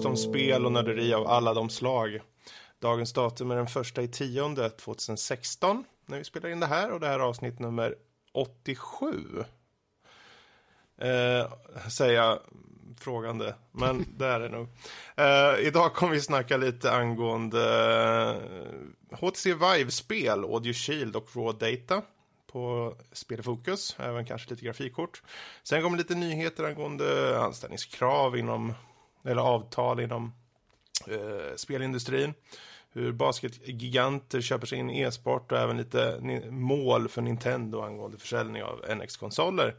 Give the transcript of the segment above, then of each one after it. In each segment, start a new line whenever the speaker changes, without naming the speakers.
podcast om spel och nörderi av alla de slag. Dagens datum är den första i tionde 2016 när vi spelar in det här och det här är avsnitt nummer 87. Eh, säger jag frågande, men det är det nog. Eh, idag kommer vi snacka lite angående eh, HTC Vive-spel, Audio Shield och Raw Data på Spelfokus, även kanske lite grafikkort. Sen kommer lite nyheter angående anställningskrav inom, eller avtal inom eh, spelindustrin. Hur basketgiganter köper sig in i e-sport och även lite mål för Nintendo angående försäljning av NX-konsoler.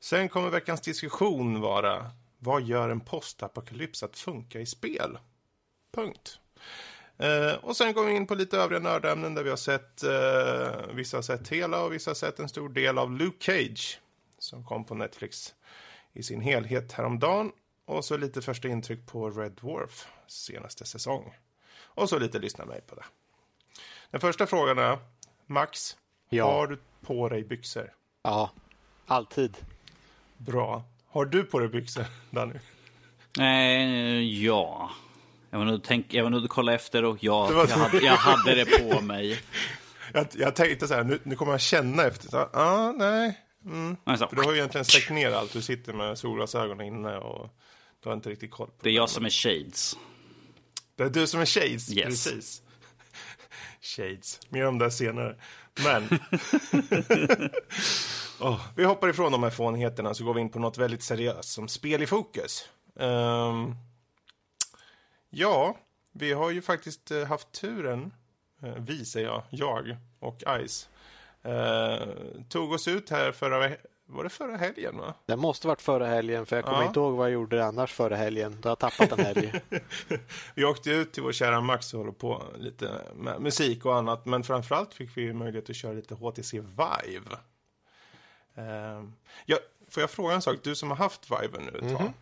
Sen kommer veckans diskussion vara vad gör en postapokalyps att funka i spel? Punkt. Eh, och sen går vi in på lite övriga nördämnen där vi har sett, eh, vissa har sett hela och vissa har sett en stor del av Luke Cage som kom på Netflix i sin helhet häromdagen. Och så lite första intryck på Red Dwarf senaste säsong. Och så lite lyssna mig på det. Den första frågan är, Max, ja. har du på dig byxor?
Ja, alltid.
Bra. Har du på dig byxor, Danny?
Eh, ja. Jag var nog tänk, jag var nog kolla efter och ja, jag hade, jag hade det på mig.
jag, jag tänkte så här, nu, nu kommer jag känna efter. Ja, ah, nej. Mm. Alltså. För du har ju egentligen släckt ner allt. Du sitter med solglasögonen inne och du har inte riktigt koll på
det. Är jag som är shades.
Det är du som är shades, yes. precis. Shades, mer om det senare. Men oh, vi hoppar ifrån de här fånigheterna så går vi in på något väldigt seriöst som spel i fokus. Um, ja, vi har ju faktiskt uh, haft turen, uh, vi säger jag, jag och Ice, uh, tog oss ut här förra var det förra helgen? va?
Det måste varit förra helgen, för jag kommer ja. inte ihåg vad jag gjorde annars förra helgen. Du har tappat en helg.
vi åkte ut till vår kära Max och håller på lite med musik och annat. Men framförallt fick vi möjlighet att köra lite HTC Vive. Uh, ja, får jag fråga en sak? Du som har haft Vive nu ett tag. Mm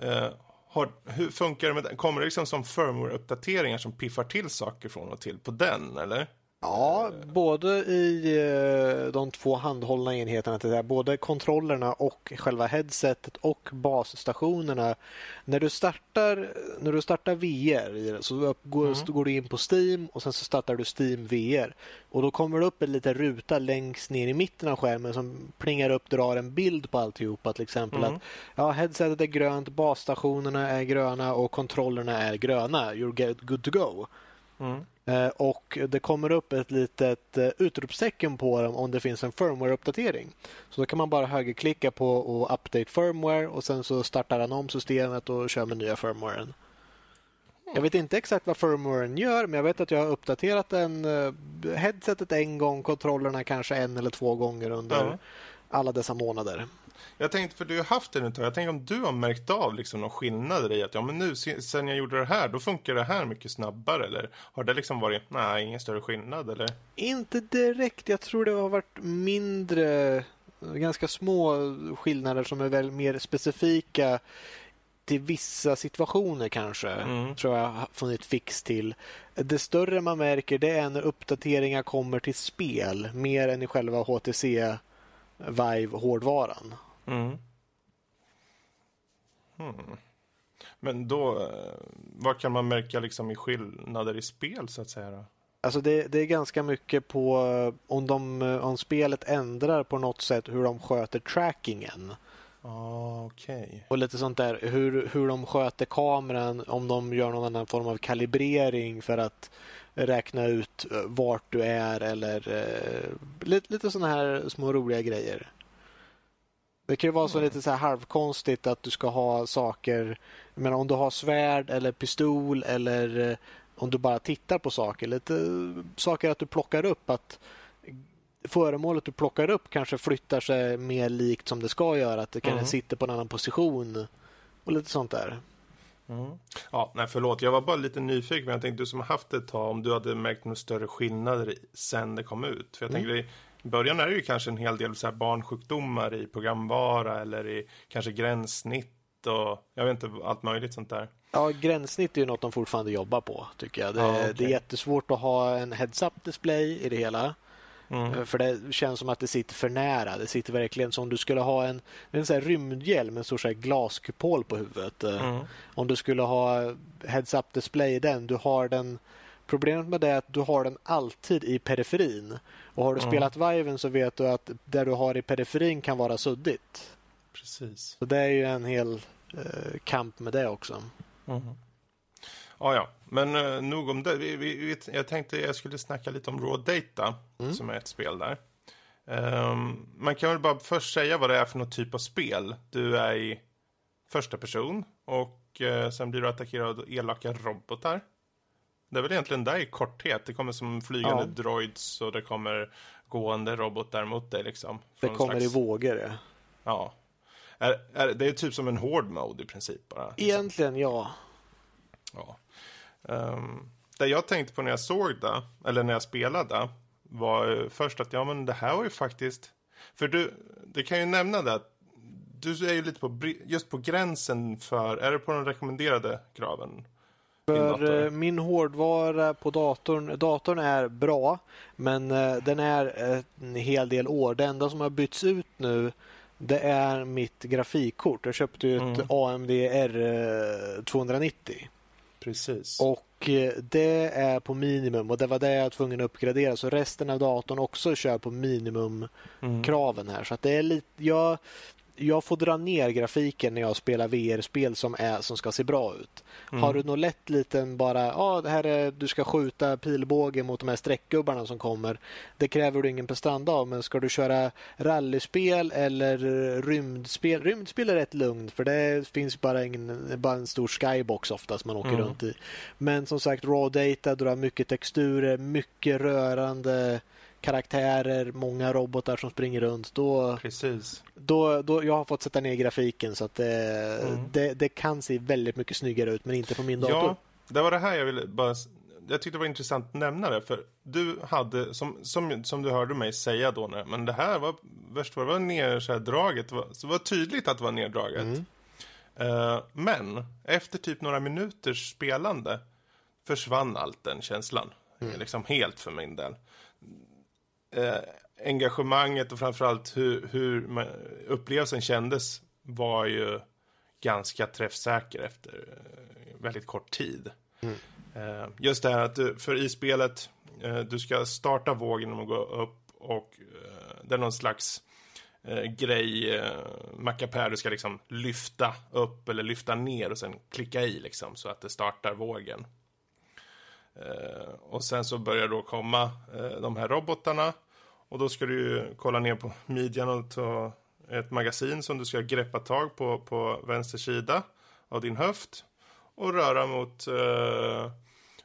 -hmm. uh, har, hur funkar det med den? Kommer det liksom som firmware-uppdateringar som piffar till saker från och till på den, eller?
Ja, både i eh, de två handhållna enheterna, både kontrollerna och själva headsetet och basstationerna. När du startar, när du startar VR så går, mm. går, du in på Steam och sen så startar du Steam VR. Och då kommer det upp en liten ruta längst ner i mitten av skärmen som plingar upp, drar en bild på alltihopa. Till exempel mm. att ja, headsetet är grönt, basstationerna är gröna och kontrollerna är gröna. You're good to go. Mm. Eh, och det kommer upp ett litet eh, utropstecken på dem om det finns en firmware-uppdatering. Så då kan man bara högerklicka på och update firmware och sen så startar han om systemet och kör med nya firmwaren. Jag vet inte exakt vad firmwaren gör, men jag vet att jag har uppdaterat den, eh, headsetet en gång, kontrollerna kanske en eller två gånger under ja. alla dessa månader.
Jag tänkte, för du har haft det nu Jag tänkte om du har märkt av liksom någon skillnad i att ja men nu sen jag gjorde det här då funkar det här mycket snabbare eller har det liksom varit, nej ingen större skillnad eller?
Inte direkt, jag tror det har varit mindre, ganska små skillnader som är väl mer specifika till vissa situationer kanske, mm. tror jag har funnit fix till. Det större man märker det är när uppdateringar kommer till spel, mer än i själva HTC Vive-hårdvaran. Mm.
Hmm. Men då, eh, vad kan man märka liksom i skillnader i spel så att säga?
Alltså det, det, är ganska mycket på eh, om, de, eh, om spelet ändrar på något sätt hur de sköter trackingen.
Ah, okay.
Och lite sånt där. Hur, hur de sköter kameran, om de gör någon annan form av kalibrering för att räkna ut vart du är eller eh, lite, lite sådana här små roliga grejer. Det kan ju vara så lite så här halvkonstigt att du ska ha saker, men om du har svärd eller pistol eller eh, om du bara tittar på saker, lite saker att du plockar upp att föremålet du plockar upp kanske flyttar sig mer likt som det ska göra, att det kanske mm. sitter på en annan position och lite sånt där.
Mm. Ja, nej förlåt, jag var bara lite nyfiken. Jag tänkte du som har haft det ett tag, om du hade märkt några större skillnader sen det kom ut. För jag mm. tänker i början är det ju kanske en hel del så här barnsjukdomar i programvara eller i kanske gränssnitt och jag vet inte, allt möjligt sånt där.
Ja, gränssnitt är ju något de fortfarande jobbar på tycker jag. Det, ah, okay. det är jättesvårt att ha en heads-up display i det hela. Mm. För det känns som att det sitter för nära. Det sitter verkligen som om du skulle ha en, en sån rymdhjälm, en stor glaskupol på huvudet. Mm. Om du skulle ha heads-up display i den, du har den Problemet med det är att du har den alltid i periferin. Och har du mm. spelat Viven så vet du att det du har i periferin kan vara suddigt.
Precis.
Så det är ju en hel eh, kamp med det också.
Mm. Ja, ja. Men uh, nog om det. Vi, vi, jag tänkte jag skulle snacka lite om Raw Data, mm. som är ett spel där. Um, man kan väl bara först säga vad det är för någon typ av spel. Du är i första person och uh, sen blir du attackerad av elaka robotar. Det är väl egentligen där i korthet. Det kommer som flygande ja. droids och det kommer gående robotar mot dig liksom.
Det kommer slags... i vågor, ja.
Ja. Är, är, det är typ som en hård mode i princip bara.
Liksom. Egentligen, ja.
Ja. Um, det jag tänkte på när jag såg det, eller när jag spelade, var först att ja men det här var ju faktiskt... För du, det kan ju nämna det att du är ju lite på, just på gränsen för, är det på den rekommenderade kraven?
För eh, min hårdvara på datorn, datorn är bra men eh, den är en hel del år. Det enda som har bytts ut nu det är mitt grafikkort. Jag köpte ju ett mm. AMD R290.
Precis.
Och eh, det är på minimum och det var det jag var tvungen att uppgradera. Så resten av datorn också kör på minimumkraven här. Så att det är lite, jag, jag får dra ner grafiken när jag spelar VR-spel som, som ska se bra ut. Mm. Har du något lätt liten bara, ja ah, det här är, du ska skjuta pilbåge mot de här streckgubbarna som kommer. Det kräver du ingen prestanda av, men ska du köra rallyspel eller rymdspel? Rymdspel är rätt lugnt för det finns bara, ingen, bara en stor skybox oftast man åker mm. runt i. Men som sagt, raw data, du har mycket texturer, mycket rörande karaktärer, många robotar som springer runt. Då,
Precis.
Då, då, jag har fått sätta ner grafiken så att det, mm. det, det, kan se väldigt mycket snyggare ut men inte på min dator. Ja,
det var det här jag ville bara... Jag tyckte det var intressant att nämna det för du hade, som, som, som du hörde mig säga då, men det här var värst vad det var neddraget, var, så det var tydligt att det var neddraget. Mm. Uh, men efter typ några minuters spelande försvann allt den känslan. Mm. Liksom helt för min del eh, engagemanget och framförallt hur, hur man, upplevelsen kändes var ju ganska träffsäker efter eh, väldigt kort tid. Mm. Eh, just det här att du, för i spelet, eh, du ska starta vågen genom att gå upp och eh, det är någon slags eh, grej, eh, mackapär, du ska liksom lyfta upp eller lyfta ner och sen klicka i liksom så att det startar vågen. Eh, och sen så börjar då komma eh, de här robotarna. Och då ska du ju kolla ner på midjan och ta ett magasin som du ska greppa tag på på vänster sida av din höft. Och röra mot eh,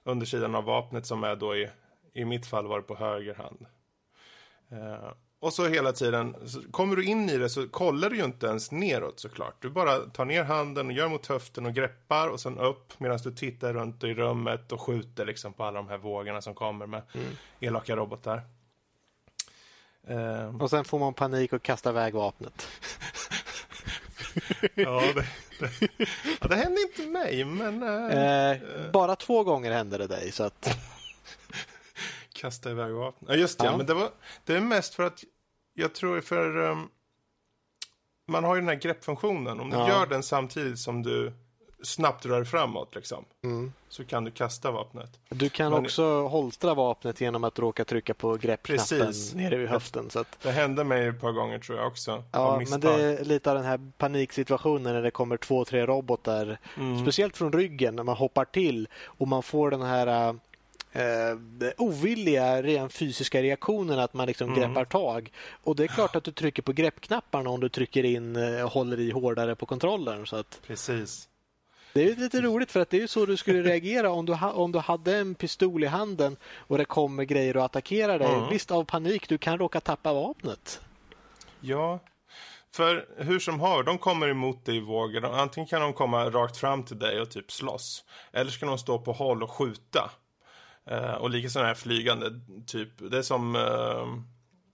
undersidan av vapnet som är då i, i mitt fall var det på höger hand. Eh, och så hela tiden, så kommer du in i det så kollar du ju inte ens neråt såklart. Du bara tar ner handen och gör mot höften och greppar och sen upp medan du tittar runt i rummet och skjuter liksom på alla de här vågorna som kommer med mm. elaka robotar.
Um. Och sen får man panik och kastar iväg vapnet.
ja, det, det, ja, det hände inte mig, men...
Uh, eh, bara två gånger hände det dig, så att...
Kasta iväg vapen. Ja, just det. Ja. Men det, var, det är mest för att jag tror för... Um, man har ju den här greppfunktionen. Om du ja. gör den samtidigt som du snabbt rör framåt liksom. Mm. Så kan du kasta vapnet.
Du kan men, också holstra vapnet genom att råka trycka på greppknappen precis. nere vid höften. Så att...
Det hände mig ett par gånger tror jag också.
Ja, men det är lite av den här paniksituationen när det kommer två, tre robotar. Mm. Speciellt från ryggen när man hoppar till och man får den här eh, ovilliga, rent fysiska reaktionen att man liksom mm. greppar tag. Och det är klart att du trycker på greppknapparna om du trycker in eh, håller i hårdare på kontrollen. Så att...
Precis.
Det är lite roligt för att det är så du skulle reagera om du, ha, om du hade en pistol i handen och det kommer grejer och attackerar dig. Mm. Visst, av panik, du kan råka tappa vapnet.
Ja, för hur som har, de kommer emot dig i vågor. Antingen kan de komma rakt fram till dig och typ slåss. Eller ska de stå på håll och skjuta. Uh, och lika sådana här flygande, typ, det är som, uh,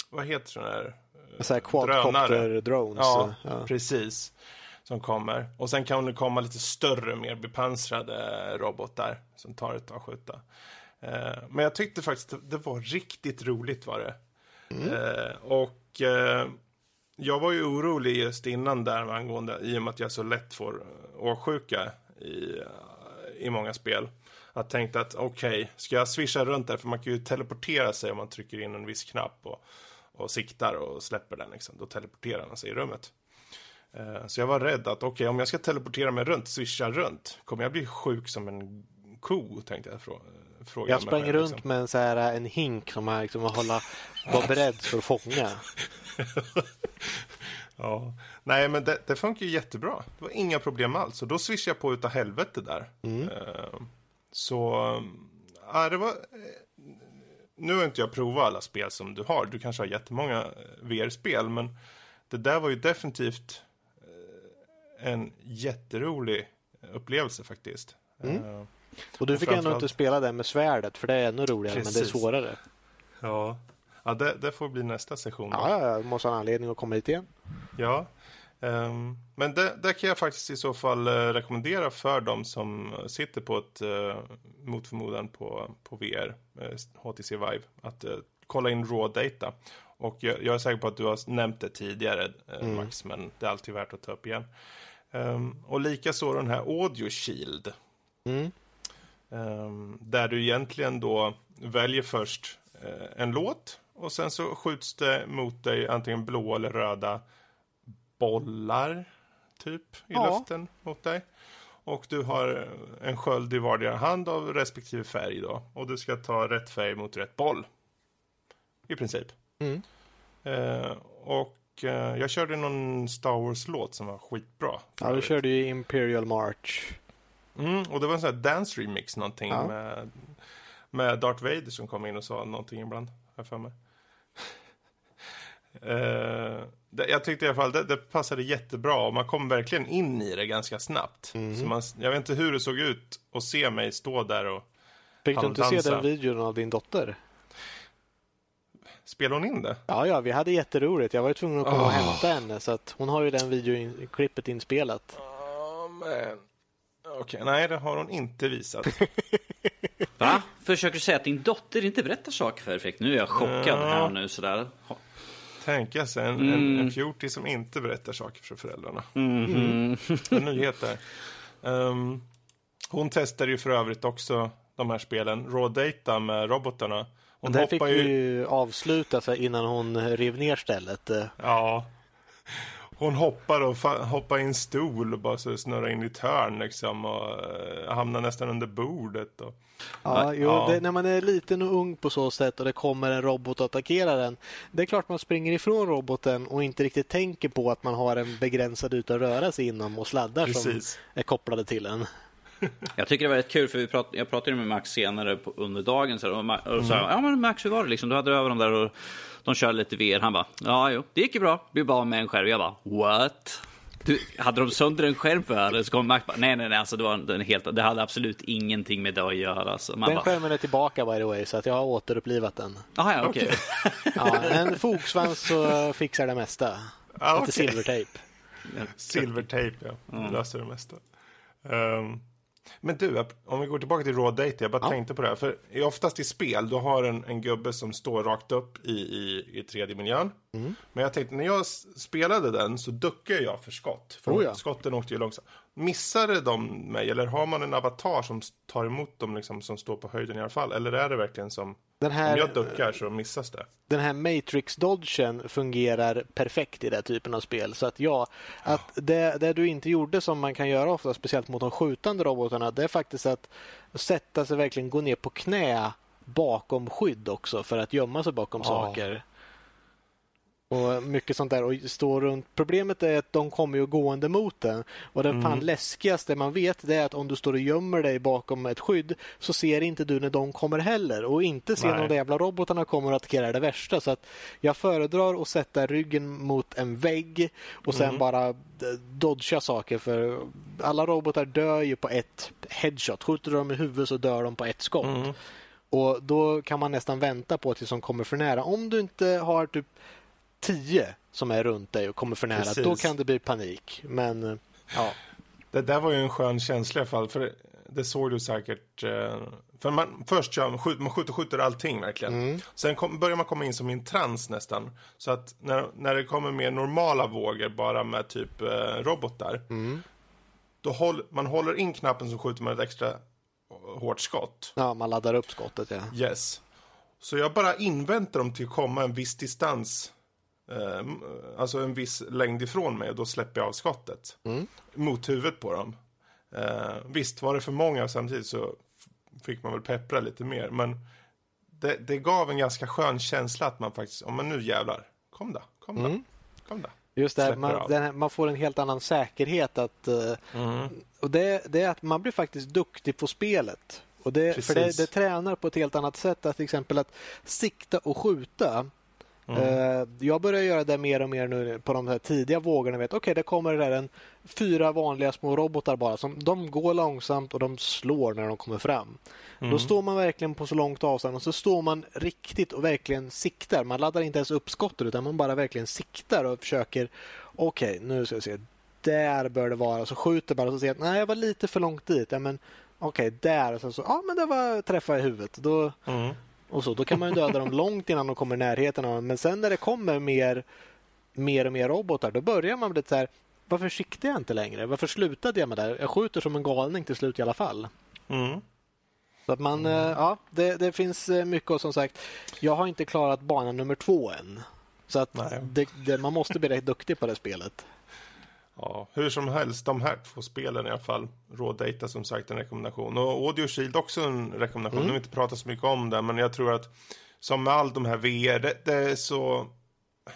vad heter sådana här?
Uh, quadcopter drones.
Ja, ja, precis. Som kommer. Och sen kan det komma lite större, mer bepansrade robotar som tar ett tag att skjuta. Uh, men jag tyckte faktiskt det var riktigt roligt var det. Mm. Eh, och eh, jag var ju orolig just innan där angående, i och med att jag så lätt får eh, åksjuka i, i många spel. Att tänkte att okej, okay, ska jag swisha runt där? För man kan ju teleportera sig om man trycker in en viss knapp och, och siktar och släpper den liksom. Då teleporterar man sig i rummet. Eh, så jag var rädd att okej, okay, om jag ska teleportera mig runt, swisha runt, kommer jag bli sjuk som en ko, tänkte jag fråga.
Jag sprang runt liksom. med en, så här, en hink som jag liksom hålla, var beredd för att fånga.
ja, nej men det, det funkar ju jättebra. Det var inga problem alls. Och då swishade jag på utav helvete där. Mm. Uh, så, ja, det var... Eh, nu har inte jag provat alla spel som du har. Du kanske har jättemånga VR-spel, men det där var ju definitivt en jätterolig upplevelse faktiskt. Mm.
Och du fick ändå inte spela det med svärdet för det är ännu roligare Precis. men det är svårare.
Ja, ja det, det får bli nästa session.
Då. Ja, jag måste ha en anledning att komma hit igen.
Ja, um, men det, det, kan jag faktiskt i så fall uh, rekommendera för de som sitter på ett uh, mot förmodan på, på VR, uh, HTC Vive, att uh, kolla in raw data. Och jag, jag, är säker på att du har nämnt det tidigare, mm. Max, men det är alltid värt att ta upp igen. Um, och likaså den här Audio Shield. Mm. Um, där du egentligen då väljer först en låt och sen så skjuts det mot dig antingen blå eller röda bollar typ i ja. luften mot dig. Och du har en sköld i vardera hand av respektive färg då. Och du ska ta rätt färg mot rätt boll. I princip. Mm. Uh, och Eh, jag körde någon Star Wars-låt som var skitbra.
Ja, du körde ju Imperial March.
Mm, och det var en sån här dance remix någonting ja. med, med Darth Vader som kom in och sa någonting ibland, har för mig. Uh, det, jag tyckte i alla fall det, det, passade jättebra och man kom verkligen in i det ganska snabbt. Mm. Så man, jag vet inte hur det såg ut att se mig stå där och
Fick du inte se den videon av din dotter?
Spelade hon in det?
Ja, ja, vi hade jätteroligt. Jag var ju tvungen att komma oh. och hämta henne. Så att hon har ju den videoklippet inspelat.
Oh, men... Okej, okay, nej det har hon inte visat.
Va? Försöker du säga att din dotter inte berättar saker för dig? Nu är jag chockad ja. här nu sådär.
Tänka sig en, mm. en, en fjortis som inte berättar saker för föräldrarna. Mm. Mm. En nyhet där. Um, hon testade ju för övrigt också de här spelen, Raw Data med robotarna.
Hon där fick ju... vi ju avsluta för innan hon rev ner stället.
Ja. Hon hoppar och hoppar i en stol och bara så snurrar in i ett hörn liksom och uh, hamnar nästan under bordet. Och...
Ja, jo, ja. Det, när man är liten och ung på så sätt och det kommer en robot och attackerar den. Det är klart man springer ifrån roboten och inte riktigt tänker på att man har en begränsad yta att röra sig inom och sladdar Precis. som är kopplade till en.
Jag tycker det var rätt kul, för vi prat, jag pratade med Max senare på, under dagen så, och, och sa, mm. ja men Max hur var det liksom? Du hade över dem där och de körde lite VR. Han bara, ja jo, det gick ju bra. Vi bara med en skärm. Jag bara, what? Du, hade de sönder en skärm för det? Så kom Max bara, nej nej nej, alltså det, var den helt, det hade absolut ingenting med det att göra. Alltså.
Man den bara, skärmen är tillbaka by the way, så att jag har återupplivat den.
Aha, ja, okej.
Okay. ja, en fogsvans så fixar det mesta. Ah, Lite okay. silvertejp.
Silvertejp, ja. Mm. Löser det mesta. Um, men du, om vi går tillbaka till raw data, jag bara ja. tänkte på det här. För oftast i spel, du har en, en gubbe som står rakt upp i, i, i 3D-miljön. Mm. Men jag tänkte, när jag spelade den så duckade jag för skott. För oh ja. skotten åkte ju långsamt. Missade de mig, eller har man en avatar som tar emot dem, liksom, som står på höjden i alla fall? Eller är det verkligen som, den här, om jag duckar så missas det?
Den här Matrix-dodgen fungerar perfekt i den typen av spel. Så att ja, att det, det du inte gjorde som man kan göra ofta, speciellt mot de skjutande robotarna, det är faktiskt att sätta sig verkligen, gå ner på knä bakom skydd också för att gömma sig bakom ja. saker. Och mycket sånt där och stå runt. Problemet är att de kommer ju gående mot den. Och det mm. fan läskigaste man vet det är att om du står och gömmer dig bakom ett skydd så ser inte du när de kommer heller. Och inte se när de jävla robotarna kommer att attackera det värsta. Så att jag föredrar att sätta ryggen mot en vägg och sen mm. bara eh, dodga saker. För alla robotar dör ju på ett headshot. Skjuter du dem i huvudet så dör de på ett skott. Mm. Och då kan man nästan vänta på tills de kommer för nära. Om du inte har typ tio som är runt dig och kommer för nära, Precis. då kan det bli panik. Men ja.
Det där var ju en skön känsla i alla fall. För det såg du säkert. Eh, för man, först kör man, skjut, man skjuter, skjuter allting verkligen.
Mm.
Sen kom, börjar man komma in som i en trans nästan. Så att när, när det kommer mer normala vågor bara med typ eh, robotar.
Mm.
Då håll, man håller in knappen så skjuter man ett extra hårt skott.
Ja, man laddar upp skottet ja.
Yes. Så jag bara inväntar dem till att komma en viss distans. Eh, alltså en viss längd ifrån mig och då släpper jag av skottet.
Mm.
Mot huvudet på dem. Eh, visst, var det för många samtidigt så fick man väl peppra lite mer. Men det, det gav en ganska skön känsla att man faktiskt, om man nu jävlar, kom då, kom då,
Mm.
kom då.
Just det, man, här, man får en helt annan säkerhet. att eh, och det, det är att man blir faktiskt duktig på spelet. Och det, för det, det tränar på ett helt annat sätt. Att till exempel att sikta och skjuta. Eh, jag börjar göra det mer och mer nu på de här tidiga vågorna. Vet, Okej, det kommer där en fyra vanliga små robotar bara. Som, de går långsamt och de slår när de kommer fram. Då står man verkligen på så långt avstånd och så står man riktigt och verkligen siktar. Man laddar inte ens upp skottet utan man bara verkligen siktar och försöker. Okej, nu ska vi se. Där bör det vara. Så skjuter bara och så ser att nej, jag var lite för långt dit. Ja, men okej, där. Och sen så, ja, men det var träffa i huvudet. Då,
Mm.
Och så, då kan man ju döda dem långt innan de kommer i närheten av en. Men sen när det kommer mer, mer och mer robotar, då börjar man bli så här. Varför siktar jag inte längre? Varför slutade jag med det? Jag skjuter som en galning till slut i alla fall.
Mm.
Så att man, eh, ja, det, det finns eh, mycket och som sagt, jag har inte klarat bana nummer två än. Så att det, det, man måste bli rätt duktig på det spelet.
Ja, hur som helst, de här två spelen i alla fall. Raw Data som sagt en rekommendation. Och Audio Shield också en rekommendation. Nu har vi inte pratat så mycket om det, men jag tror att som med allt de här VR, det, det är så...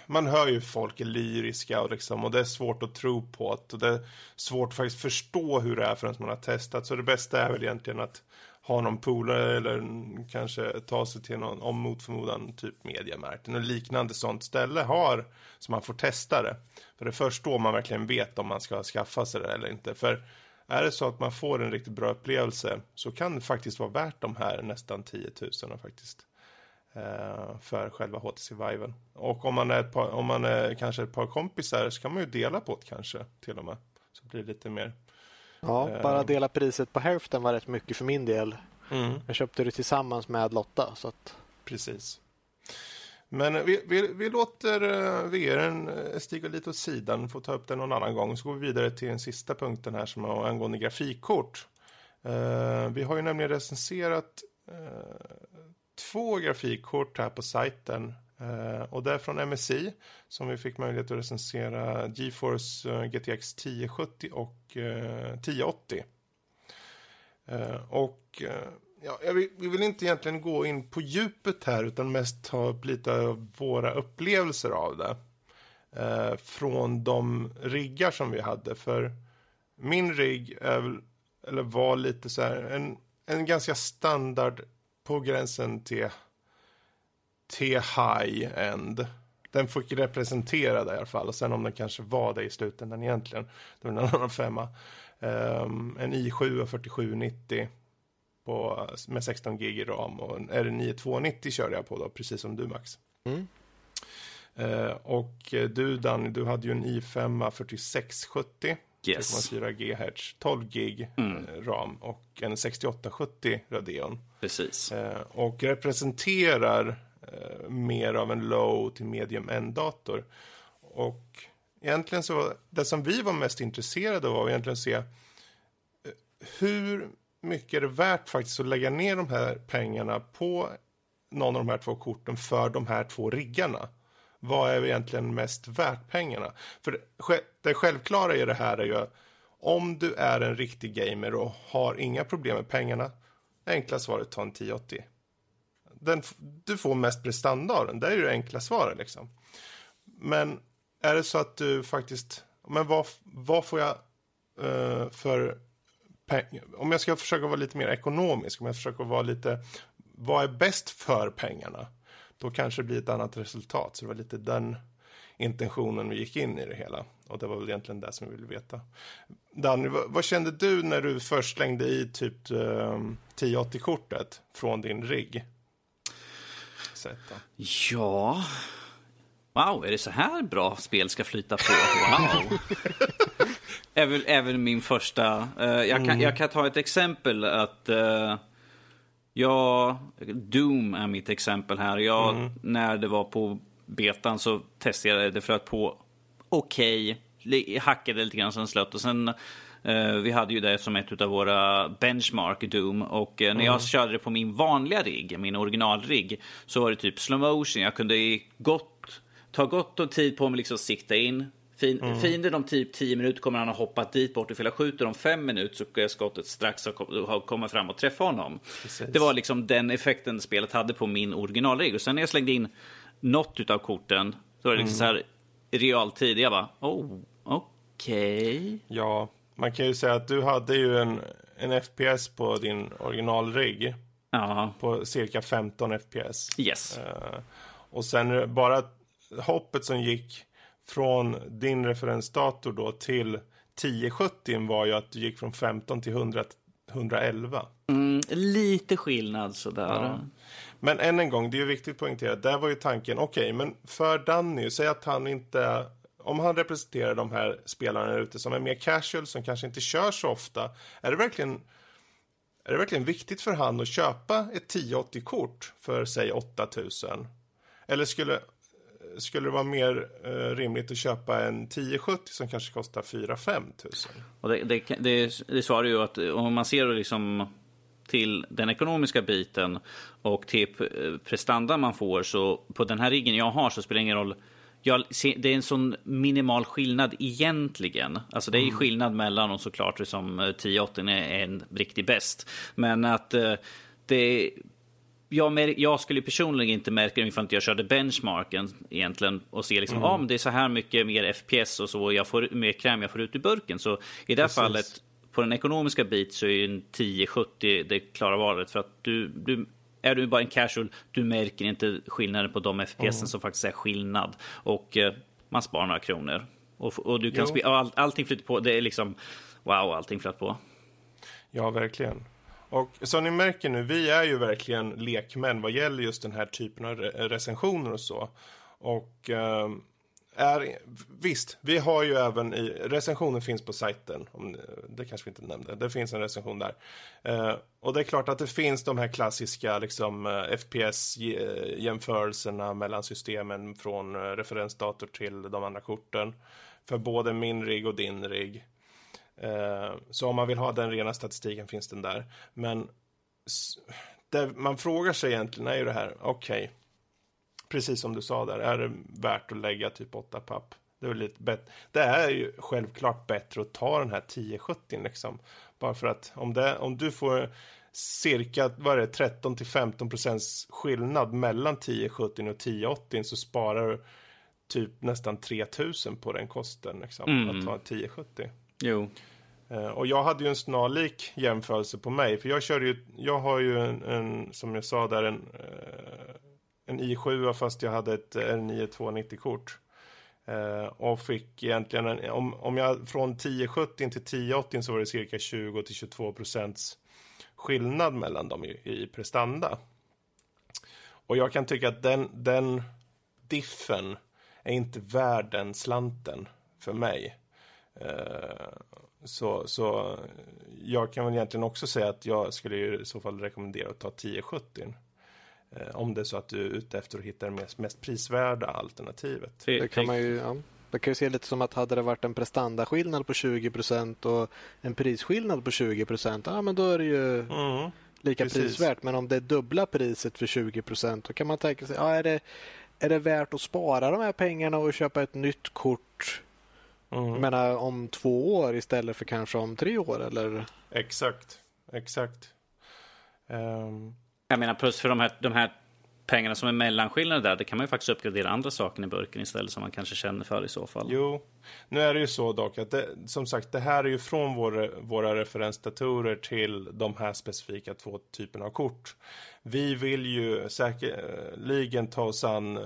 Man hör ju folk är lyriska och, liksom, och det är svårt att tro på det. Och det är svårt att faktiskt förstå hur det är förrän man har testat. Så det bästa är väl egentligen att ha någon polare eller kanske ta sig till någon, om mot förmodan, typ Mediamarkt. och liknande sånt ställe har, så man får testa det. För det är först då man verkligen vet om man ska skaffa sig det eller inte. För är det så att man får en riktigt bra upplevelse så kan det faktiskt vara värt de här nästan 10 000 faktiskt. Eh, för själva HTC Viven. Och om man är, ett par, om man är kanske ett par kompisar så kan man ju dela på det kanske till och med. Så blir det lite mer.
Ja,
Eh.
bara dela priset på hälften var rätt mycket för min del.
Mm.
Jag köpte det tillsammans med Lotta. Så att,
Precis. Men vi, vi, vi låter uh, VRen eh, stiga lite åt sidan, får ta upp den någon annan gång. Så går vi vidare till den sista punkten här som är angående grafikkort. Eh, vi har ju nämligen recenserat eh, två grafikkort här på sajten. Eh, och det är från MSI som vi fick möjlighet att recensera GeForce eh, GTX 1070 och eh, 1080. Och ja, vi vill inte egentligen gå in på djupet här utan mest ta upp lite av våra upplevelser av det. Från de riggar som vi hade. För min rigg är väl, eller var lite så här en, en ganska standard på gränsen till, till high-end. Den fick representera det i alla fall. Och sen om den kanske var det i slutändan egentligen. Det var en annan femma. Um, en i7 4790 på, med 16 gig i ram och en R9 290 körde jag på då, precis som du Max.
Mm.
Eh, och eh, du Danny, du hade ju en i5 4670
Yes.
3,4 GHz, 12 gig eh, ram och en 6870 Radeon.
Precis.
Eh, och representerar Eh, mer av en low till medium end-dator. Och egentligen så det som vi var mest intresserade av var egentligen att se eh, hur mycket är det värt faktiskt att lägga ner de här pengarna på någon av de här två korten för de här två riggarna. Vad är egentligen mest värt pengarna? För det, självklara i det här är ju om du är en riktig gamer och har inga problem med pengarna, det enkla svaret ta en 1080. Den, du får mest prestanda av den, det är ju det enkla svaret liksom. Men är det så att du faktiskt, men vad, vad får jag uh, för pengar? Om jag ska försöka vara lite mer ekonomisk, om jag försöker vara lite, vad är bäst för pengarna? Då kanske det blir ett annat resultat. Så det var lite den intentionen vi gick in i det hela. Och det var väl egentligen det som vi ville veta. Danny, vad, vad kände du när du först slängde i typ eh, 1080-kortet från din rigg? Sätt då.
Ja, Wow, är det så här bra spel ska flyta på? Wow! även, även min första. Uh, jag, kan, jag kan ta ett exempel att uh, jag, Doom är mitt exempel här. Jag, mm. När det var på betan så testade jag det för att på okej, okay, hackade lite grann sen slött och sen uh, vi hade ju det som ett av våra benchmark Doom och uh, när jag mm. körde det på min vanliga rigg, min originalrigg, så var det typ slow motion. Jag kunde gott, ta gott och tid på mig liksom sikta in, Fin, mm. Fienden om typ 10 minuter kommer han ha hoppat dit bort. Ifall jag skjuter om 5 minuter så ska skottet strax ha kommit fram och träffa honom. Precis. Det var liksom den effekten spelet hade på min originalregel. Och sen när jag slängde in något av korten, så var det liksom mm. så här realtid. Jag bara, oh, okej. Okay.
Ja, man kan ju säga att du hade ju en, en FPS på din originalrigg. Ja. På cirka 15 FPS.
Yes. Uh,
och sen bara hoppet som gick från din referensdator då till 1070 var ju att du gick från 15 till 100, 111.
Mm, lite skillnad sådär. Ja.
Men än en gång, det är ju viktigt att poängtera. Där var ju tanken, okej, okay, men för Danny, säg att han inte... Om han representerar de här spelarna ute som är mer casual, som kanske inte kör så ofta. Är det verkligen, är det verkligen viktigt för han att köpa ett 1080-kort för, säg 8000? Eller skulle skulle det vara mer eh, rimligt att köpa en 1070 som kanske kostar 4-5 tusen?
Och det, det, det, det svarar ju att eh, om man ser liksom till den ekonomiska biten och till eh, prestanda man får så på den här riggen jag har så spelar det ingen roll jag, det är en sån minimal skillnad egentligen. Alltså det är mm. skillnad mellan dem såklart som 1080 är en riktig bäst. Men att eh, det jag, jag, skulle personligen inte märka det ifall inte jag körde benchmarken egentligen och se liksom, mm. om det är så här mycket mer FPS och så, jag får mer kräm jag får ut ur burken. Så i det här fallet, på den ekonomiska bit så är en 1070 det klara valet för att du, du är du bara en casual, du märker inte skillnaden på de FPS mm. som faktiskt är skillnad. Och eh, man sparar några kronor. Och, och du kan spela, all, allting flyter på, det är liksom wow, allting flyter på.
Ja, verkligen. Och som ni märker nu, vi är ju verkligen lekmän vad gäller just den här typen av recensioner och så. Och eh, är, visst, vi har ju även i, recensionen finns på sajten, om, det kanske vi inte nämnde, det finns en recension där. Eh, och det är klart att det finns de här klassiska liksom, eh, FPS-jämförelserna mellan systemen från eh, referensdator till de andra korten. För både min rigg och din rigg. Eh, så om man vill ha den rena statistiken finns den där. Men det man frågar sig egentligen är ju det här, okej, okay, precis som du sa där, är det värt att lägga typ 8 papp? Det är, lite bättre. det är ju självklart bättre att ta den här 1070 liksom. Bara för att om, det, om du får cirka vad är det, 13 till 15 procents skillnad mellan 1070 och 1080 så sparar du typ nästan 3000 på den kosten liksom, mm. att ta 1070.
Jo.
Uh, och jag hade ju en snarlik jämförelse på mig. För jag körde ju, jag har ju en, en som jag sa där, en, uh, en i7 fast jag hade ett eh, R9 290-kort. Eh, och fick egentligen, en, om, om jag från 1070 till 1080 så var det cirka 20 till 22 procents skillnad mellan dem i, i prestanda. Och jag kan tycka att den, den diffen är inte värd den slanten för mig. Eh, så, så jag kan väl egentligen också säga att jag skulle i så fall rekommendera att ta 1070. Eh, om det är så att du är ute efter att hitta det mest, mest prisvärda alternativet.
Det kan man ju, ja. Man kan ju se lite som att hade det varit en prestandaskillnad på 20% och en prisskillnad på 20 ja men då är det ju mm, lika precis. prisvärt. Men om det är dubbla priset för 20% då kan man tänka sig, ja, är, det, är det värt att spara de här pengarna och köpa ett nytt kort Mm. Jag menar om två år istället för kanske om tre år eller?
Exakt, exakt.
Um... Jag menar plus för de här, de här pengarna som är mellanskillnader där, det kan man ju faktiskt uppgradera andra saker i burken istället som man kanske känner för i så fall.
Jo, nu är det ju så dock att det, som sagt, det här är ju från våra, våra referensdatorer till de här specifika två typerna av kort. Vi vill ju säkerligen ta oss an eh,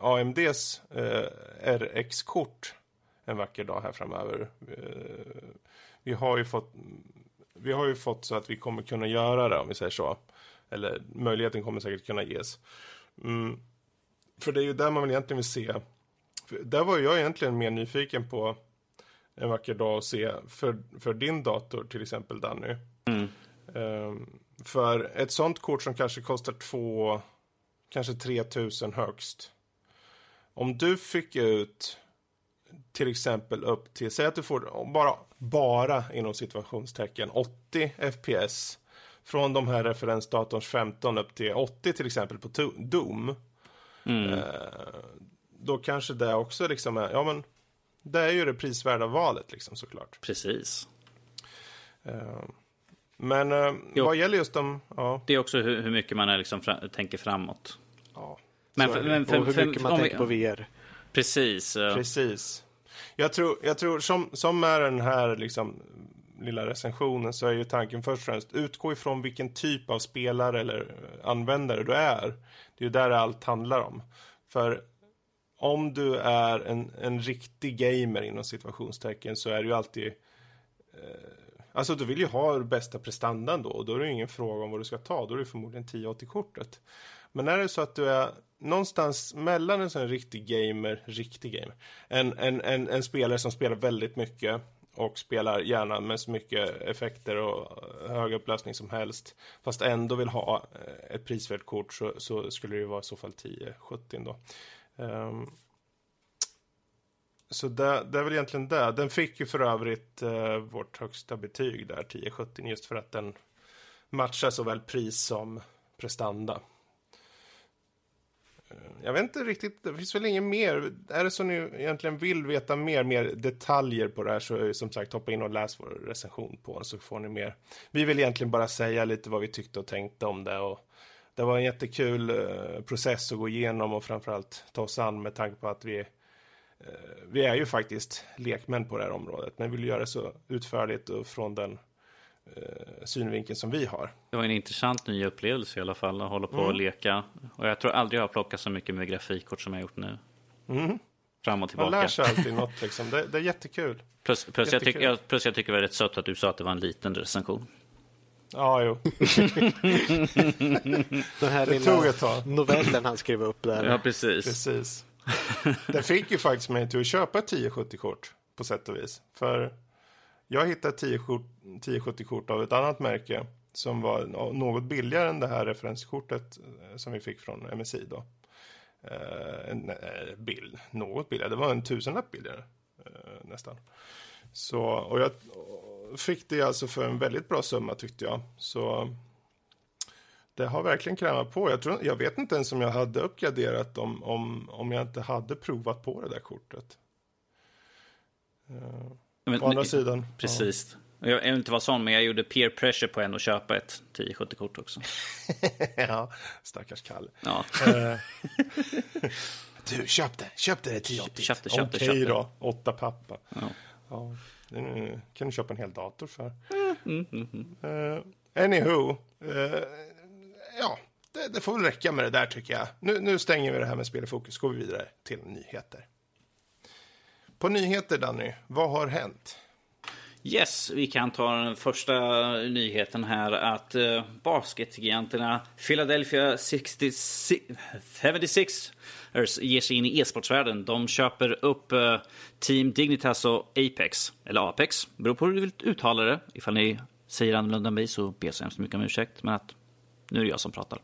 AMDs eh, RX-kort en vacker dag här framöver. Eh, vi har ju fått vi har ju fått så att vi kommer kunna göra det om vi säger så. Eller möjligheten kommer säkert kunna ges. Mm. För det är ju där man väl egentligen vill se. För där var jag egentligen mer nyfiken på en vacker dag att se för, för din dator till exempel Danny.
Mm.
Um, för ett sånt kort som kanske kostar två, kanske 3000 högst. Om du fick ut till exempel upp till, säg att du får bara, bara inom situationstecken 80 FPS från de här referensdatorns 15 upp till 80 till exempel på Doom. Mm. Eh, då kanske det också liksom är, ja men det är ju det prisvärda valet liksom såklart.
Precis.
Eh, men eh, vad gäller just de,
ja. Det är också hur, hur mycket man är liksom tänker framåt.
Ja.
Men, för, men för, och hur mycket man tänker på VR.
Precis.
Precis. Jag tror, jag tror som, som med den här liksom lilla recensionen så är ju tanken först och främst utgå ifrån vilken typ av spelare eller användare du är. Det är ju där allt handlar om. För om du är en, en riktig gamer inom situationstecken så är det ju alltid eh, Alltså du vill ju ha bästa prestandan då och då är det ju ingen fråga om vad du ska ta. Då är det förmodligen 1080-kortet. Men är det så att du är någonstans mellan en sån riktig gamer, riktig gamer, en, en, en, en spelare som spelar väldigt mycket och spelar gärna med så mycket effekter och hög upplösning som helst. Fast ändå vill ha eh, ett prisvärt kort så, så skulle det ju vara i så fall 1070 då. Um, så det, det, är väl egentligen det. Den fick ju för övrigt uh, vårt högsta betyg där, 1070, just för att den matchar såväl pris som prestanda. Eh, jag vet inte riktigt, det finns väl inget mer. Är det så ni egentligen vill veta mer, mer detaljer på det här så som sagt hoppa in och läs vår recension på den så får ni mer. Vi vill egentligen bara säga lite vad vi tyckte och tänkte om det och det var en jättekul eh, process att gå igenom och framförallt ta oss an med tanke på att vi eh, vi är ju faktiskt lekmän på det här området men vi vill göra det så utförligt och från den eh, synvinkeln som vi har.
Det var en intressant ny upplevelse i alla fall att hålla på mm. och leka. Och jag tror aldrig jag har plockat så mycket med grafikkort som jag gjort nu.
Mm.
Fram och tillbaka.
Man lär sig alltid något liksom. Det, det är jättekul.
Plus, plus, jag tyck, jag, plus jag tycker det var rätt sött att du sa att det var en liten recension.
Ja, jo.
Den här det lilla novellen han skrev upp där.
Ja, precis.
precis. Den fick ju faktiskt mig till att köpa ett 1070-kort på sätt och vis. För jag hittade 1070-kort av ett annat märke som var något billigare än det här referenskortet eh, som vi fick från MSI då. Eh, en, eh, bild, något billigare, det var en tusenlapp billigare eh, nästan. Så, och jag fick det alltså för en väldigt bra summa tyckte jag. Så det har verkligen krämat på. Jag, tror, jag vet inte ens om jag hade uppgraderat om, om, om jag inte hade provat på det där kortet. Eh, men, Å andra sidan.
Precis. Ja. Jag vill inte vara sån, men jag gjorde peer pressure på en att köpa ett 1070-kort också.
ja, stackars Kalle.
Ja.
Eh, du, köp det. Köp det 1080.
Köp det, köp
Okej okay, då, åtta pappa. Ja. ja. Nu kan du köpa en hel dator för. Mm, mm, mm. Uh, anywho. Uh, ja, det, det, får väl räcka med det där tycker jag. Nu, nu stänger vi det här med spel i fokus. Går vi vidare till nyheter. På nyheter, Danny, vad har hänt?
Yes, vi kan ta den första nyheten här att eh, basketgiganterna Philadelphia 66, 76ers ger sig in i e-sportsvärlden. De köper upp eh, Team Dignitas och Apex, eller Apex, beror på hur du vill uttala det. Ifall ni säger annorlunda än mig så ber jag så hemskt mycket om ursäkt. Men att nu är det jag som pratar.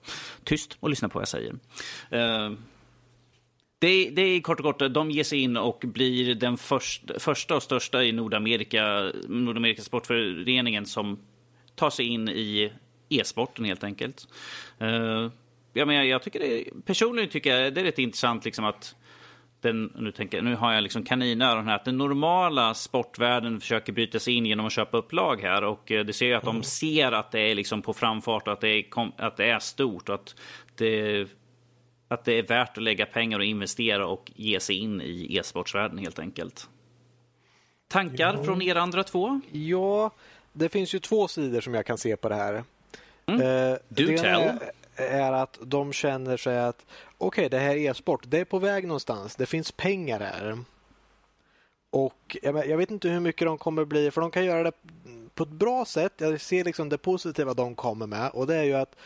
Tyst och lyssna på vad jag säger. Eh, det, det är kort och kort, de ger sig in och blir den först, första och största i Nordamerika, Nordamerika sportföreningen som tar sig in i e-sporten helt enkelt. Uh, jag, menar, jag tycker det, personligen tycker jag det är rätt intressant liksom att den, nu, tänker, nu har jag liksom kaninöron här, att den normala sportvärlden försöker bryta sig in genom att köpa upp lag här och eh, det ser ju att de ser att det är liksom på framfart och att det är, att det är stort och att det att det är värt att lägga pengar och investera och ge sig in i e-sportsvärlden helt enkelt. Tankar ja. från er andra två?
Ja, det finns ju två sidor som jag kan se på det här.
Mm. Eh, Do tell. Är,
är att de känner sig att okej, okay, det här är e-sport. Det är på väg någonstans. Det finns pengar här. Och jag vet inte hur mycket de kommer bli, för de kan göra det på ett bra sätt. Jag ser liksom det positiva de kommer med och det är ju att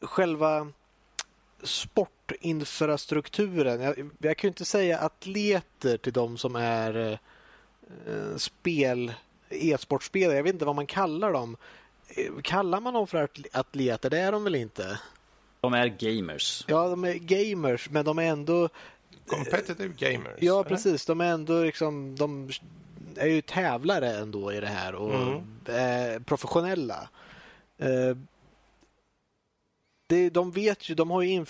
själva sportinfrastrukturen. Jag, jag kan ju inte säga atleter till de som är eh, spel e-sportspelare. Jag vet inte vad man kallar dem. Eh, kallar man dem för atleter? Det är de väl inte?
De är gamers.
Ja, de är gamers, men de är ändå...
Competitive gamers.
Ja, precis. De är ändå liksom... De är ju tävlare ändå i det här och mm. är professionella. Eh, det, de vet ju, de har ju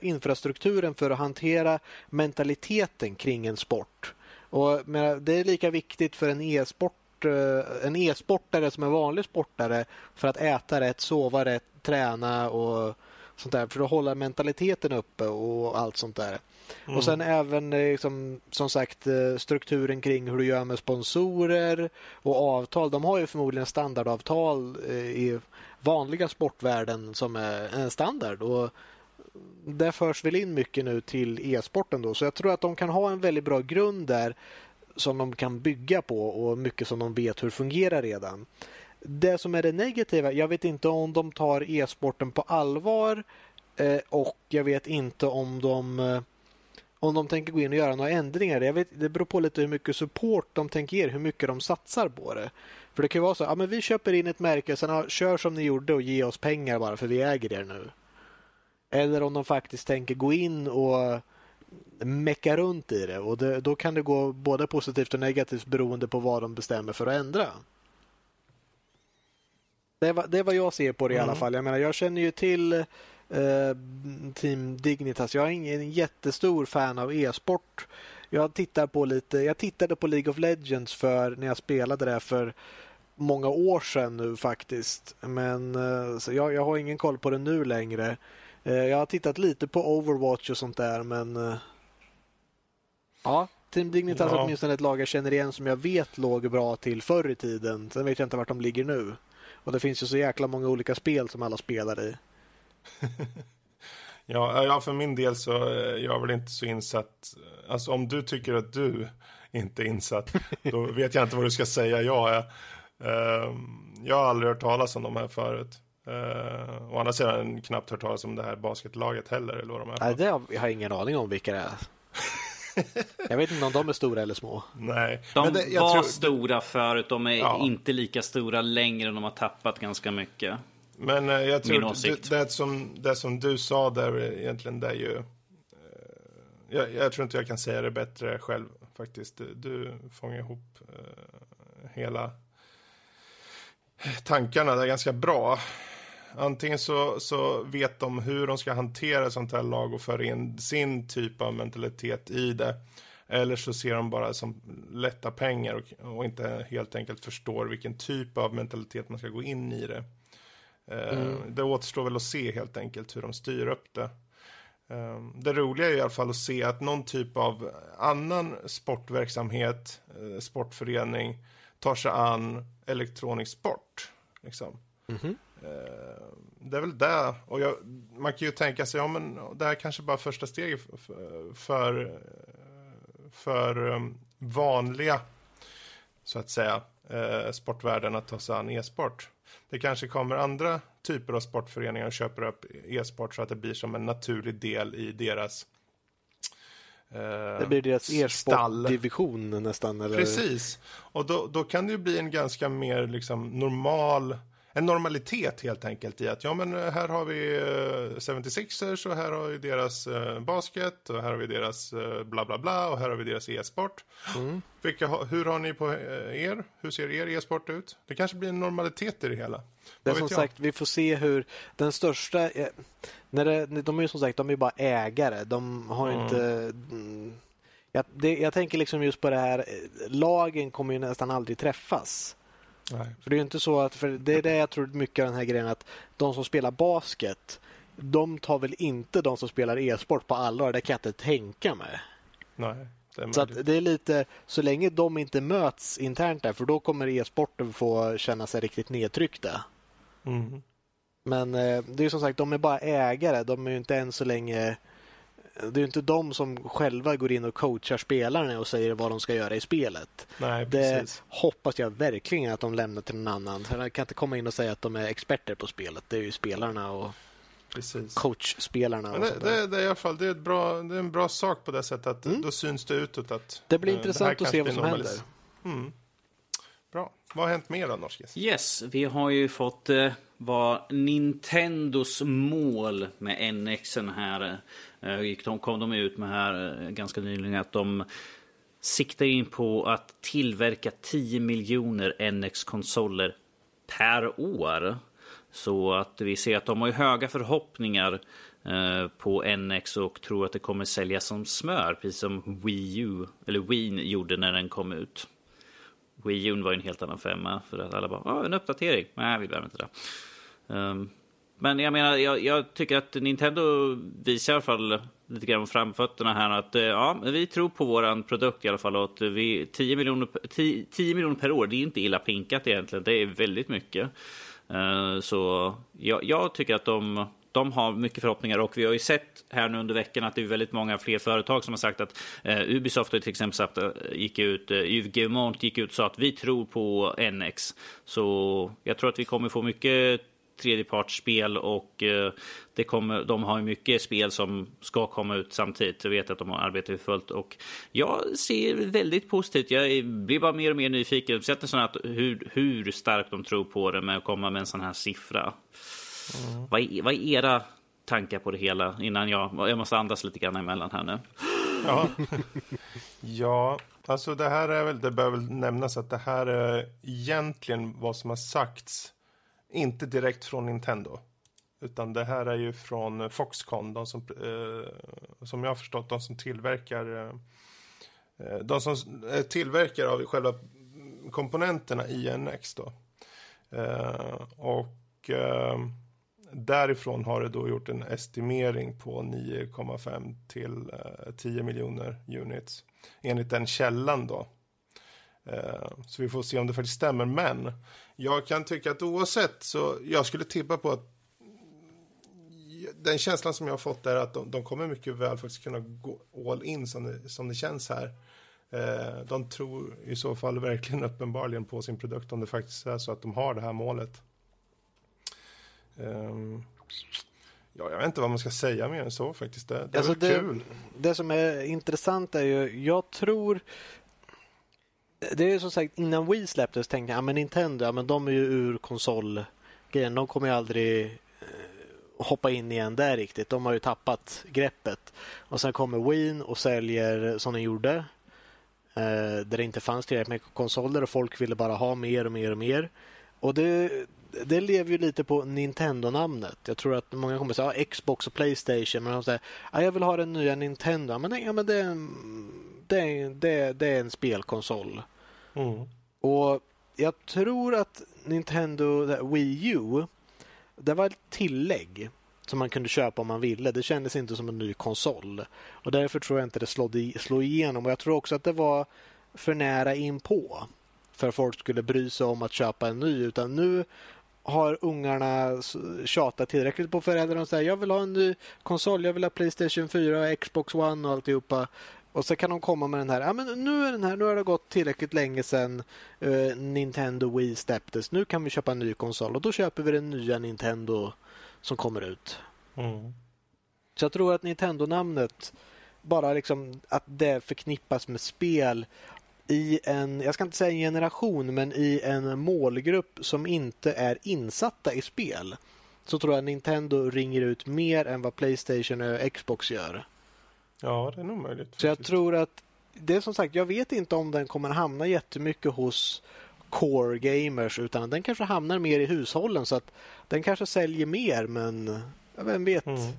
infrastrukturen för att hantera mentaliteten kring en sport. Och det är lika viktigt för en e-sport eh, en e-sportare som en vanlig sportare för att äta rätt, sova rätt, träna och sånt där för att hålla mentaliteten uppe och allt sånt där. Mm. Och sen även eh, liksom, som sagt eh, strukturen kring hur du gör med sponsorer och avtal. De har ju förmodligen standardavtal i vanliga sportvärlden som är en standard. Och det förs väl in mycket nu till e-sporten då. Så jag tror att de kan ha en väldigt bra grund där som de kan bygga på och mycket som de vet hur fungerar redan. Det som är det negativa, jag vet inte om de tar e-sporten på allvar eh, och jag vet inte om de eh, om de tänker gå in och göra några ändringar. Jag vet, det beror på lite hur mycket support de tänker ge, hur mycket de satsar på det. För det kan ju vara så, ja men vi köper in ett märke, sen ja, kör som ni gjorde och ge oss pengar bara för vi äger er nu. Eller om de faktiskt tänker gå in och mecka runt i det och det, då kan det gå både positivt och negativt beroende på vad de bestämmer för att ändra. Det är, det är vad jag ser på det i alla mm. fall. Jag menar, jag känner ju till eh, Team Dignitas. Jag är ingen jättestor fan av e-sport. Jag tittar på lite. Jag tittade på League of Legends för när jag spelade det för många år sedan nu faktiskt. Men eh, så jag, jag har ingen koll på det nu längre. Eh, jag har tittat lite på Overwatch och sånt där men eh, ja, Team Dignitas ja. är åtminstone ett lag jag känner igen som jag vet låg bra till förr i tiden. Sen vet jag inte vart de ligger nu. Och det finns ju så jäkla många olika spel som alla spelar i.
ja, ja, för min del så är jag väl inte så insatt. Alltså om du tycker att du inte är insatt, då vet jag inte vad du ska säga jag är. Ehm, jag har aldrig hört talas om de här förut. Uh, å andra sidan knappt hört talas om det här basketlaget heller. Eller vad de är
Nej, det har, jag har ingen aning om vilka det är. jag vet inte om de är stora eller små.
Nej.
De det, var tror... stora förut. De är ja. inte lika stora längre. De har tappat ganska mycket.
Men uh, jag tror det, det, som, det som du sa där egentligen det är ju. Uh, jag, jag, tror inte jag kan säga det bättre själv faktiskt. Du, du fångar ihop hela tankarna där ganska bra antingen så, så vet de hur de ska hantera sånt här lag och föra in sin typ av mentalitet i det. Eller så ser de bara som lätta pengar och, och inte helt enkelt förstår vilken typ av mentalitet man ska gå in i det. Eh, mm. Det återstår väl att se helt enkelt hur de styr upp det. Eh, det roliga är i alla fall att se att någon typ av annan sportverksamhet, eh, sportförening, tar sig an elektronisk sport. Liksom. Mm -hmm. Det är väl det. Och jag, man kan ju tänka sig, ja men det här kanske bara är första steget för, för, um, vanliga, så att säga, sportvärlden att ta sig an e-sport. Det kanske kommer andra typer av sportföreningar och köper upp e-sport så att det blir som en naturlig del i deras
eh, det blir deras e-sportdivision nästan. Eller?
Precis. Och då, då kan det ju bli en ganska mer liksom, normal en normalitet helt enkelt i att ja men eh, här har vi 76ers eh, och här har vi deras uh, basket och här har vi deras bla bla bla och här har vi deras e-sport. Mm. Vilka, hur har ni på er? Hur ser er e-sport ut? Det kanske blir en normalitet i det hela.
Det är som jag? sagt, vi får se hur den största... När det, de är ju som sagt de är bara ägare. De har mm. inte... Mm, jag, det, jag tänker liksom just på det här, lagen kommer ju nästan aldrig träffas. Nej. För det är inte så att, för det är det jag tror mycket av den här grejen att de som spelar basket, de tar väl inte de som spelar e-sport på allvar. Det kan jag inte tänka mig.
Nej.
så att det är lite, så länge de inte möts internt där, för då kommer e-sporten få känna sig riktigt nedtryckta. Mm. Men eh, det är som sagt, de är bara ägare. De är ju inte än så länge det är inte de som själva går in och coachar spelarna och säger vad de ska göra i spelet.
Nej,
det hoppas jag verkligen att de lämnar till någon annan. Jag kan inte komma in och säga att de är experter på spelet. Det är ju spelarna och
Precis.
coachspelarna. Och
det, det, det, är i alla fall, det, är ett bra, det är en bra sak på det sättet att då syns det utåt att
Det blir
eh,
intressant
här
att se vad som händer.
Mm. Bra. Vad har hänt mer då, Norskis?
Yes, vi har ju fått eh, vad Nintendos mål med NXen här. Eh, de, kom de ut med här eh, ganska nyligen att de siktar in på att tillverka 10 miljoner NX-konsoler per år. Så att vi ser att de har höga förhoppningar eh, på NX och tror att det kommer säljas som smör, precis som Wii U, eller Wii gjorde när den kom ut. Wii U var ju en helt annan femma för att alla bara, ah, en uppdatering. Nej, vi behöver inte det. Um, men jag menar, jag, jag, tycker att Nintendo visar i alla fall lite grann framfötterna här att eh, ja, vi tror på våran produkt i alla fall och att vi 10 miljoner, 10, 10 miljoner per år, det är inte illa pinkat egentligen. Det är väldigt mycket. Uh, så jag, jag tycker att de, de har mycket förhoppningar och vi har ju sett här nu under veckan att det är väldigt många fler företag som har sagt att eh, Ubisoft har till exempel sagt, eh, gick ut, eh, Yves Guillemot gick ut och sa att vi tror på NX. Så jag tror att vi kommer få mycket tredjepartsspel och eh, det kommer, de har ju mycket spel som ska komma ut samtidigt. Jag vet att de har arbetat för fullt och jag ser väldigt positivt. Jag blir bara mer och mer nyfiken. Sett en sån här, hur, hur starkt de tror på det med att komma med en sån här siffra. Mm. Vad, är, vad är era tankar på det hela innan jag, jag måste andas lite grann emellan här nu?
Ja. ja, alltså det här är väl, det bör väl nämnas att det här är egentligen vad som har sagts, inte direkt från Nintendo. Utan det här är ju från Foxconn, de som, eh, som jag har förstått, de som tillverkar eh, de som eh, är tillverkare av själva komponenterna i NX då. Eh, och eh, därifrån har det då gjort en estimering på 9,5 till eh, 10 miljoner units enligt den källan då. Eh, så vi får se om det faktiskt stämmer. Men jag kan tycka att oavsett så jag skulle tippa på att den känslan som jag har fått är att de, de kommer mycket väl faktiskt kunna gå all in som det, som det känns här. Eh, de tror i så fall verkligen uppenbarligen på sin produkt om det faktiskt är så att de har det här målet. Um, ja, jag vet inte vad man ska säga mer än så faktiskt. Det, det är
alltså det,
kul.
Det som är intressant är ju, jag tror det är som sagt innan Wii släpptes tänkte jag, ja men Nintendo, ja men de är ju ur konsolgrejen. De kommer ju aldrig eh, hoppa in igen där riktigt. De har ju tappat greppet. Och sen kommer Wii och säljer som den gjorde. Eh, där det inte fanns tillräckligt med konsoler och folk ville bara ha mer och mer och mer. Och det, det lever ju lite på Nintendo-namnet. Jag tror att många kommer säga ja, Xbox och Playstation. Men de säger ja, jag vill ha den nya Nintendo. Men, ja, men det, är en, det, är, det, det är en spelkonsol.
Mm.
Och jag tror att Nintendo Wii U, det var ett tillägg som man kunde köpa om man ville. Det kändes inte som en ny konsol. Och därför tror jag inte det slog, slog igenom. Och jag tror också att det var för nära in på för att folk skulle bry sig om att köpa en ny. Utan nu har ungarna tjatat tillräckligt på föräldrarna och säger jag vill ha en ny konsol, jag vill ha Playstation 4, Xbox One och alltihopa. Och så kan de komma med den här, ja men nu är den här, nu har det gått tillräckligt länge sedan uh, Nintendo Wii släpptes. Nu kan vi köpa en ny konsol och då köper vi den nya Nintendo som kommer ut.
Mm.
Så jag tror att Nintendo-namnet, bara liksom att det förknippas med spel i en, jag ska inte säga en generation, men i en målgrupp som inte är insatta i spel. Så tror jag Nintendo ringer ut mer än vad Playstation och Xbox gör.
Ja, det är nog möjligt.
Så jag tror att det är som sagt, jag vet inte om den kommer hamna jättemycket hos core gamers utan den kanske hamnar mer i hushållen så att den kanske säljer mer men vem vet. Mm.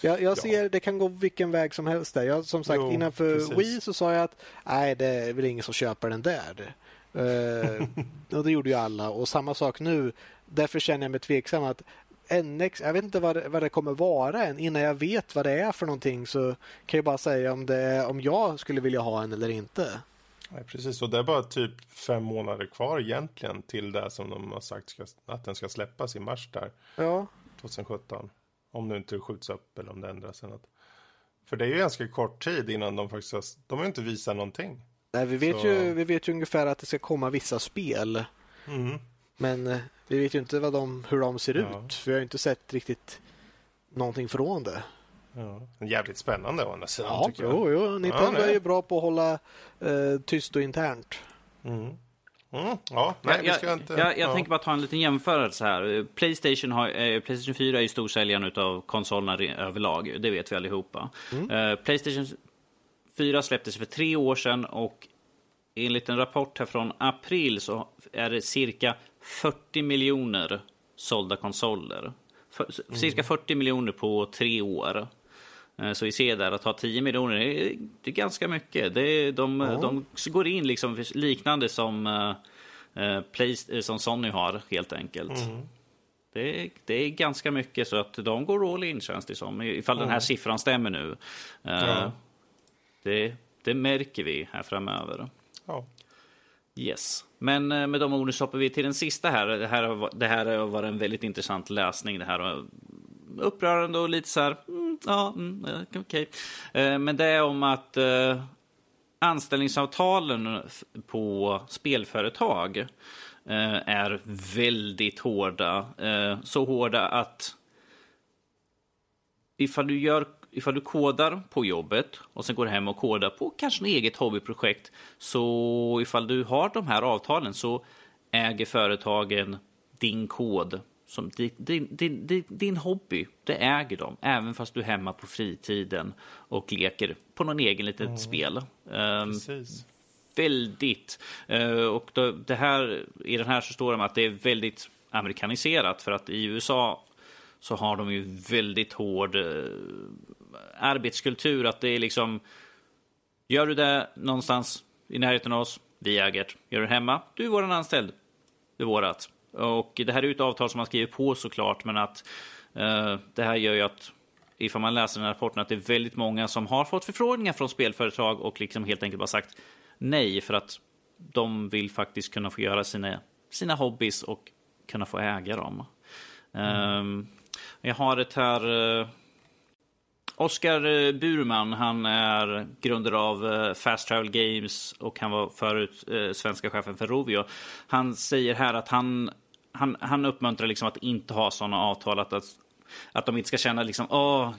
Jag, jag ser ja. det kan gå vilken väg som helst där. Jag, som sagt, jo, innanför precis. Wii så sa jag att nej, det är väl ingen som köper den där. uh, och det gjorde ju alla. Och samma sak nu. Därför känner jag mig tveksam att NX, jag vet inte vad det, vad det kommer vara än. Innan jag vet vad det är för någonting så kan jag bara säga om, det, om jag skulle vilja ha en eller inte.
Nej, precis, och det är bara typ fem månader kvar egentligen till det som de har sagt ska, att den ska släppas i mars där.
Ja.
2017. Om det inte skjuts upp eller om det ändras. Något. För det är ju ganska kort tid innan de faktiskt har, de har inte visat någonting.
Nej, vi vet, Så... ju, vi vet ju ungefär att det ska komma vissa spel.
Mm.
Men vi vet ju inte vad de, hur de ser ja. ut. Vi har inte sett riktigt någonting från det.
Ja. Jävligt spännande å andra sidan.
Ja,
tycker jag.
jo, jo. Nintendo
Ja,
är ju bra på att hålla eh, tyst och internt.
Mm. Mm. Ja, nej, vi
jag,
ska inte...
jag, jag
ja.
tänker bara ta en liten jämförelse här. Playstation, har, eh, Playstation 4 är ju storsäljaren av konsolerna överlag. Det vet vi allihopa. Eh, Playstation 4 släpptes för tre år sedan och enligt en rapport här från april så är det cirka 40 miljoner sålda konsoler. För, Cirka 40 miljoner på tre år. Eh, Så vi ser där att ha 10 miljoner, det är, det ganska mycket. Det är, de, de går in liksom liknande som, eh, eh, Play, eh, som Sony har helt enkelt. Det, är, det är ganska mycket så att de går all in känns det som. Ifall den här siffran stämmer nu.
Ja.
det, det märker vi här framöver.
Ja.
Yes. Men med de orden så hoppar vi till den sista här. Det här, det här har varit en väldigt intressant läsning. Det här upprörande och lite så här, mm, ja, mm, eh, okej. Okay. Men det är om att eh, anställningsavtalen på spelföretag är väldigt hårda. Så hårda att ifall du, gör, ifall du kodar på jobbet och sen går hem och kodar på kanske ett eget hobbyprojekt. Så ifall du har de här avtalen så äger företagen din kod. Som din, din, din, din, hobby, det äger de. Även fast du är hemma på fritiden och leker på någon egen litet spel. Ehm,
Precis.
väldigt. eh, Och då, det här, I den här så står det att det är väldigt amerikaniserat för att i USA så har de ju väldigt hård eh, arbetskultur. Att det är liksom, gör du det någonstans i närheten av oss, vi äger det. Gör du det hemma, du är våran anställd. Det är vårat. Och det här är ju ett avtal som man skriver på såklart, men att eh, det här gör ju att ifall man läser den här rapporten att det är väldigt många som har fått förfrågningar från spelföretag och liksom helt enkelt bara sagt nej för att de vill faktiskt kunna få göra sina, sina hobbys och kunna få äga dem. Ehm, jag har ett här... Eh, uh, Oskar eh, Burman, han är grundare av eh, Fast Travel Games och han var förut eh, svenska chefen för Rovio. Han säger här att han, han, han uppmuntrar liksom att inte ha sådana avtal, att, att, att de inte ska känna liksom, åh,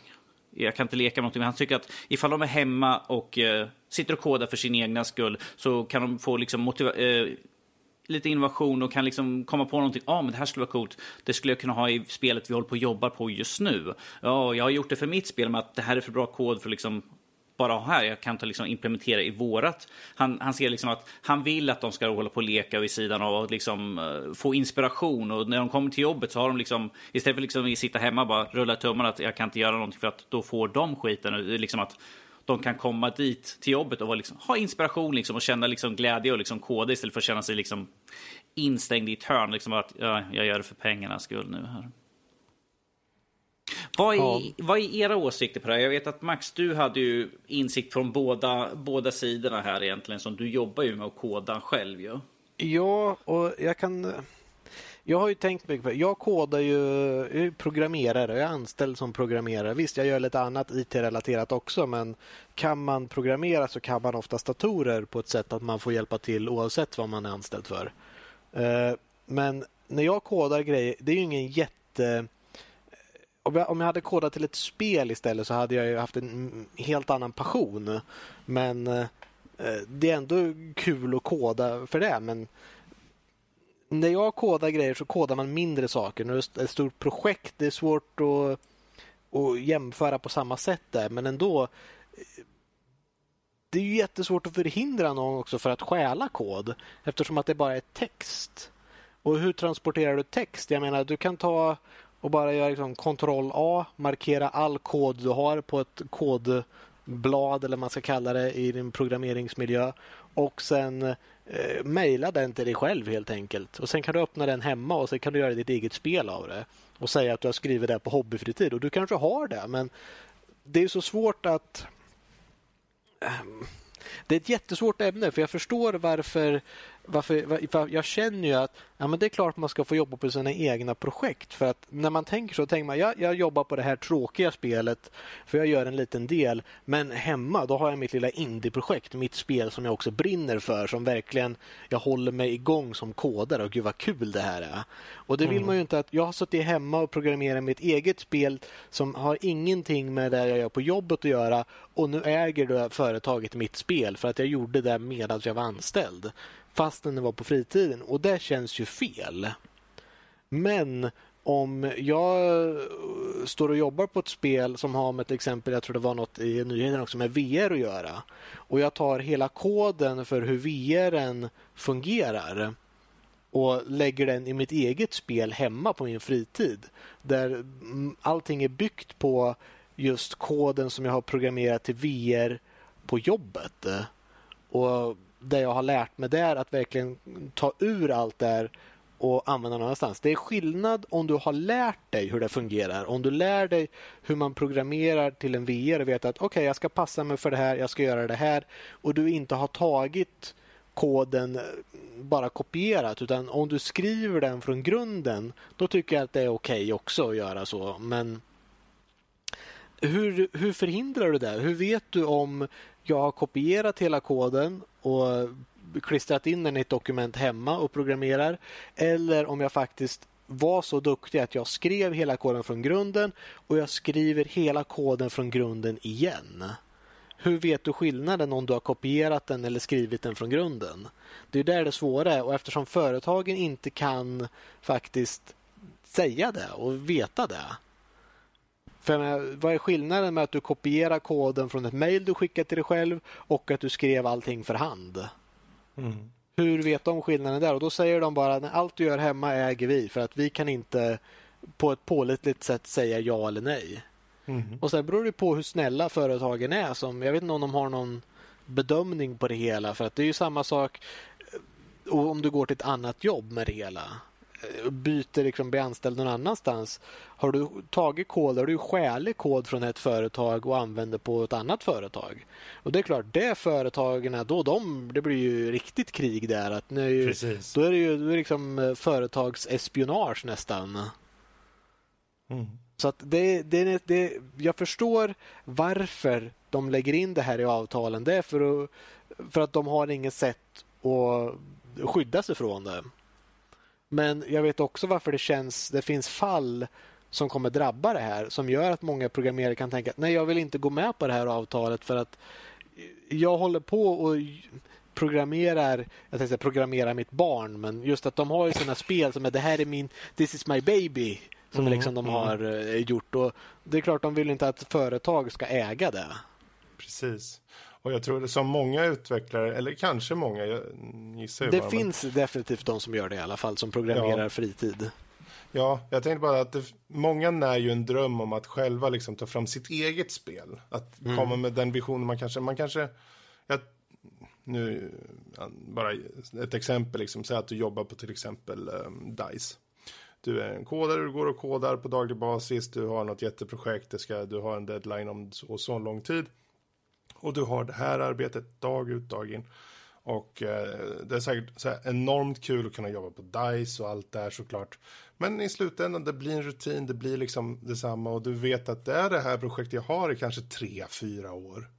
jag kan inte leka med någonting. Men han tycker att ifall de är hemma och eh, sitter och kodar för sin egna skull så kan de få liksom motiva- eh, lite innovation och kan liksom komma på någonting. Ja, ah, men det här skulle vara coolt. Det skulle jag kunna ha i spelet vi håller på och jobbar på just nu. Ja, jag har gjort det för mitt spel med att det här är för bra kod för liksom bara ha här. Jag kan ta liksom implementera i vårat. Han, han ser liksom att han vill att de ska hålla på och leka vid sidan av och liksom uh, få inspiration. Och när de kommer till jobbet så har de liksom istället för liksom att sitta hemma och bara rulla tummarna att jag kan inte göra någonting för att då får de skiten. Liksom att de kan komma dit till jobbet och vara liksom, ha inspiration liksom, och känna liksom glädje och liksom koda istället för att känna sig liksom instängd i ett hörn. Liksom att ja, jag gör det för pengarnas skull nu. här. Vad är,
Ja.
vad är era åsikter på det här? Jag vet att Max, du hade ju insikt från båda, båda sidorna här egentligen. Som du jobbar ju med att koda själv ju.
Ja, och jag kan... Jag har ju tänkt mycket på det. Jag kodar ju, jag är programmerare, jag är anställd som programmerare. Visst, jag gör lite annat IT-relaterat också, men kan man programmera så kan man oftast datorer på ett sätt att man får hjälpa till oavsett vad man är anställd för. Eh, Men när jag kodar grejer, det är ju ingen jätte... Om jag, om jag hade kodat till ett spel istället så hade jag ju haft en helt annan passion. Men eh, eh, det är ändå kul att koda för det. Men när jag kodar grejer så kodar man mindre saker. När det är ett stort projekt, det är svårt att, att jämföra på samma sätt där. Men ändå. Eh, det är ju jättesvårt att förhindra någon också för att stjäla kod eftersom att det bara är text. Och hur transporterar du text? Jag menar, du kan ta och bara göra liksom Ctrl A, markera all kod du har på ett kodblad eller vad man ska kalla det i din programmeringsmiljö. Och sen eh, mejla den till dig själv helt enkelt. Och Sen kan du öppna den hemma och sen kan du göra ditt eget spel av det. Och säga att du har skrivit det på hobbyfritid. Och du kanske har det men det är så svårt att ehm, det är ett jättesvårt ämne för jag förstår varför varför, för jag känner ju att ja, men det är klart man ska få jobba på sina egna projekt. För att när man tänker så tänker man ja, jag jobbar på det här tråkiga spelet för jag gör en liten del. Men hemma då har jag mitt lilla indieprojekt, mitt spel som jag också brinner för som verkligen jag håller mig igång som kodare och gud vad kul det här är. Och det vill mm. man ju inte att jag har suttit hemma och programmerat mitt eget spel som har ingenting med det jag gör på jobbet att göra och nu äger då företaget mitt spel för att jag gjorde det medan jag var anställd fastän det var på fritiden och det känns ju fel. Men om jag eh, står och jobbar på ett spel som har med till exempel, jag tror det var något i nyheten också, med VR att göra och jag tar hela koden för hur VR fungerar och lägger den i mitt eget spel hemma på min fritid där mm, allting är byggt på just koden som jag har programmerat till VR på jobbet. Och det jag har lärt mig där att verkligen ta ur allt där och använda någon annanstans. Det är skillnad om du har lärt dig hur det fungerar. Om du lär dig hur man programmerar till en VR och vet att okej, okay, jag ska passa mig för det här, jag ska göra det här och du inte har tagit koden eh, bara kopierat utan om du skriver den från grunden då tycker jag att det är okej okay också att göra så. Men hur, hur förhindrar du det? Hur vet du om jag har kopierat hela koden och klistrat in den i ett dokument hemma och programmerar eller om jag faktiskt var så duktig att jag skrev hela koden från grunden och jag skriver hela koden från grunden igen. Hur vet du skillnaden om du har kopierat den eller skrivit den från grunden? Det är där det svåra är och eftersom företagen inte kan faktiskt säga det och veta det för menar, vad är skillnaden med att du kopierar koden från ett mejl du skickat till dig själv och att du skrev allting för hand? Mm. Hur vet de skillnaden där? Och då säger de bara att allt du gör hemma äger vi för att vi kan inte på ett pålitligt sätt säga ja eller nej. Mm. Och sen beror det på hur snälla företagen är. Som, jag vet inte om de har någon bedömning på det hela. För att det är ju samma sak eh, om du går till ett annat jobb med det hela. Eh, byter liksom blir anställd någon annanstans. Har du tagit kod, har du skälig kod från ett företag och använder på ett annat företag. Och det är klart, det företagen, då de, det blir ju riktigt krig där. Att nu, ju, då är det ju då är liksom eh, företagsespionage nästan. Mm. Så att det, det, det, jag förstår varför de lägger in det här i avtalen. Det är för att, för att de har inget sätt att skydda sig från det. Men jag vet också varför det känns, det finns fall som kommer drabba det här som gör att många programmerare kan tänka att nej, jag vill inte gå med på det här avtalet för att jag håller på och programmerar, jag tänkte säga programmera mitt barn, men just att de har ju sina spel som är det här är min, this is my baby som mm, liksom de mm. har mm. gjort och det är klart de vill inte att företag ska äga det.
Precis. Och jag tror det som många utvecklare, eller kanske många, jag gissar
Det bara, finns men... definitivt de som gör det i alla fall, som programmerar ja. fritid.
Ja, jag tänkte bara att det, många när ju en dröm om att själva liksom ta fram sitt eget spel. Att mm. komma med den visionen man kanske, man kanske, jag, nu, bara ett exempel, liksom, säg att du jobbar på till exempel um, DICE. Du är en kodare, du går och kodar på daglig basis, du har något jätteprojekt, det ska, du har en deadline om så, så lång tid. Och du har det här arbetet dag ut, dag in. Och eh, det är säkert så enormt kul att kunna jobba på DICE och allt där såklart. Men i slutändan, det blir en rutin, det blir liksom detsamma och du vet att det är det här projektet jag har i kanske tre, fyra år.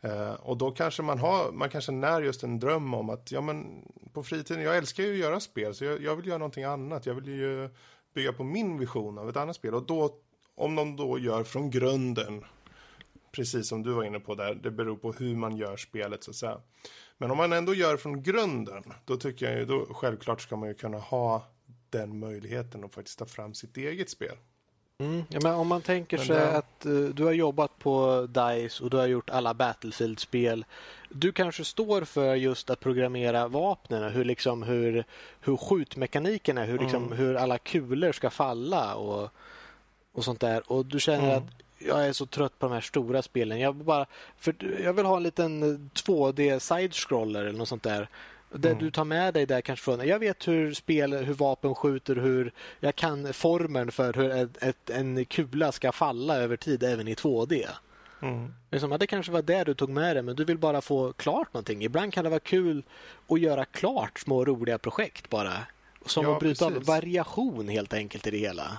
Eh, och då kanske man har, man kanske när just en dröm om att, ja men på fritiden, jag älskar ju att göra spel så jag, jag vill göra någonting annat. Jag vill ju bygga på min vision av ett annat spel och då, om de då gör från grunden precis som du var inne på där, det beror på hur man gör spelet så att säga. Men om man ändå gör från grunden, då tycker jag ju, då självklart ska man ju kunna ha den möjligheten att faktiskt ta fram sitt eget spel.
Mm, ja, men om man tänker sig det... att uh, du har jobbat på DICE och du har gjort alla Battlefield-spel. Du kanske står för just att programmera vapnen, hur, liksom, hur, hur skjutmekaniken är, hur, liksom, mm. hur alla kulor ska falla och, och sånt där. Och du känner mm. att jag är så trött på de här stora spelen. Jag, bara, för jag vill ha en liten 2D side-scroller eller något sånt där. Där mm. du tar med dig där kanske från. Jag vet hur spel, hur vapen skjuter, hur jag kan formen för hur ett, ett, en kula ska falla över tid även i 2D.
Mm.
Liksom, det kanske var det du tog med dig, men du vill bara få klart någonting. Ibland kan det vara kul att göra klart små roliga projekt bara. Som
Ja,
att bryta av
precis.
variation helt enkelt i det hela.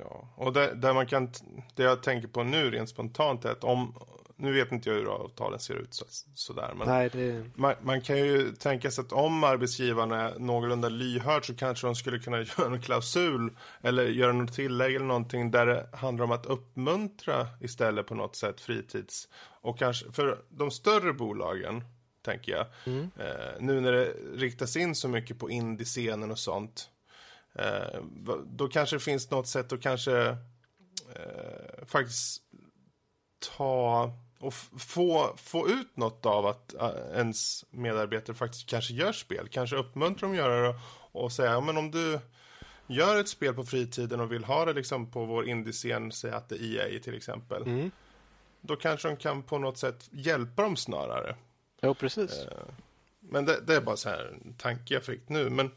Ja, och det, där man kan, det jag tänker på nu rent spontant är att om, nu vet inte jag hur avtalen ser ut så, sådär, men
Nej, det...
man, man kan ju tänka sig att om arbetsgivaren är någorlunda lyhörd så kanske de skulle kunna göra en klausul eller göra något tillägg eller någonting där det handlar om att uppmuntra istället på något sätt fritids och kanske för de större bolagen tänker jag eh, nu när det riktas in så mycket på indiescenen och sånt då kanske det finns något sätt att kanske eh, faktiskt ta och få, få ut något av att äh, ens medarbetare faktiskt kanske gör spel. Kanske uppmuntra dem att göra det och säga, ja, men om du gör ett spel på fritiden och vill ha det liksom på vår indiescen, säg att det är EA till exempel.
Mm.
Då kanske de kan på något sätt hjälpa dem snarare.
Jo, precis.
Men det, det är bara så här en tanke jag fick nu. Men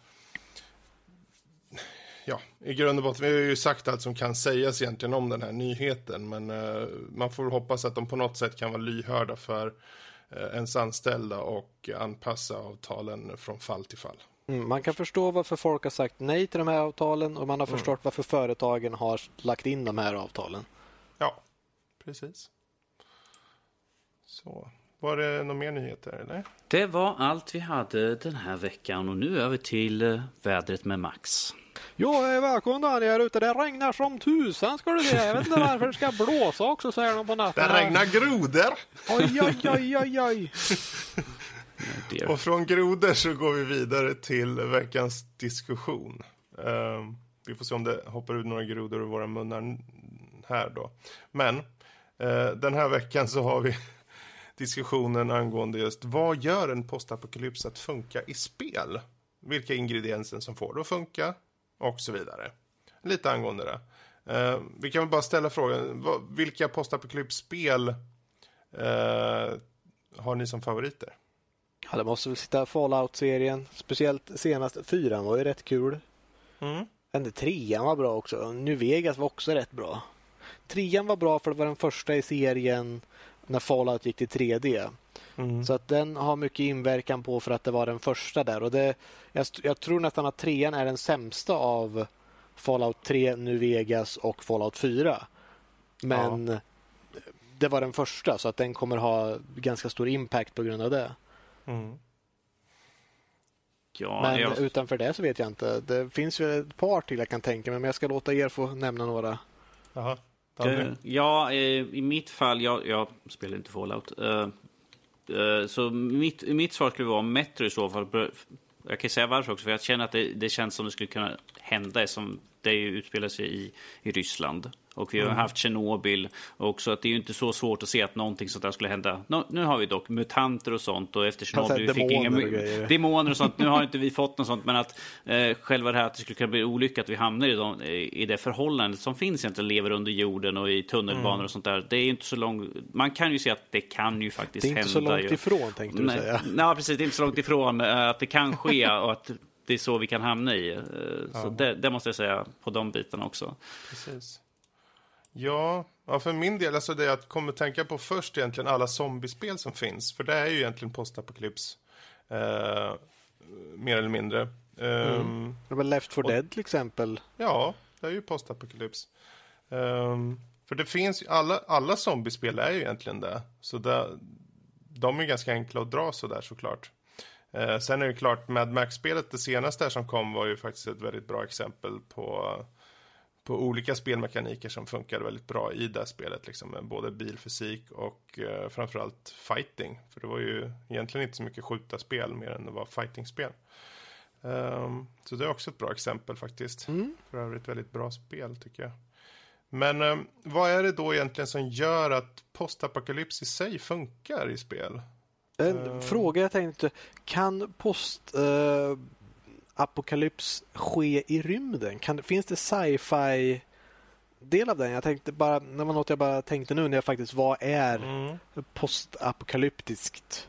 ja, i grund och botten, vi har ju sagt allt som kan sägas egentligen om den här nyheten. Men eh, man får hoppas att de på något sätt kan vara lyhörda för eh, ens anställda och anpassa avtalen från fall till fall.
Mm, man kan förstå varför folk har sagt nej till de här avtalen och man har förstått varför företagen har lagt in de här avtalen.
Ja, precis. Så, var det några mer nyheter eller?
Det var allt vi hade den här veckan och nu över till eh, vädret med Max.
Jo, välkommen Daniel ute. Det regnar som tusan ska du se. Jag vet inte varför det ska blåsa också säger de på natten.
Det regnar grodor!
Oj, oj, oj, oj, oj.
Och från grodor så går vi vidare till veckans diskussion. Ehm, vi får se om det hoppar ut några grodor ur våra munnar här då. Men eh, den här veckan så har vi diskussionen angående just vad gör en postapokalyps att funka i spel? Vilka ingredienser som får det att funka och så vidare. Lite angående det. Eh, vi kan väl bara ställa frågan, vad, vilka postapokalypsspel eh, har ni som favoriter?
Ja, det måste väl sitta Fallout-serien. Speciellt senaste fyran var ju rätt kul.
Mm.
Den trean var bra också. New Vegas var också rätt bra. Trean var bra för det var den första i serien när Fallout gick till 3D.
Mm.
Så att den har mycket inverkan på för att det var den första där. Och det, jag, jag tror nästan att trean är den sämsta av Fallout 3, New Vegas och Fallout 4. Men det var den första så att den kommer ha ganska stor impact på grund av det.
Mm.
Ja,
Men
jag,
utanför det så vet jag inte. Det finns ju ett par till jag kan tänka mig men jag ska låta er få nämna några.
Jaha.
Eh, Ja, eh, i mitt fall, jag, jag spelar inte Fallout. Eh, så mitt, mitt svar skulle vara Metro i så fall. Jag kan säga varför också, för jag känner att det, det känns som det skulle kunna hända som det utspelar sig i, i Ryssland. Och vi har haft Tjernobyl också, att det är ju inte så svårt att se att någonting sånt där skulle hända. Nu har vi dock mutanter och sånt och efter
Alltså,
Tjernobyl vi fick inga
och
demoner och sånt. Nu har inte vi fått något sånt, men att eh, själva det här att det skulle kunna bli olycka, att vi hamnar i, de, i det förhållandet som finns egentligen, lever under jorden och i tunnelbanor
Mm.
och sånt där. Det är inte så långt, man kan ju se att det kan ju faktiskt
Det är inte
hända.
så långt
ju.
ifrån tänkte du
Nej,
säga.
nej, precis, det är inte så långt ifrån eh, att det kan ske och att det är så vi kan hamna i. Eh, Så det, det måste jag säga på de bitarna också.
Precis. Ja, ja, för min del, alltså det jag kommer tänka på först egentligen alla zombiespel som finns. För det är ju egentligen postapokalyps. Eh, mer eller mindre. Ehm,
Det var Left 4 Dead till exempel.
Ja, det är ju postapokalyps. Ehm, för det finns ju, alla, alla zombiespel är ju egentligen det. Så det, de är ganska enkla att dra sådär såklart. Eh, sen är det klart, Mad Max-spelet, det senaste som kom var ju faktiskt ett väldigt bra exempel på, på olika spelmekaniker som funkade väldigt bra i det spelet. Liksom, med både bilfysik och eh, framförallt fighting. För det var ju egentligen inte så mycket skjuta spel mer än det var fighting-spel. Ehm, så det är också ett bra exempel faktiskt. För övrigt väldigt bra spel tycker jag. Men ehm, vad är det då egentligen som gör att postapokalyps i sig funkar i spel?
En
Eh.
fråga jag tänkte. Kan post eh, apokalyps ske i rymden? Kan, finns det sci-fi del av den? Jag tänkte bara, det var något jag bara tänkte nu när jag faktiskt, vad är
Mm.
postapokalyptiskt?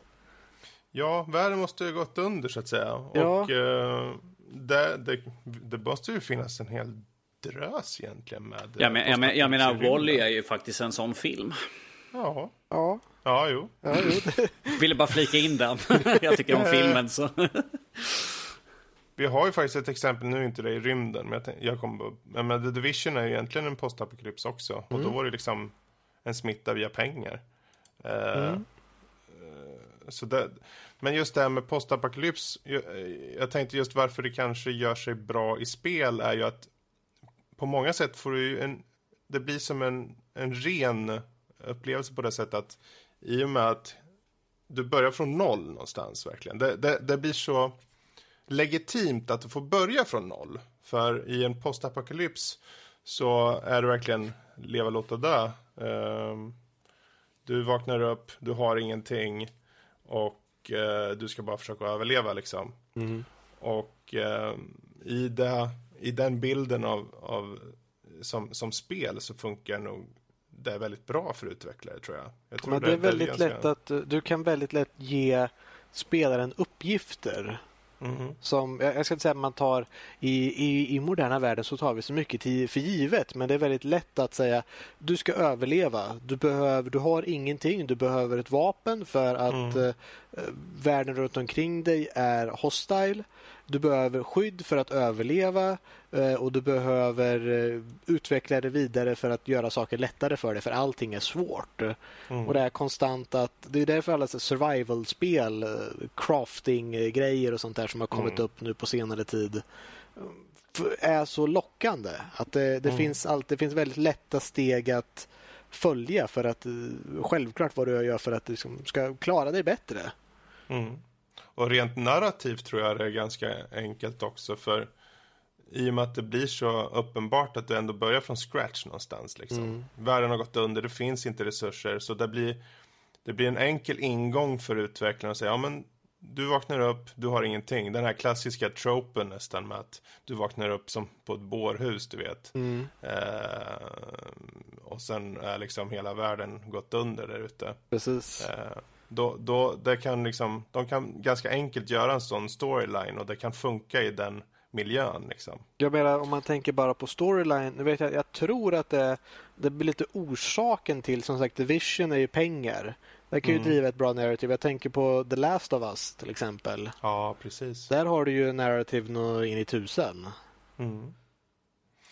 Ja, världen måste ju ha gått under så att säga.
Ja.
Och eh, det, det, det måste ju finnas en hel drös egentligen med...
Ja, men, jag, men, jag menar, Wally är ju faktiskt en sån film.
Ja.
Ja,
Ja, jo.
ja jo.
Ville bara flika in den. jag tycker om filmen så.
Vi har ju faktiskt ett exempel, nu inte det i rymden, men jag, tänk- jag kommer men The Division är ju egentligen en postapokalyps också. Och då var det liksom en smitta via pengar. Eh, eh, så det, men just det här med postapokalyps, jag, jag tänkte just varför det kanske gör sig bra i spel är ju att på många sätt får du ju en, det blir som en, en ren upplevelse på det sättet att i och med att du börjar från noll någonstans verkligen. Det, det, det blir så legitimt att du får börja från noll. För i en postapokalyps så är det verkligen leva, låta dö. Ehm, du vaknar upp, du har ingenting och eh, du ska bara försöka överleva liksom. Och ehm, i, det, i den bilden av, av som, som spel så funkar nog det väldigt bra för utvecklare tror jag. jag tror
Men det är väldigt lätt att du kan väldigt lätt ge spelaren uppgifter.
Mhm.
Som, jag ska inte säga att man tar i, i, i moderna världen så tar vi så mycket till, för givet men det är väldigt lätt att säga du ska överleva. Du, behöver, du har ingenting, du behöver ett vapen för att eh, världen runt omkring dig är hostile. Du behöver skydd för att överleva eh, och du behöver eh, utveckla det vidare för att göra saker lättare för dig för allting är svårt. Och det är konstant att det är därför alla survival-spel, eh, crafting-grejer och sånt där som har kommit upp nu på senare tid är så lockande. Att det, det, finns allt, det finns väldigt lätta steg att följa för att självklart vad du gör för att du liksom ska klara dig bättre.
Mm. Och rent narrativt tror jag det är ganska enkelt också för i och med att det blir så uppenbart att du ändå börjar från scratch någonstans liksom. Världen har gått under, det finns inte resurser så det blir det blir en enkel ingång för utvecklaren att säga ja men du vaknar upp, du har ingenting. Den här klassiska tropen nästan med att du vaknar upp som på ett bårhus, du vet. Eh, och sen är liksom hela världen gått under där ute.
Precis.
Eh, då, då, det kan liksom, de kan ganska enkelt göra en sån storyline och det kan funka i den miljön liksom.
Jag menar om man tänker bara på storyline. Nu vet jag, jag tror att det, det blir lite orsaken till som sagt Division är ju pengar. Det kan ju driva ett bra narrative. Jag tänker på The Last of Us till exempel.
Ja, precis.
Där har du ju nå in i tusen.
Mm.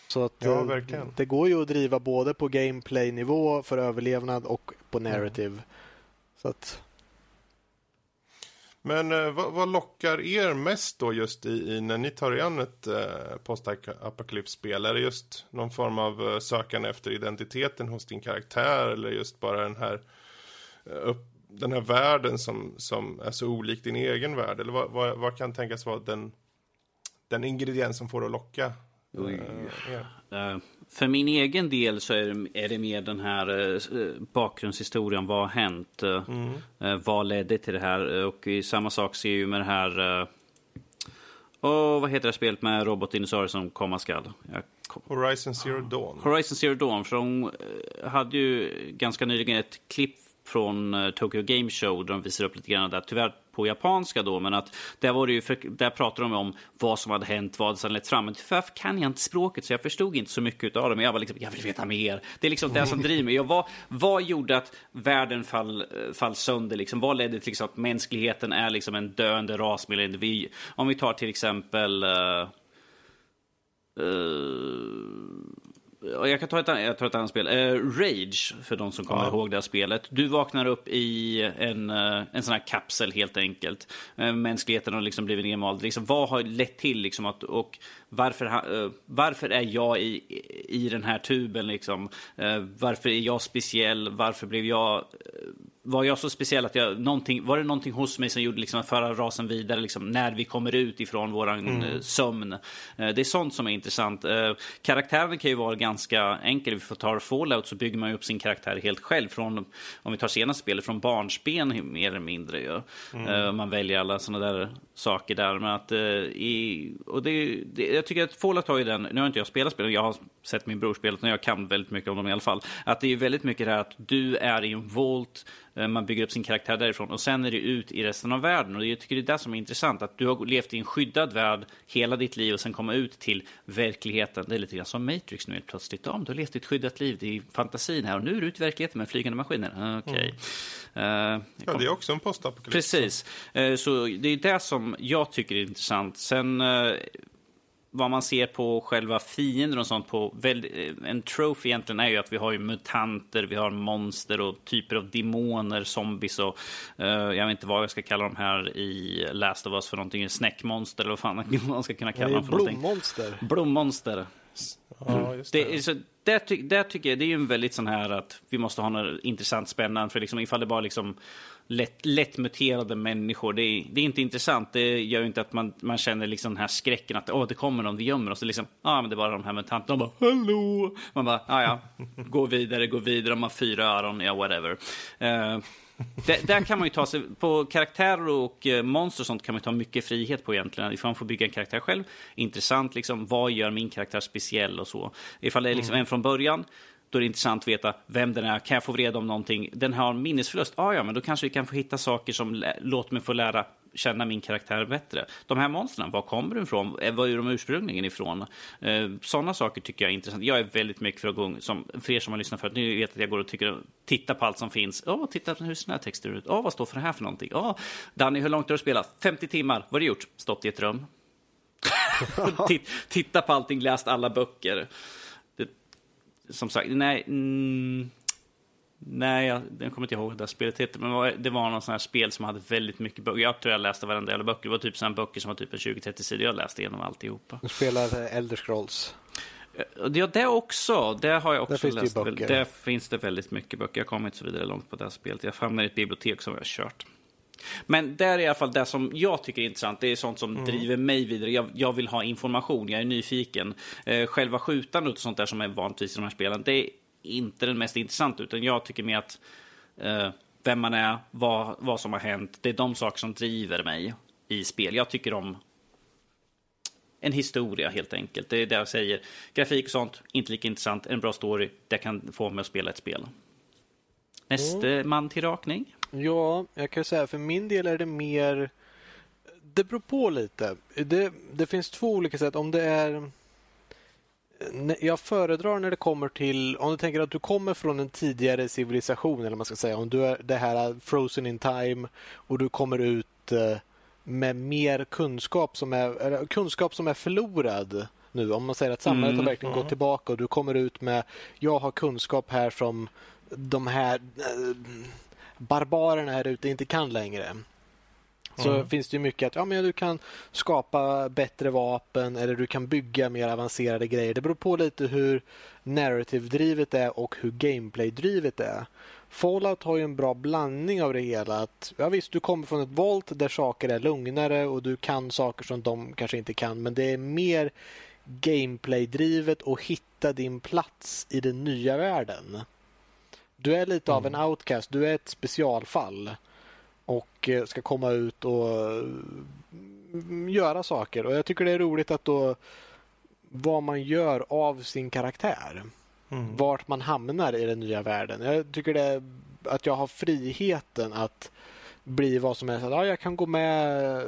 Så att
Ja,
eh,
verkligen.
det går ju att driva både på gameplay-nivå för överlevnad och på narrative. Så att,
men eh, vad, vad lockar er mest då just i, i när ni tar igen an ett eh, postapokalypsspel? Är det just någon form av eh, sökande efter identiteten hos din karaktär eller just bara den här eh, upp, den här världen som, som är så olik din egen värld? Eller vad, vad, vad kan tänkas vara den, den ingrediens som får det att locka
Oj.
eh?
Eh, För min egen del så är det, är det mer den här eh, bakgrundshistorien. Vad har hänt? Eh, eh, Vad ledde till det här? Eh, Och i samma sak ser jag ju med det här... eh, Åh, vad heter det spelet med robotdinosaurier som komma skall? Jag
Horizon Zero Dawn.
Horizon Zero Dawn, för de eh, hade ju ganska nyligen ett klipp från eh, Tokyo Game Show där de visar upp lite grann där. Tyvärr på japanska då, men att där, var det ju, för, där pratade de om vad som hade hänt, vad som lett fram. Men tyvärr kan jag inte språket så jag förstod inte så mycket av det. Men jag var liksom, jag vill veta mer. Det är liksom det som driver mig. Och vad, vad gjorde att världen fall, fall sönder? Liksom? Vad ledde till liksom att mänskligheten är liksom en döende ras? individ? Om vi tar till exempel Eh, och jag kan ta ett, jag tar ett annat spel. Eh, Rage, för de som kommer
Ja.
ihåg det här spelet. Du vaknar upp i en, eh, en sån här kapsel helt enkelt. Eh, mänskligheten har liksom blivit nedmald. Liksom, vad har lett till liksom att, och varför, varför är jag i, i den här tuben liksom? Varför är jag speciell? Varför blev jag var jag så speciell att jag, någonting, var det någonting hos mig som gjorde liksom att föra rasen vidare liksom, när vi kommer ut ifrån våran eh, sömn? Eh, det är sånt som är intressant. Eh, karaktären kan ju vara ganska enkel. Vi får ta Fallout så bygger man ju upp sin karaktär helt själv. Från, om vi tar senaste spelet, från barnsben mer eller mindre. Ju. Eh, man väljer alla sådana där saker där. Men att, eh, i, och det, det, jag tycker att Fallout har ju den, nu har inte jag spelat spelet, jag har sett min bror spela och jag kan väldigt mycket om dem i alla fall. Att det är väldigt mycket det här att du är i en volt Eh, man bygger upp sin karaktär därifrån och sen är det ut i resten av världen. Och jag tycker det är det som är intressant, att du har levt i en skyddad värld hela ditt liv och sen komma ut till verkligheten. Det är lite grann som Matrix nu helt plötsligt. Ja, du har levt ett skyddat liv, det är fantasin här och nu är du ute i verkligheten med flygande maskiner. Okej. Okay.
Mm. Uh, ja, det är också en postapokalyps.
Precis. Uh, så det är det som jag tycker är intressant. Sen uh, vad man ser på själva fiender och sånt på en trophy egentligen är ju att vi har ju mutanter, vi har monster och typer av demoner, zombies och uh, jag vet inte vad jag ska kalla dem här i Last of Us för någonting, snäckmonster eller vad fan man ska kunna kalla dem för
någonting. Blommonster.
Blommonster. Ja, just det. det, så, det, ty, tycker jag det är ju en väldigt sån här att vi måste ha något intressant spännande för liksom ifall det bara liksom lätt, lättmuterade människor. Det är, det är, inte intressant. Det gör inte att man, man känner liksom den här skräcken att åh, det kommer någon, vi gömmer oss. Det liksom, ah, men det är bara de här mutanterna. De bara, hallå! Man bara, ja, ja, gå vidare, gå vidare. De har fyra öron, ja, whatever. Uh, där, där, kan man ju ta sig, på karaktärer och eh, monster och sånt kan man ta mycket frihet på egentligen. Ifall man får bygga en karaktär själv, intressant liksom, vad gör min karaktär speciell och så. Ifall det är liksom mm. en från början, då är det intressant att veta vem den är. Kan jag få reda om någonting? Den har minnesförlust. Ah, ja, men då kanske vi kan få hitta saker som låter mig få lära känna min karaktär bättre. De här monstren, var kommer de ifrån? Eh, var är de ursprungligen ifrån? Eh, Sådana saker tycker jag är intressant. Jag är väldigt mycket för att gå, som, för er som har lyssnat förut, ni vet att jag går och tycker, tittar på allt som finns. Åh, oh, titta hur ser den här texten ut. Åh, oh, vad står för det här för någonting? Åh, oh, Danny, hur långt har du spelat? 50 timmar. Vad har du gjort? Stått i ett rum. titta på allting, läst alla böcker som sagt, nej, mm, nej, jag, jag kommer inte ihåg vad det spelet heter, men det var någon sån här spel som hade väldigt mycket böcker. Jag tror jag läste varenda jävla böcker. Det var typ sådana böcker som var typ 20-30 sidor. Jag läste igenom alltihopa.
Du spelar Elder Scrolls?
Ja, det också. Det har jag också läst. Det där finns det väldigt mycket böcker. Jag kommer inte så vidare långt på det här spelet. Jag hamnade i ett bibliotek som jag har kört. Men där är i alla fall det som jag tycker är intressant. Det är sånt som mm. driver mig vidare. Jag, jag, vill ha information, jag är nyfiken. Eh, själva skjutandet och sånt där som är vanligtvis i de här spelen, det är inte den mest intressanta. Utan jag tycker mer att eh, vem man är, vad, vad som har hänt. Det är de saker som driver mig i spel. Jag tycker om en historia helt enkelt. Det är det jag säger. Grafik och sånt, inte lika intressant. En bra story, det kan få mig att spela ett spel. Nästa mm. man till rakning.
Ja, jag kan säga för min del är det mer... Det beror på lite. Det, det finns två olika sätt. Om det är... Jag föredrar när det kommer till, om du tänker att du kommer från en tidigare civilisation, eller man ska säga, om du är det här frozen in time och du kommer ut eh, med mer kunskap som är, kunskap som är förlorad nu. Om man säger att samhället mm, har verkligen gått tillbaka och du kommer ut med, jag har kunskap här som de här eh, barbarerna här ute inte kan längre. Så mm. finns det ju mycket att ja, men du kan skapa bättre vapen eller du kan bygga mer avancerade grejer. Det beror på lite hur narrative-drivet är och hur gameplay-drivet är. Fallout har ju en bra blandning av det hela. Att, ja visst, du kommer från ett volt där saker är lugnare och du kan saker som de kanske inte kan. Men det är mer gameplay-drivet och hitta din plats i den nya världen. Du är lite mm. av en mm. outcast. Du är ett specialfall och eh, ska komma ut och mm, göra saker. Och Jag tycker det är roligt att då vad man gör av sin karaktär. Mm. Vart man hamnar i den nya världen. Jag tycker det att jag har friheten att bli vad som helst. Ja, jag kan gå med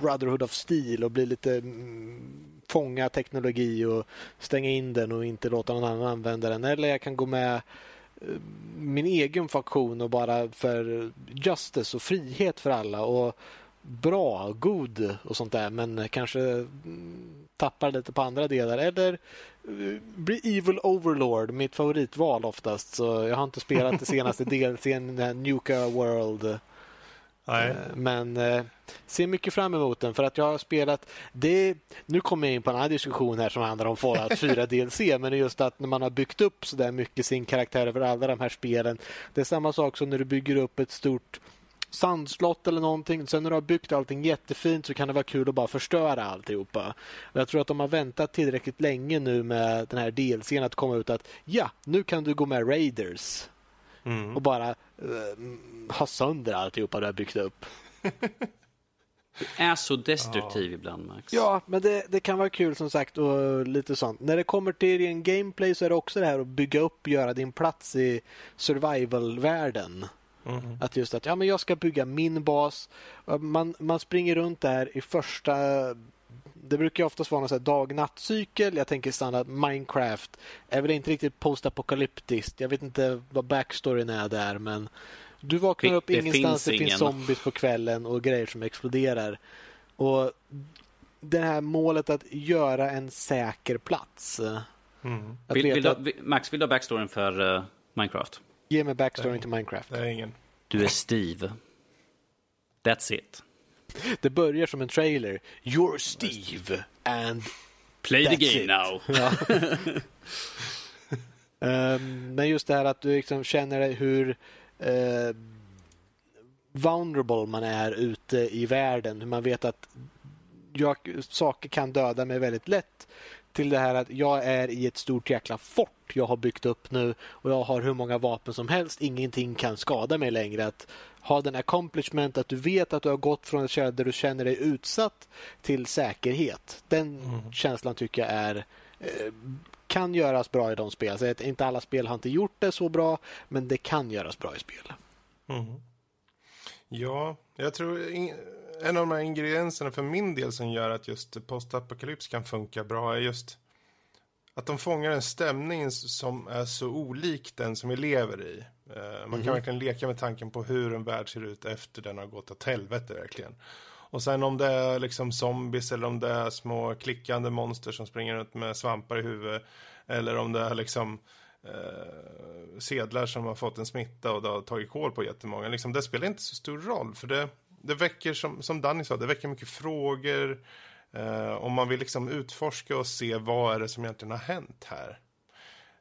Brotherhood of Steel och bli lite mm, fånga teknologi och stänga in den och inte låta någon annan använda den. Eller jag kan gå med Eh, min egen faktion och bara för justice och frihet för alla och bra, god och sånt där men kanske mm, tappar lite på andra delar eller eh, bli Evil Overlord, mitt favoritval oftast. Så jag har inte spelat det senaste DLCn, eh, Nuka World Nej. Eh, men eh, ser mycket fram emot den för att jag har spelat... Det, nu kommer jag in på en annan diskussion här som handlar om Fallout 4 DLC men det är just att när man har byggt upp så där mycket sin karaktär över alla de här spelen. Det är samma sak som när du bygger upp ett stort sandslott eller någonting. Sen när du har byggt allting jättefint så kan det vara kul att bara förstöra alltihopa. Och jag tror att de har väntat tillräckligt länge nu med den här DLCn att komma ut att ja, nu kan du gå med Raiders. Mm. Och bara uh, ha sönder alltihopa du har byggt upp.
Du är så destruktiv ja. ibland, Max.
Ja, men det, det, kan vara kul som sagt och lite sånt. När det kommer till en gameplay så är det också det här att bygga upp, göra din plats i survival-världen. Mm. Att just att ja, men jag ska bygga min bas. Man, man springer runt där i första det brukar oftast vara en dag-natt-cykel. Jag tänker standard Minecraft är väl inte riktigt postapokalyptiskt. Jag vet inte vad backstoryn är där men du vaknar upp det ingenstans, det finns zombies på kvällen och grejer som exploderar. Och det här målet att göra en säker plats.
Mm. Vill, vill du. Max, vill du ha backstoryn för uh, Minecraft?
Ge mig backstoryn till Minecraft.
Det är ingen.
Du är Steve. That's it.
Det börjar som en trailer. You're Steve and
Play the game it. now.
Um, men just det här att du liksom känner hur uh, vulnerable man är ute i världen. Hur man vet att jag, saker kan döda mig väldigt lätt till det här att jag är i ett stort jäkla fort jag har byggt upp nu och jag har hur många vapen som helst. Ingenting kan skada mig längre. Att ha den accomplishment att du vet att du har gått från ett källa där du känner dig utsatt till säkerhet. Den mm. känslan tycker jag är eh, kan göras bra i de spel. Så inte alla spel har inte gjort det så bra, men det kan göras bra i spel.
Mm. Ja, jag tror en av de här ingredienserna för min del som gör att just postapokalyps kan funka bra är just att de fångar en stämning som är så olik den som vi lever i. Eh, man kan mm. verkligen leka med tanken på hur en värld ser ut efter den har gått åt helvete verkligen. Och sen om det är liksom zombies eller om det är små klickande monster som springer runt med svampar i huvudet. Eller om det är liksom eh, sedlar som har fått en smitta och det har tagit kål på jättemånga. Liksom, det spelar inte så stor roll för det, det väcker, som, som Danny sa, det väcker mycket frågor. Eh, om man vill liksom utforska och se vad är det som egentligen har hänt här.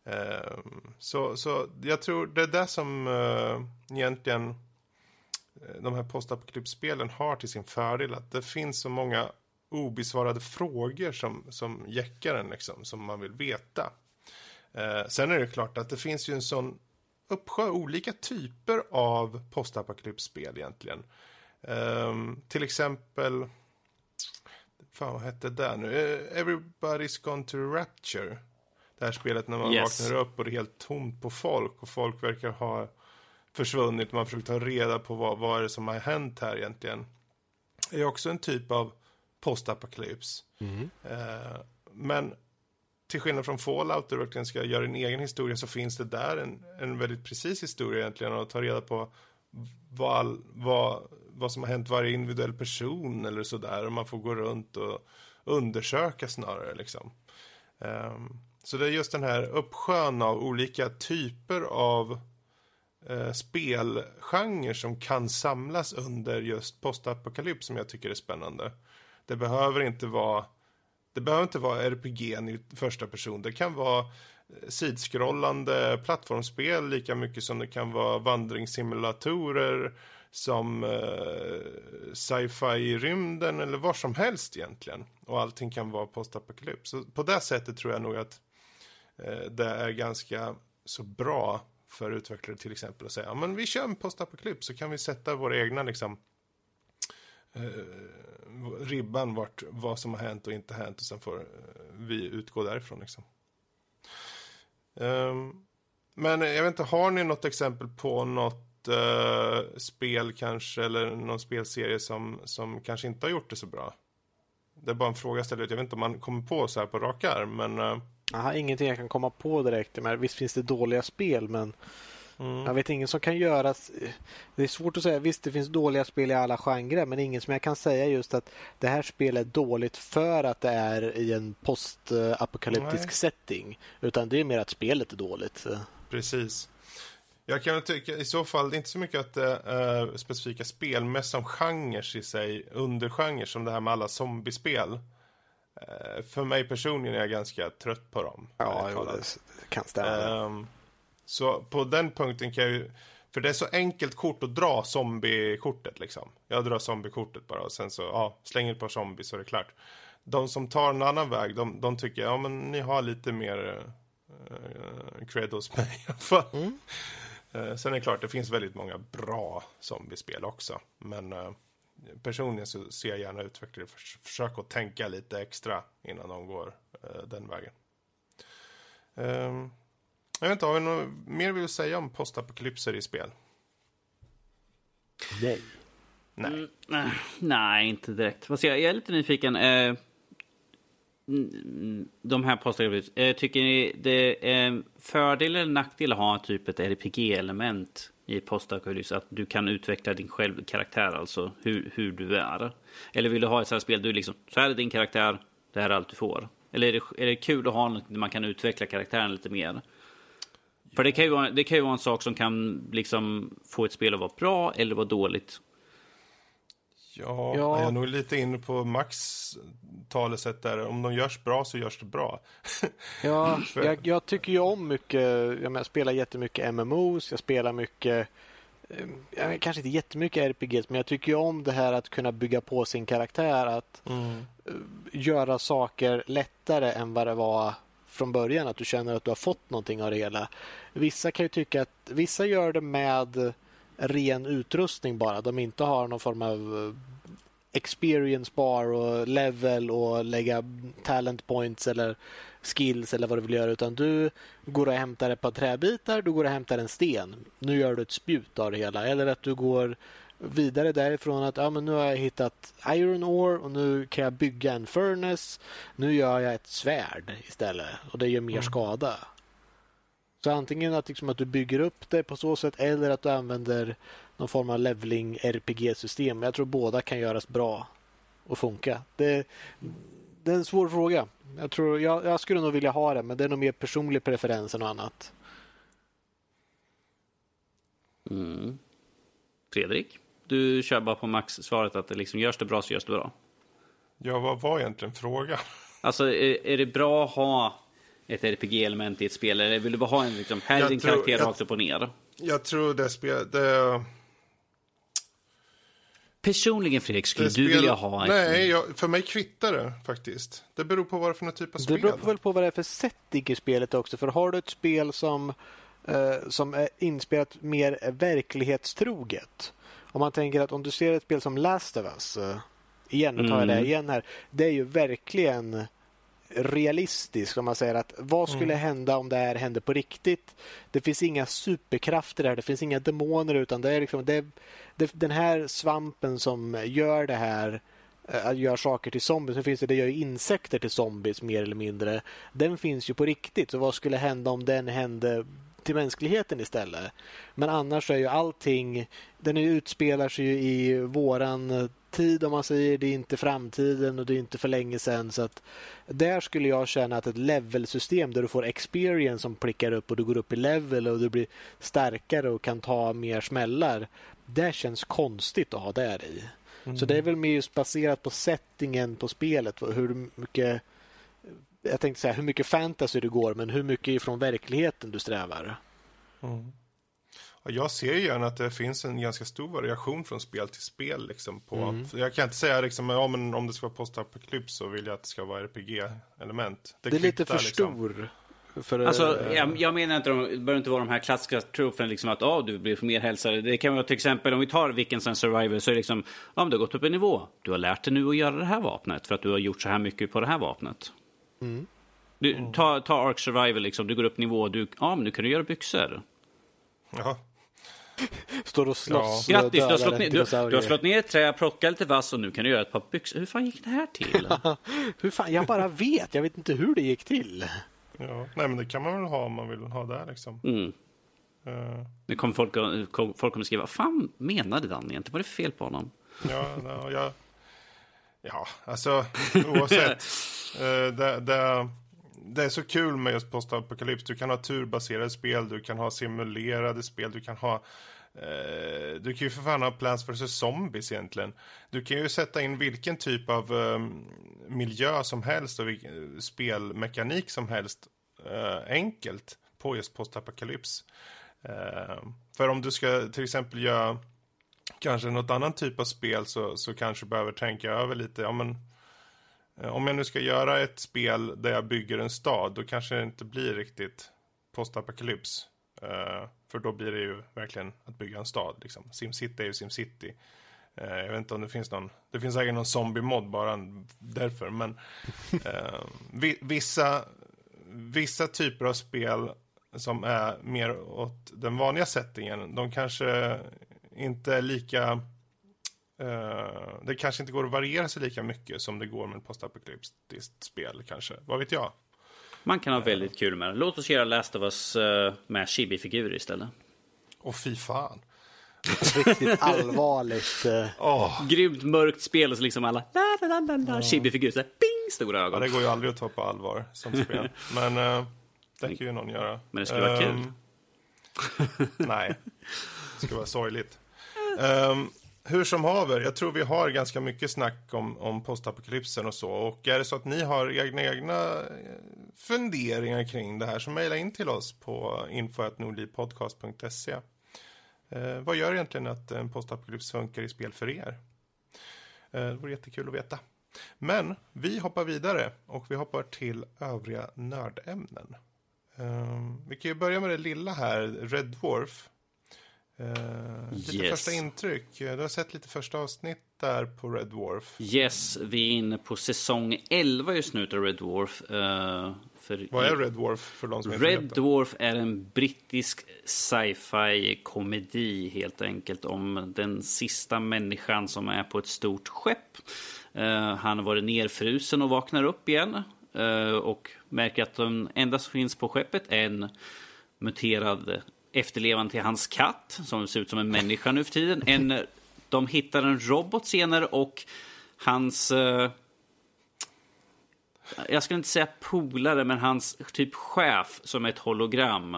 Eh, så, så jag tror det är det som eh, egentligen eh, de här postapokalypsspelen har till sin fördel. Att det finns så många obesvarade frågor som, som jäckar en liksom, som man vill veta. Eh, sen är det klart att det finns ju en sån uppsjö olika typer av postapokalypsspel egentligen. Um, till exempel, fan vad hette det nu? Uh, Everybody's Gone to Rapture. Det här spelet när man yes. vaknar upp och det är helt tomt på folk och folk verkar ha försvunnit. Man försöker ta reda på vad, vad är det som har hänt här egentligen. Det är också en typ av postapokalyps. Mm. Uh, men till skillnad från Fallout där du verkligen ska göra din egen historia så finns det där en, en väldigt precis historia egentligen och ta reda på vad, vad, vad som har hänt varje individuell person eller sådär. Och man får gå runt och undersöka snarare liksom. Um, så det är just den här uppsjön av olika typer av uh, spelgenrer som kan samlas under just postapokalyps som jag tycker är spännande. Det behöver inte vara det behöver inte vara RPG i första person. Det kan vara eh, sidskrollande plattformsspel lika mycket som det kan vara vandringssimulatorer som eh, sci-fi i rymden eller var som helst egentligen. Och allting kan vara postapokalyps. Så på det sättet tror jag nog att eh, det är ganska så bra för utvecklare till exempel att säga ja men vi kör en postapokalyps så kan vi sätta våra egna liksom eh, ribban vart vad som har hänt och inte hänt och sen får eh, vi utgå därifrån liksom. Um, men jag vet inte, har ni något exempel på något uh, spel kanske eller någon spelserie som, som kanske inte har gjort det så bra? Det är bara en fråga jag ställer ut. Jag vet inte om man kommer på så här på rak arm, men... Uh...
Aha, ingenting jag kan komma på direkt. Men visst finns det dåliga spel, men Mm. Jag vet ingen som kan göra... Det är svårt att säga. Visst, det finns dåliga spel i alla genrer men ingen som jag kan säga just att det här spelet är dåligt för att det är i en postapokalyptisk setting. Utan det är mer att spelet är dåligt.
Precis. Jag kan tycka i så fall, det är inte så mycket att det är specifika spel, mest som genrer i sig, undergenrer som det här med alla zombiespel. Eh, för mig personligen är jag ganska trött på dem.
Ja, jo, det kan stämma. Um,
så på den punkten kan jag ju... För det är så enkelt kort att dra zombiekortet liksom. Jag drar zombiekortet bara och sen så, ja, slänger ett par zombies så är det klart. De som tar en annan väg, de, de tycker, ja men ni har lite mer uh, cred hos mig i alla fall. Mm. Uh, sen är det klart, det finns väldigt många bra zombiespel också. Men uh, personligen så ser jag gärna utvecklare för, försöka att tänka lite extra innan de går uh, den vägen. Um, jag vet inte, har vi något mer vill säga om postapokalypser i spel?
Nej.
Nej.
Mm, nej, nej, inte direkt. Fast jag är lite nyfiken. De här postapokalyptiska, eh, tycker ni det är fördel eller nackdel att ha typ ett RPG-element i postapokalyps? Att du kan utveckla din självkaraktär, alltså hur, hur du är. Eller vill du ha ett sånt här spel, du liksom, så här är din karaktär, det här är allt du får. Eller är det, är det kul att ha något där man kan utveckla karaktären lite mer? För det kan, ju vara, det kan ju vara en sak som kan liksom få ett spel att vara bra eller vara dåligt.
Ja,
Ja.
jag är nog lite inne på Max talesätt där. Om de görs bra så görs det bra.
Ja, jag, jag tycker ju om mycket. Jag, menar, jag spelar jättemycket MMOs. Jag spelar mycket, eh, jag kanske inte jättemycket RPGs, men jag tycker om det här att kunna bygga på sin karaktär. Att
Mm.
göra saker lättare än vad det var från början. Att du känner att du har fått någonting av det hela. Vissa kan ju tycka att vissa gör det med ren utrustning bara. De inte har någon form av eh, experience bar och level och lägga talent points eller skills eller vad du vill göra. Utan du går och hämtar ett par träbitar, du går och hämtar en sten. Nu gör du ett spjut av det hela. Eller att du går vidare därifrån att ja, men nu har jag hittat iron ore och nu kan jag bygga en furnace. Nu gör jag ett svärd istället och det gör mer skada. Så antingen att, liksom att du bygger upp det på så sätt eller att du använder någon form av leveling RPG-system. Jag tror båda kan göras bra och funka. Det, det är en svår fråga. Jag, tror, jag, jag skulle nog vilja ha det, men det är nog mer personlig preferens än något annat.
Mm. Fredrik, du kör bara på max-svaret att det liksom görs det bra så görs det bra.
Ja, vad var egentligen frågan?
Alltså, är, är det bra att ha ett RPG-element i ett spel? Eller vill du bara ha en liksom, här är din
tror-
karaktär rakt upp och ner?
Jag tror det spel... Det,
Personligen Fredrik, skulle
det
du
spel,
vilja ha ett...
Nej, jag, för mig kvittar det faktiskt. Det beror på vad det är för någon typ av
Det
spel.
beror väl på vad det är för setting i spelet också. För har du ett spel som, eh, som är inspelat mer verklighetstroget. Om man tänker att om du ser ett spel som Last of Us. Eh, igen, nu tar jag det
Mm.
igen här. Det är ju verkligen realistiskt. Om man säger att vad skulle hända om det här hände på riktigt? Det finns inga superkrafter där. Det finns inga demoner utan det är liksom det, det, den här svampen som gör det här eh, gör saker till zombies. Sen finns det, det gör ju insekter till zombies mer eller mindre. Den finns ju på riktigt. Så vad skulle hända om den hände till mänskligheten istället? Men annars är ju allting, den utspelar sig ju i våran tid om man säger. Det är inte framtiden och det är inte för länge sedan. Så att där skulle jag känna att ett levelsystem där du får experience som prickar upp och du går upp i level och du blir starkare och kan ta mer smällar. Det känns konstigt att ha där i. Så det är väl mer just baserat på settingen på spelet. Hur mycket jag tänkte säga hur mycket fantasy det går men hur mycket ifrån verkligheten du strävar.
Mm. Jag ser ju gärna att det finns en ganska stor variation från spel till spel. Liksom, på,
Mm.
Jag kan inte säga liksom, ja, men om det ska vara postapokalyps så vill jag att det ska vara RPG-element.
Det är lite för
liksom.
stor. För,
Alltså,
eh,
jag, jag menar inte, de, det behöver inte vara de här klassiska trofen, liksom att ah, du blir mer hälsa. Det kan vara till exempel, om vi tar vilken som survivor, så är det liksom, ja, men du har gått upp en nivå. Du har lärt dig nu att göra det här vapnet, för att du har gjort så här mycket på det här vapnet. Du, ta, ta Ark Survival, liksom, du går upp nivå, du, ja, men nu kan du göra byxor.
Ja.
Står och slåss
Ja.
Grattis, du har, slått ner, du, du har slått ner ett trä, plockat lite vass och nu kan du göra ett par byxor. Hur fan gick det här till?
Hur fan, jag bara vet. Jag vet inte hur det gick till.
ja. Nej, men det kan man väl ha om man vill ha det liksom.
Mm.
Eh,
Nu kommer folk, att- kom- folk kommer skriva, vad fan menade Dan egentligen? Var det fel på honom?
Ja, ja, ja, ja, alltså oavsett. eh, det, det, det är så kul med just postapokalyps. Du kan ha turbaserade spel, du kan ha simulerade spel, du kan ha eh, du kan ju för fan ha Plants vs Zombies egentligen. Du kan ju sätta in vilken typ av eh, miljö som helst och vilken eh, spelmekanik som helst eh, enkelt på just postapokalyps. Eh, för om du ska till exempel göra kanske något annan typ av spel så, så kanske du behöver tänka över lite, ja men eh, om jag nu ska göra ett spel där jag bygger en stad, då kanske det inte blir riktigt postapokalyps. Eh, för då blir det ju verkligen att bygga en stad, liksom. Simcity är ju Simcity. Eh, jag vet inte om det finns någon, det finns säkert någon zombie-mod bara därför, men eh, vi, vissa, vissa typer av spel som är mer åt den vanliga settingen, de kanske inte lika... Uh, det kanske inte går att variera sig lika mycket som det går med ett postapokalyptiskt spel kanske. Vad vet jag?
Man kan ha väldigt kul med det. Låt oss göra Last of Us uh, med chibi-figurer istället.
Och fy fan.
Riktigt allvarligt.
Oh.
Grymt mörkt spel och så liksom alla la, la, la, la, chibi-figurer. Så ping, stora ögon.
Ja, det går ju aldrig att ta på allvar som spel. Men uh, det kan ju någon göra.
Men det skulle vara kul.
Um, nej, det skulle vara sorgligt. Um, hur som haver, jag tror vi har ganska mycket snack om, om postapokalypsen och så. Och är det så att ni har egna, egna eh, funderingar kring det här så mejla in till oss på info.nordlivpodcast.se. Eh, vad gör egentligen att en postapokalyps funkar i spel för er? Eh, det vore jättekul att veta. Men vi hoppar vidare och vi hoppar till övriga nördämnen. Eh, vi kan ju börja med det lilla här, Red Dwarf. Uh, lite
Yes.
första intryck. Du har sett lite första avsnitt där på Red Dwarf.
Yes, vi är inne på säsong 11 just nu av Red Dwarf. eh, för
Vad är Red Dwarf för de som inte
Red
vet det?
Dwarf är en brittisk sci-fi komedi helt enkelt om den sista människan som är på ett stort skepp. Eh, han har varit nerfrusen och vaknar upp igen och märker att den enda som finns på skeppet är en muterad efterlevande till hans katt som ser ut som en människa nu för tiden. En, de hittar en robot senare och hans eh, jag skulle inte säga polare, men hans typ chef som är ett hologram.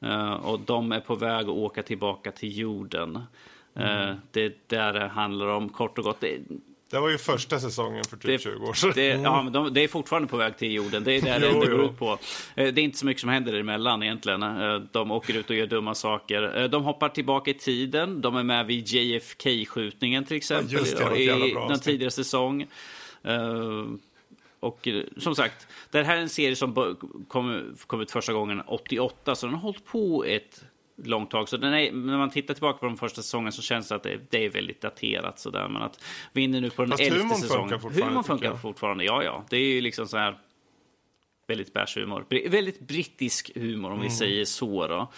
Eh, och de är på väg att åka tillbaka till jorden. Eh, det är där det handlar om, kort och gott. Det,
Det var ju första säsongen för typ
det,
20 år sedan.
det, ja, men de, det är fortfarande på väg till jorden. Det är där det,
Jo,
det
jo.
ut på. Eh, Det är inte så mycket som händer emellan egentligen. Eh, De åker ut och gör dumma saker. Eh, De hoppar tillbaka i tiden. De är med vid JFK-skjutningen till exempel.
Ja, just det, det
I någon tidigare säsong. Och som sagt, det här är en serie som kom, kom ut första gången 88, så den har hållit på ett långt tag. Så är, när man tittar tillbaka på de första säsongen så känns det att det, det är väldigt daterat. Sådär. Men att vi är inne nu på den
Fast
elfte säsongen.
funkar fortfarande,
Humorn funkar
jag.
fortfarande, ja ja. Det är ju liksom så här väldigt bärshumor. Br- Väldigt brittisk humor om vi
Mm.
säger så då.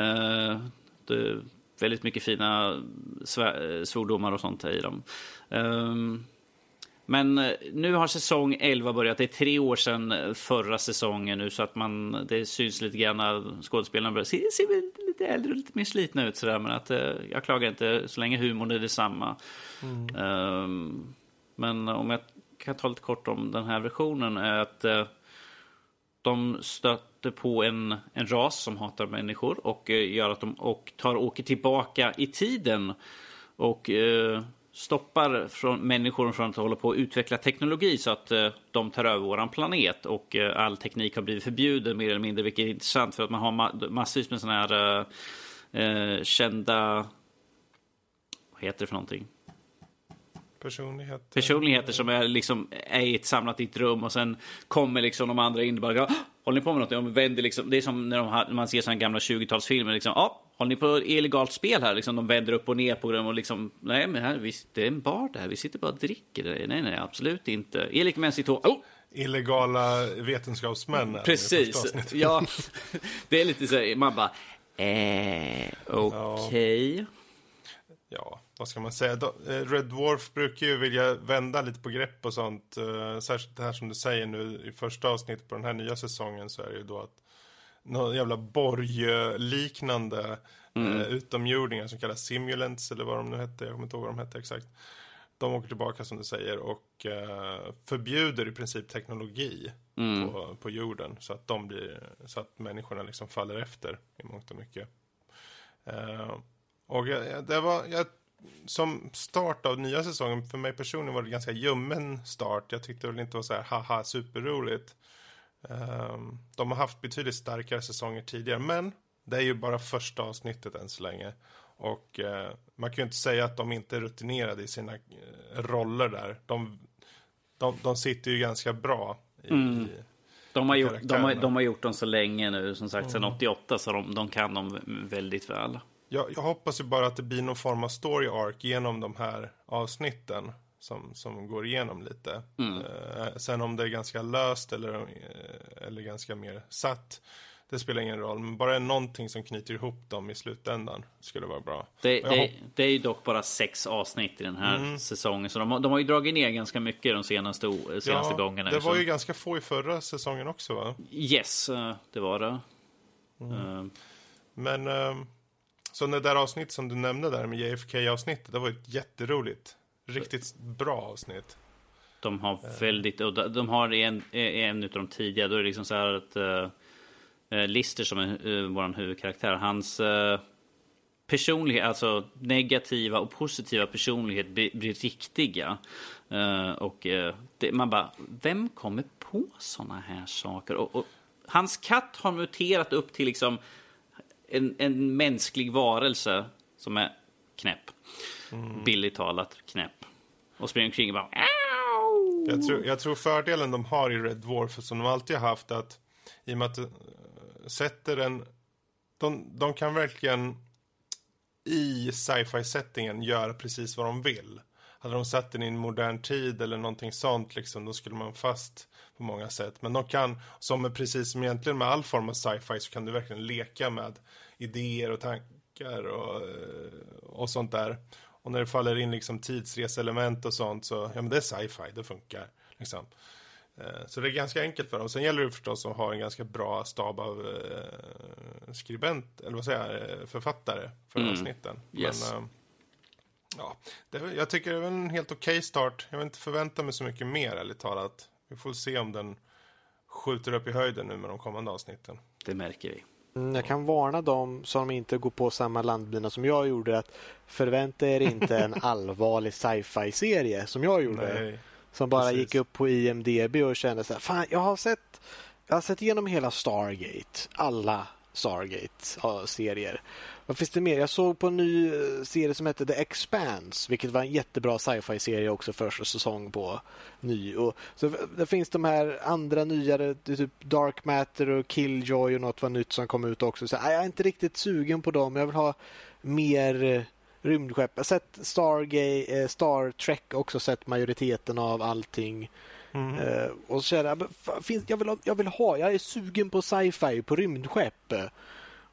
Eh, det väldigt mycket fina svär- svordomar och sånt i dem. Ehm, men eh, nu har säsong 11 börjat. Det är tre år sedan eh, förra säsongen nu så att man, det syns lite grann att skådespelarna börjar se, ser väl lite äldre och lite mer slitna ut sådär. Men att eh, jag klagar inte så länge humorn är detsamma. Ehm, men om jag kan ta lite kort om den här versionen är att eh, de stöter på en, en ras som hatar människor och eh, gör att de och tar åker tillbaka i tiden och eh, stoppar från människor från att hålla på att utveckla teknologi så att eh, de tar över vår planet och eh, all teknik har blivit förbjuden mer eller mindre, vilket är intressant för att man har ma- massvis med sådana här eh, eh, kända vad heter det för någonting?
Personlighet.
personligheter som är, liksom, är i ett samlat i ett rum och sen kommer liksom de andra in och bara "Ja, Håller ni på med något? De vänder liksom, det är som när har, när man ser såna gamla 20-talsfilmer. Liksom, ja, håller ni på illegalt spel här? Liksom, de vänder upp och ner på dem och liksom, nej men här, vi, det är en bar där, vi sitter bara och dricker. Nej, nej, absolut inte. Elik Mensito, oh,
Illegala vetenskapsmän.
precis. Ja, det är lite så, här, man bara, eh, okej.
Ja, vad ska man säga? Eh, Red Dwarf brukar ju vilja vända lite på grepp och sånt. eh, Särskilt det här som du säger nu i första avsnittet på den här nya säsongen så är det ju då att någon jävla borgliknande mm. utomjordingar som kallas simulants eller vad de nu hette. Jag kommer inte ihåg vad de hette exakt. De åker tillbaka som du säger och eh, förbjuder i princip teknologi på, på jorden så att de blir så att människorna liksom faller efter i mångt och mycket. Eh, och jag, jag- det var, jag, som start av nya säsongen, för mig personligen var det ganska ljummen start. Jag tyckte väl inte det var så här haha superroligt. Um, de har haft betydligt starkare säsonger tidigare, men det är ju bara första avsnittet än så länge. Och eh, man kan ju inte säga att de inte är rutinerade i sina eh, roller där. De, de, de sitter ju ganska bra i, i
De har, gjort, de, har, de har gjort dem så länge nu, som sagt, sedan 88, så de, de kan dem väldigt väl.
Jag, jag hoppas ju bara att det blir någon form av story arc genom de här avsnitten som, som går igenom lite. Eh, sen om det är ganska löst eller, eh, eller ganska mer satt, det spelar ingen roll. Men bara någonting som knyter ihop dem i slutändan skulle vara bra.
Det, det, det är ju dock bara sex avsnitt i den här säsongen. Så de, har- de har ju dragit ner ganska mycket de senaste, senaste
ja,
gångerna.
Det var
Så-
ju ganska få i förra säsongen också va?
Yes, eh, det var det.
Mm.
Eh,
Men ehm, så det där avsnitt som du nämnde där med JFK-avsnittet, det var ett jätteroligt. Riktigt bra avsnitt.
De har väldigt udda. De har en, en utav de tidiga. Då är det liksom så här att uh, Lister som är uh, vår huvudkaraktär. Hans uh, personlighet, alltså negativa och positiva personlighet blir, blir riktiga. Eh, och eh, det, man bara, vem kommer på såna här saker? Och, och, hans katt har muterat upp till liksom en, en mänsklig varelse som är knäpp. Billigt talat knäpp. Och springer omkring och bara!
Jag tror, jag tror fördelen de har i Red Dwarf, som de alltid har haft, att i och med att eh, sätter en... De, de kan verkligen i sci-fi-settingen göra precis vad de vill. Hade de satt den i en modern tid eller någonting sånt, liksom, då skulle man fast på många sätt. Men de kan, som är precis som egentligen med all form av sci-fi, så kan du verkligen leka med idéer och tankar och, eh, och sånt där. Och när det faller in liksom tidsreseelement och sånt så, ja men det är sci-fi, det funkar. Liksom. Eh, Så det är ganska enkelt för dem. Sen gäller det förstås att ha en ganska bra stab av eh, skribent, eller vad säger jag, författare för
Mm.
avsnitten.
Yes.
Men, ja, det, jag tycker det är en helt okej start. Jag vill inte förvänta mig så mycket mer, ärligt talat. Vi får se om den skjuter upp i höjden nu med de kommande avsnitten.
Det märker vi.
Mm, Jag kan varna dem som inte går på samma landmina som jag gjorde att förvänta er inte en allvarlig sci-fi-serie som jag gjorde.
Nej.
Som bara
precis.
gick upp på IMDB och kände så här, fan jag har sett jag har sett igenom hela Stargate, alla Stargate-serier. Vad finns det mer? Jag såg på en ny eh, serie som hette The Expanse, vilket var en jättebra sci-fi-serie också första säsong på ny. Och, så det finns de här andra nyare, typ Dark Matter och Killjoy och något var nytt som kom ut också. Så, jag är inte riktigt sugen på dem. Jag vill ha mer eh, rymdskepp. Jag har sett Stargate, eh, Star Trek också sett majoriteten av allting.
Mm.
Eh, och så känner jag, finns, jag, vill ha, jag vill ha, jag är sugen på sci-fi, på rymdskepp.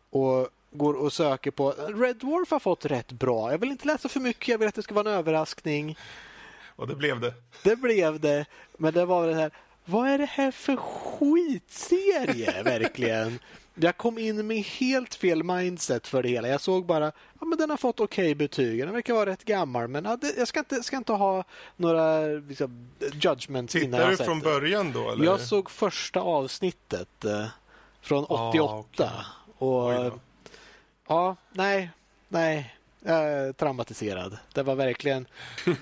Och går och söker på, Red Dwarf har fått rätt bra. Jag vill inte läsa för mycket, jag vill att det ska vara en överraskning.
Och det blev det.
Det blev det, men det var det här, vad är det här för skitserie verkligen? Jag kom in med helt fel mindset för det hela. Jag såg bara, ja men den har fått okej betyg. Den verkar vara rätt gammal men ja, det, jag ska inte, ska inte ha några liksom, judgments innan jag
Tittar du
sett
från
det.
början då? Eller?
Jag såg första avsnittet eh, från
Ah,
88.
okej.
Och
Oj då.
ja, nej, nej. Är traumatiserad. Det var verkligen...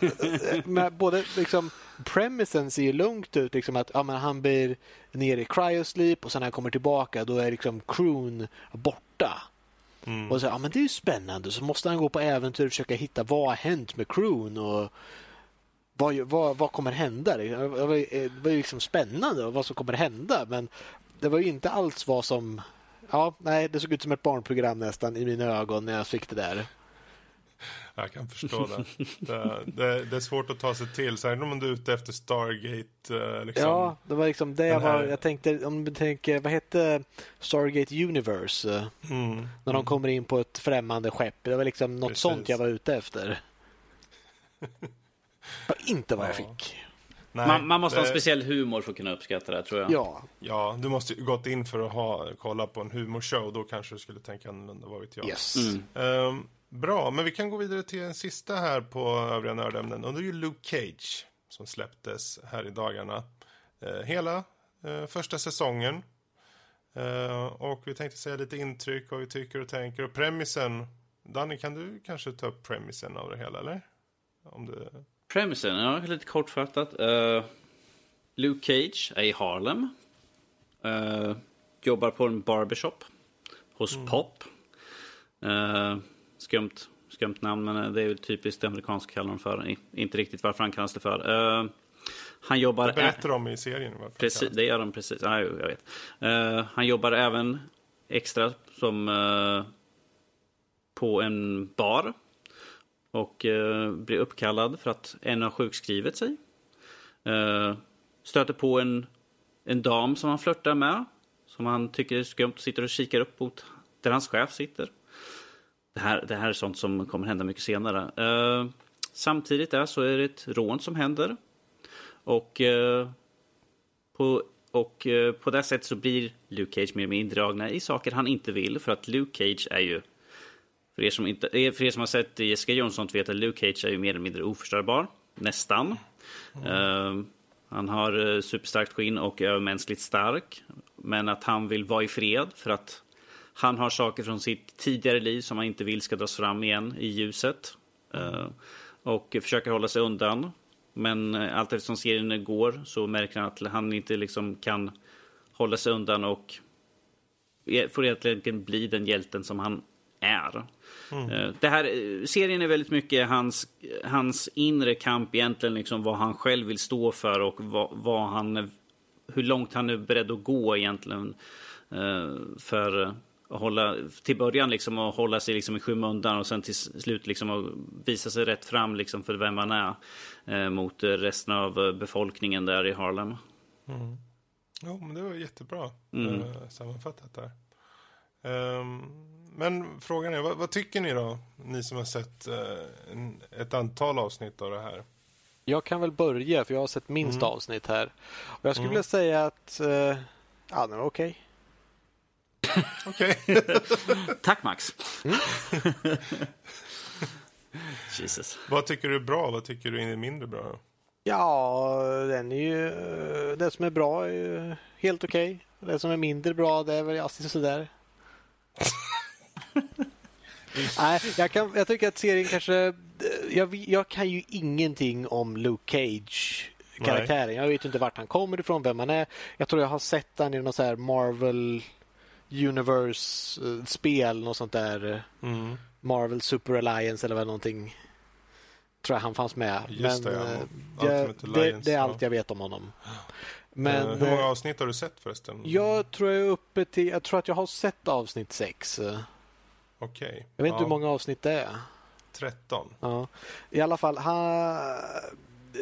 med både liksom... Premisen ser ju lugnt ut. Liksom att ja, men han blir nere i cryosleep och sen när han kommer tillbaka då är liksom crewn borta.
Mm.
Och så, ja, men det är ju spännande. Så måste han gå på äventyr och försöka hitta vad har hänt med crewn och vad, vad, vad kommer hända? Det var, det var ju liksom spännande vad som kommer hända men det var ju inte alls vad som... Ja, nej, det såg ut som ett barnprogram nästan i mina ögon när jag fick det där.
Jag kan förstå det. det, det. Det är svårt att ta sig till, särskilt om du är ute efter Stargate. eh, Liksom.
Ja, det var liksom det jag
här-
var... Jag tänkte, om du tänker, vad hette Stargate Universe?
Mm.
När de kommer in på ett främmande skepp. Det var liksom något
Precis.
sånt jag var ute efter. Det var inte vad jag
Ja.
fick.
Nej,
Man, man måste ha en
det-
speciell humor för att kunna uppskatta det, tror jag.
Ja,
Ja, du måste ju gått in för att ha, kolla på en humorshow. Då kanske du skulle tänka annorlunda, vad vet jag.
yes.
Mm.
Ehm, bra, men vi kan gå vidare till en sista här på övriga nördämnen. Och det är ju Luke Cage som släpptes här i dagarna. Eh, hela eh, första säsongen. Eh, och vi tänkte säga lite intryck, vad vi tycker och tänker. Och premissen, Danny, kan du kanske ta upp premissen av det hela, eller? Om du...
Premisen, ja, lite kortfattat. Uh, Luke Cage är i Harlem. Uh, jobbar på en barbershop hos Pop. Uh, skumt, skumt namn, men det är ju typiskt amerikanskt kallar de för. Inte riktigt varför han kallas det för. Uh, han jobbar...
Det berättar de i serien varför
Precis, det gör de precis. Ja, jo, jag vet. Eh, han jobbar även extra som eh, på en bar. Och eh, blir uppkallad för att en har sjukskrivit sig. Uh, stöter på en, en dam som han flörtar med. Som som han tycker är skumt och sitter och kikar upp mot där hans chef sitter. Det här, det här är sånt som kommer hända mycket senare. Uh, samtidigt där så är det ett rån som händer. Och, uh, på, och uh, på det sättet så blir Luke Cage mer och mer indragna i saker han inte vill. För att Luke Cage är ju, för er som, inte, för er som har sett Jessica Johnson vet att Luke Cage är ju mer eller mindre oförstörbar. Nästan. Mm. han har superstarkt skinn och är övermänskligt stark. Men att han vill vara i fred för att han har saker från sitt tidigare liv som han inte vill ska dras fram igen i ljuset. Mm. och försöker hålla sig undan. Men uh, allt eftersom serien går så märker han att han inte liksom kan hålla sig undan och får egentligen bli den hjälten som han är. Mm. Eh, det här, serien är väldigt mycket hans, hans inre kamp egentligen, liksom vad han själv vill stå för och vad, vad han, hur långt han är beredd att gå egentligen. För hålla, till början liksom att hålla sig liksom i skymundan och sen till slut liksom att visa sig rätt fram liksom för vem man är eh, mot resten av befolkningen där i Harlem.
Mm. Jo, men det var jättebra mm. eh, sammanfattat där. Um, men frågan är, vad, vad, tycker ni då? Ni som har sett eh, en, ett antal avsnitt av det här.
Jag kan väl börja, för jag har sett minst mm. avsnitt här. Och jag skulle mm. vilja säga att, eh, ja, det var okej. Okay.
Okej.
Tack Max. Mm. Jesus.
Vad tycker du är bra? Vad tycker du är mindre bra?
Ja, den är ju... Det som är bra är ju helt okej. Okay. Det som är mindre bra, det är väl alltid sådär. Nej, jag, kan, jag tycker att serien kanske... Jag, jag kan ju ingenting om Luke Cage karaktären. Jag vet inte vart han kommer ifrån, vem han är. Jag tror jag har sett han i någon så här Marvel Universe-spel, något sånt där. Mm. Marvel Super Alliance eller vad någonting. Tror jag han fanns med.
Just Men det, ja.
jag, det, det, är allt jag vet om honom.
Men, uh, hur många eh, avsnitt har du sett förresten?
Jag tror jag är uppe till, jag tror att jag har sett avsnitt sex.
Okej. Okay.
Jag vet inte ja. hur många avsnitt det är.
13.
Ja. I alla fall, han,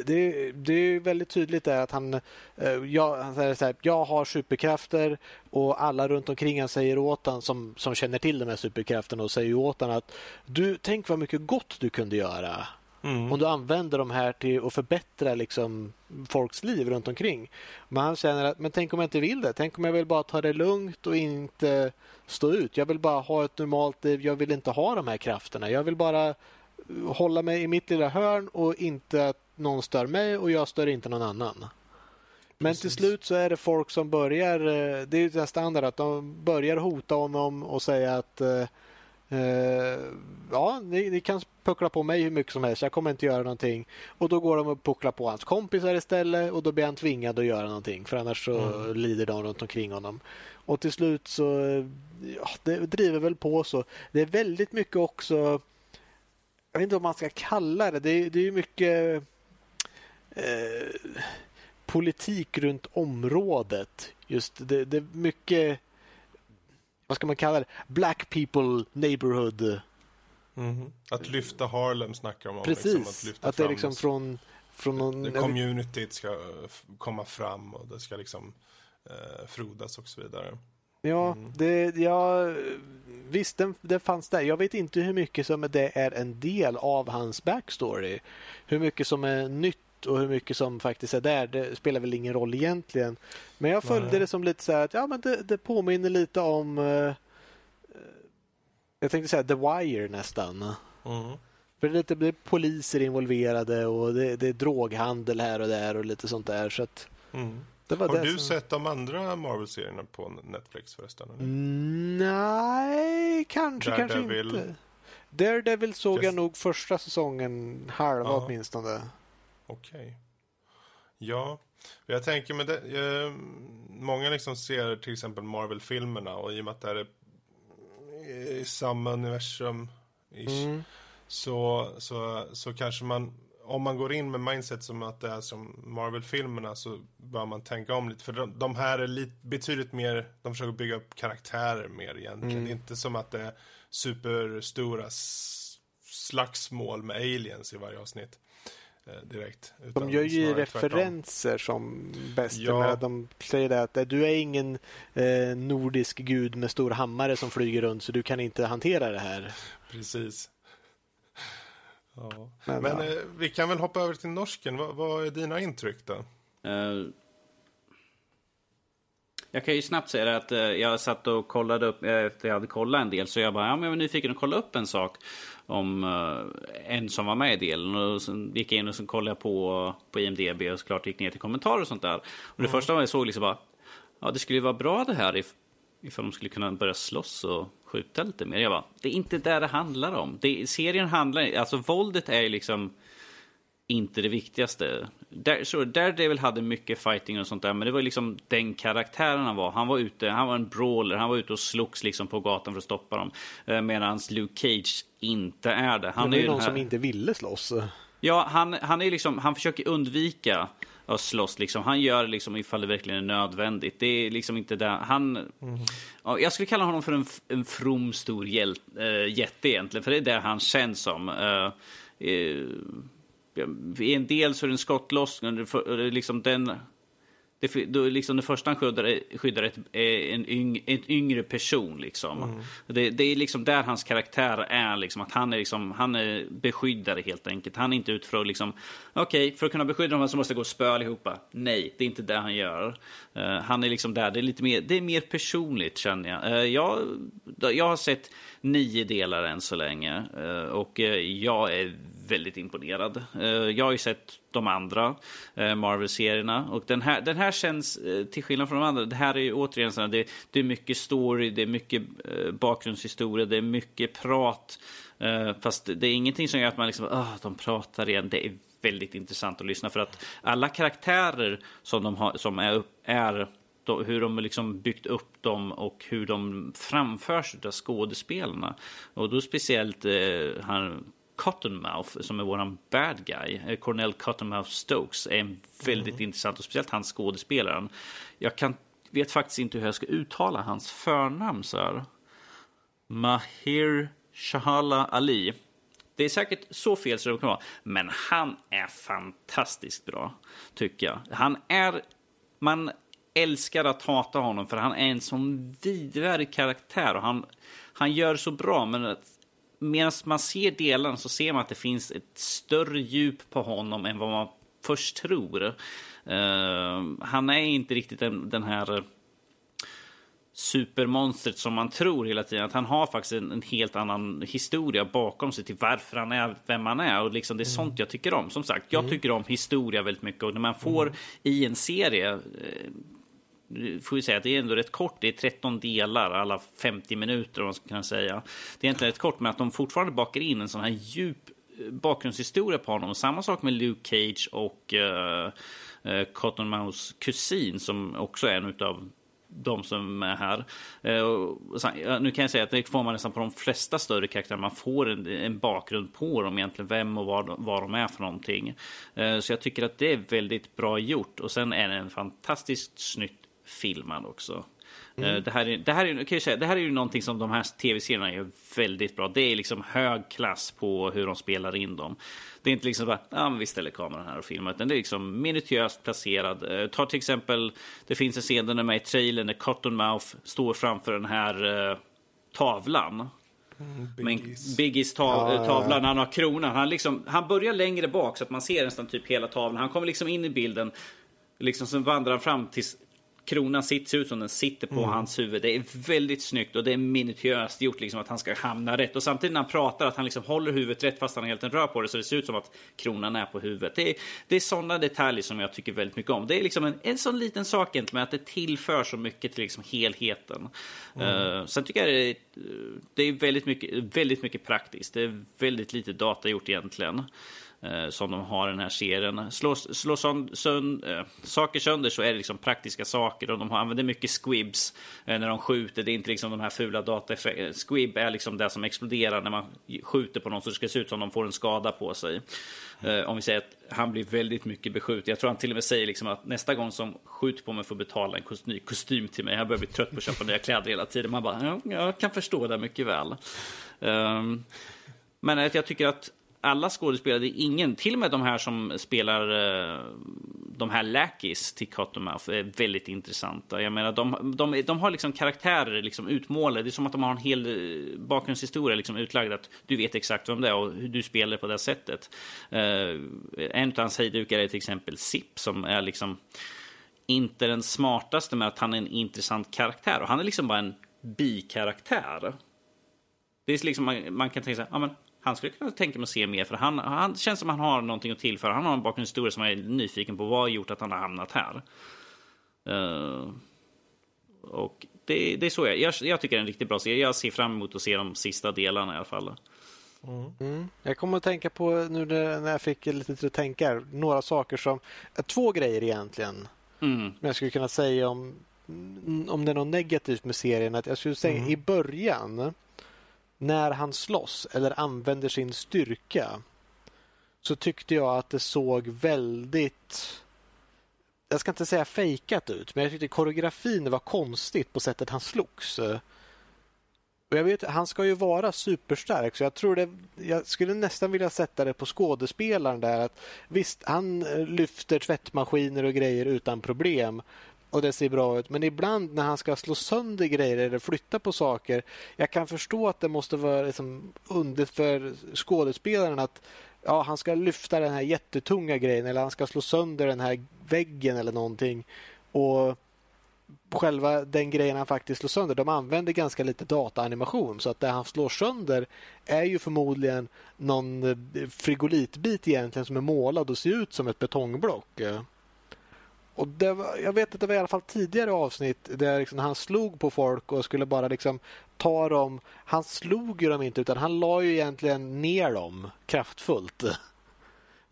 det, det är väldigt tydligt där att han, eh, jag, han säger så här, jag har superkrafter och alla runt omkring han säger åt han som, som känner till de här superkrafterna och säger åt han att du, tänk vad mycket gott du kunde göra. Mm. Om du använder de här till att förbättra liksom, folks liv runt omkring. Men han känner att, men tänk om jag inte vill det? Tänk om jag vill bara ta det lugnt och inte stå ut? Jag vill bara ha ett normalt liv. Jag vill inte ha de här krafterna. Jag vill bara hålla mig i mitt lilla hörn och inte att någon stör mig och jag stör inte någon annan. Men Precis. till slut så är det folk som börjar, eh, det är ju standard att de börjar hota honom och säga att uh, ja, ni, ni, kan puckla på mig hur mycket som helst, jag kommer inte göra någonting. Och då går de och pucklar på hans kompisar istället och då blir han tvingad att göra någonting för annars så mm. lider de runt omkring honom. Och till slut så, ja, det driver väl på så. Det är väldigt mycket också, jag vet inte om man ska kalla det, det är, det är mycket Eh, politik runt området. Just det, det är mycket, vad ska man kalla det, black people neighborhood.
Mm. Att lyfta Harlem snackar de om.
Liksom, Precis, liksom, att, att det är liksom från, från någon...
Det, communityt ska eh, komma fram och det ska liksom eh, frodas och så vidare.
Ja, mm. det, ja visst det, det fanns där. Jag vet inte hur mycket som det är en del av hans backstory. Hur mycket som är nytt och hur mycket som faktiskt är där, det spelar väl ingen roll egentligen. Men jag följde Nej. det som lite så här att ja, men det, det påminner lite om uh, jag tänkte säga The Wire nästan. Mm. För det är lite det är poliser involverade och det, det, är droghandel här och där och lite sånt där. Så att,
mm. Har du som... sett de andra Marvel-serierna på Netflix förresten?
Mm, nej, kanske, Daredevil. kanske inte. Daredevil såg Just... jag nog första säsongen, halva ja. åtminstone.
Okej. Okay. Ja, jag tänker med det, eh, många liksom ser till exempel Marvel-filmerna och i och med att det är i samma universum mm. så, så, så kanske man om man går in med mindset som att det är som Marvel-filmerna så bör man tänka om lite. För de, de här är lite, betydligt mer, de försöker bygga upp karaktärer mer egentligen. Mm. Det är inte som att det är superstora slagsmål med aliens i varje avsnitt. Eh, direkt.
De gör ju referenser tvärtom. som bäst. Ja. De säger att eh, du är ingen eh, nordisk gud med stor hammare som flyger runt så du kan inte hantera det här.
Precis. Ja. Men, Men ja. Eh, vi kan väl hoppa över till norsken. Vad, vad är dina intryck då? Uh,
jag kan ju snabbt säga att uh, jag satt och kollade upp, efter jag hade kollat en del, så jag bara, ja men jag var nyfiken att kolla upp en sak om uh, en som var med i delen. Och sen gick jag in och så kollade jag på, på IMDB och såklart gick ner till kommentarer och sånt där. Och det mm. första jag såg liksom bara, ja det skulle ju vara bra det här if, ifall de skulle kunna börja slåss och skjuta lite mer. Jag bara, det är inte det det handlar om. Det, serien handlar, alltså våldet är ju liksom inte det viktigaste. Där, så Daredevil hade mycket fighting och sånt där, men det var liksom den karaktären han var. Han var ute, han var en brawler, han var ute och slogs liksom på gatan för att stoppa dem. Eh, Medan Luke Cage inte är det.
Han det är ju någon här... som inte ville slåss.
Ja, han, han, är liksom, han försöker undvika att slåss. Liksom. Han gör det liksom ifall det verkligen är nödvändigt. Det är liksom inte det. Han, mm. ja, jag skulle kalla honom för en, en from stor hjäl, äh, jätte egentligen, för det är det han känns som. Äh, i en del så är det en skottlossning, liksom den det, då liksom det första han skyddar, skyddar ett, en, yng, en yngre person. Liksom. Mm. Det, det, är liksom där hans karaktär är. Liksom, att han är, liksom, han är beskyddare helt enkelt. Han är inte ut för att liksom, okej, okay, för att kunna beskydda dem så måste jag gå och spöa allihopa. Nej, det är inte det han gör. Uh, han är liksom där, det är lite mer, det är mer personligt känner jag. Uh, jag. Jag har sett nio delar än så länge uh, och jag är väldigt imponerad. Eh, jag har ju sett de andra eh, Marvel-serierna. Och den här, den här känns, eh, till skillnad från de andra, det här är ju återigen så det, det är mycket story, det är mycket bakgrundshistoria, det är mycket prat. Fast det är ingenting som gör att man liksom, oh, de pratar igen. Det är väldigt intressant att lyssna för att alla karaktärer som de har, som är, är hur de liksom byggt upp dem och hur de framförs av skådespelarna. Och då speciellt eh, han Cottonmouth som är våran bad guy, eh, Cornell Cottonmouth Stokes, är väldigt mm. intressant och speciellt hans skådespelaren. Jag kan, vet faktiskt inte hur jag ska uttala hans förnamn så här. Mahir Shahala Ali. Det är säkert så fel som det kan vara, men han är fantastiskt bra, tycker jag. Han är... Man älskar att hata honom, för han är en sån vidvärdig karaktär och han, han gör så bra, men medan man ser delarna så ser man att det finns ett större djup på honom än vad man först tror. Uh, han är inte riktigt den, den här supermonstret som man tror hela tiden. Att han har faktiskt en, en, helt annan historia bakom sig till varför han är vem han är. Och liksom det är mm. sånt jag tycker om. Som sagt, jag mm. tycker om historia väldigt mycket. Och när man får mm. i en serie eh, får vi säga att det är ändå rätt kort. Det är 13 delar, alla 50 minuter om man ska kunna säga. Det är egentligen rätt kort, men att de fortfarande bakar in en sån här djup eh, bakgrundshistoria på honom. Samma sak med Luke Cage och eh, eh, uh, uh, Cottonmouths kusin som också är en av de som är här. Uh, sen, nu kan jag säga att det får man nästan på de flesta större karaktärer. Man får en, en bakgrund på dem egentligen, vem och vad, vad de är för någonting. så jag tycker att det är väldigt bra gjort. Och sen är det en fantastiskt snyggt filmad också. Mm. Eh, det, här är, det, här är, kan jag säga, det här är ju någonting som de här tv-serierna gör väldigt bra. Det är liksom hög klass på hur de spelar in dem. Det är inte liksom bara, ja men vi ställer kameran här och filmar. Utan det är liksom minutiöst placerad. Eh, ta till exempel, det finns en scen där med i trailern när Cottonmouth står framför den här uh, tavlan. Mm, Biggies. Biggies tav ja, tavla när han har kronan. Han, liksom, han börjar längre bak så att man ser nästan typ hela tavlan. Han kommer liksom in i bilden. Liksom, sen vandrar han fram tills kronan sitter ut som den sitter på mm. hans huvud. Det är väldigt snyggt och det är minutiöst gjort liksom att han ska hamna rätt. Och samtidigt när han pratar att han liksom håller huvudet rätt fast han helt rör på det så det ser ut som att kronan är på huvudet. Det är, det är sådana detaljer som jag tycker väldigt mycket om. Det är liksom en, en sån liten sak egentligen att det tillför så mycket till liksom helheten. Mm. Uh, sen tycker jag det är, det är väldigt, mycket, väldigt mycket praktiskt. Det är väldigt lite data gjort egentligen Eh, som de har i den här serien. Slår, slår sönd, sönd, äh, saker sönder så är det liksom praktiska saker och de har, använder mycket squibs äh, när de skjuter. Det är inte liksom de här fula dataeffekterna. Squib är liksom det som exploderar när man skjuter på någon så det ska se ut som de får en skada på sig. Äh, om vi säger att han blir väldigt mycket beskjuten. Jag tror han till och med säger liksom att nästa gång som skjuter på mig får betala en kost ny kostym till mig. Jag börjar bli trött på att köpa nya kläder hela tiden. Man bara, ja, jag kan förstå det mycket väl. Um, men jag tycker att alla skådespelare, det är ingen, till och med de här som spelar eh, de här lackeys till Cottonmouth är väldigt intressanta. Jag menar, de, de, de har liksom karaktärer liksom utmålade. Det är som att de har en hel eh, bakgrundshistoria liksom utlagd. Att du vet exakt vem det är och hur du spelar på det sättet. Eh, en av hans hejdukar är till exempel Sip som är liksom inte den smartaste med att han är en intressant karaktär. Och han är liksom bara en bikaraktär. Det är liksom, man, man kan tänka sig, ja men han skulle kunna tänka mig att se mer för han, han känns som han har någonting att tillföra. Han har en bakgrundshistoria som jag är nyfiken på. Vad har gjort att han har hamnat här? Uh, och det, det är så jag, jag, jag, tycker det är en riktigt bra serie. Jag ser fram emot att se de sista delarna i alla fall.
Mm. Mm. Jag kommer att tänka på nu när jag fick lite tid att tänka. Några saker som, två grejer egentligen. Mm. Men jag skulle kunna säga om, om det är något negativt med serien. Att jag skulle säga mm. i början när han slåss eller använder sin styrka så tyckte jag att det såg väldigt jag ska inte säga fejkat ut, men jag tyckte koreografin var konstigt på sättet han slogs. Och jag vet, han ska ju vara superstark, så jag tror det, jag skulle nästan vilja sätta det på skådespelaren där. Att visst, han lyfter tvättmaskiner och grejer utan problem och det ser bra ut. Men ibland när han ska slå sönder grejer eller flytta på saker. Jag kan förstå att det måste vara liksom underligt för skådespelaren att ja, han ska lyfta den här jättetunga grejen eller han ska slå sönder den här väggen eller någonting. Och själva den grejen han faktiskt slår sönder, de använder ganska lite dataanimation så att det han slår sönder är ju förmodligen någon eh, frigolitbit egentligen som är målad och ser ut som ett betongblock. Och det var, jag vet att det var i alla fall tidigare avsnitt där liksom han slog på folk och skulle bara liksom ta dem. Han slog ju dem inte utan han la ju egentligen ner dem kraftfullt. Mm.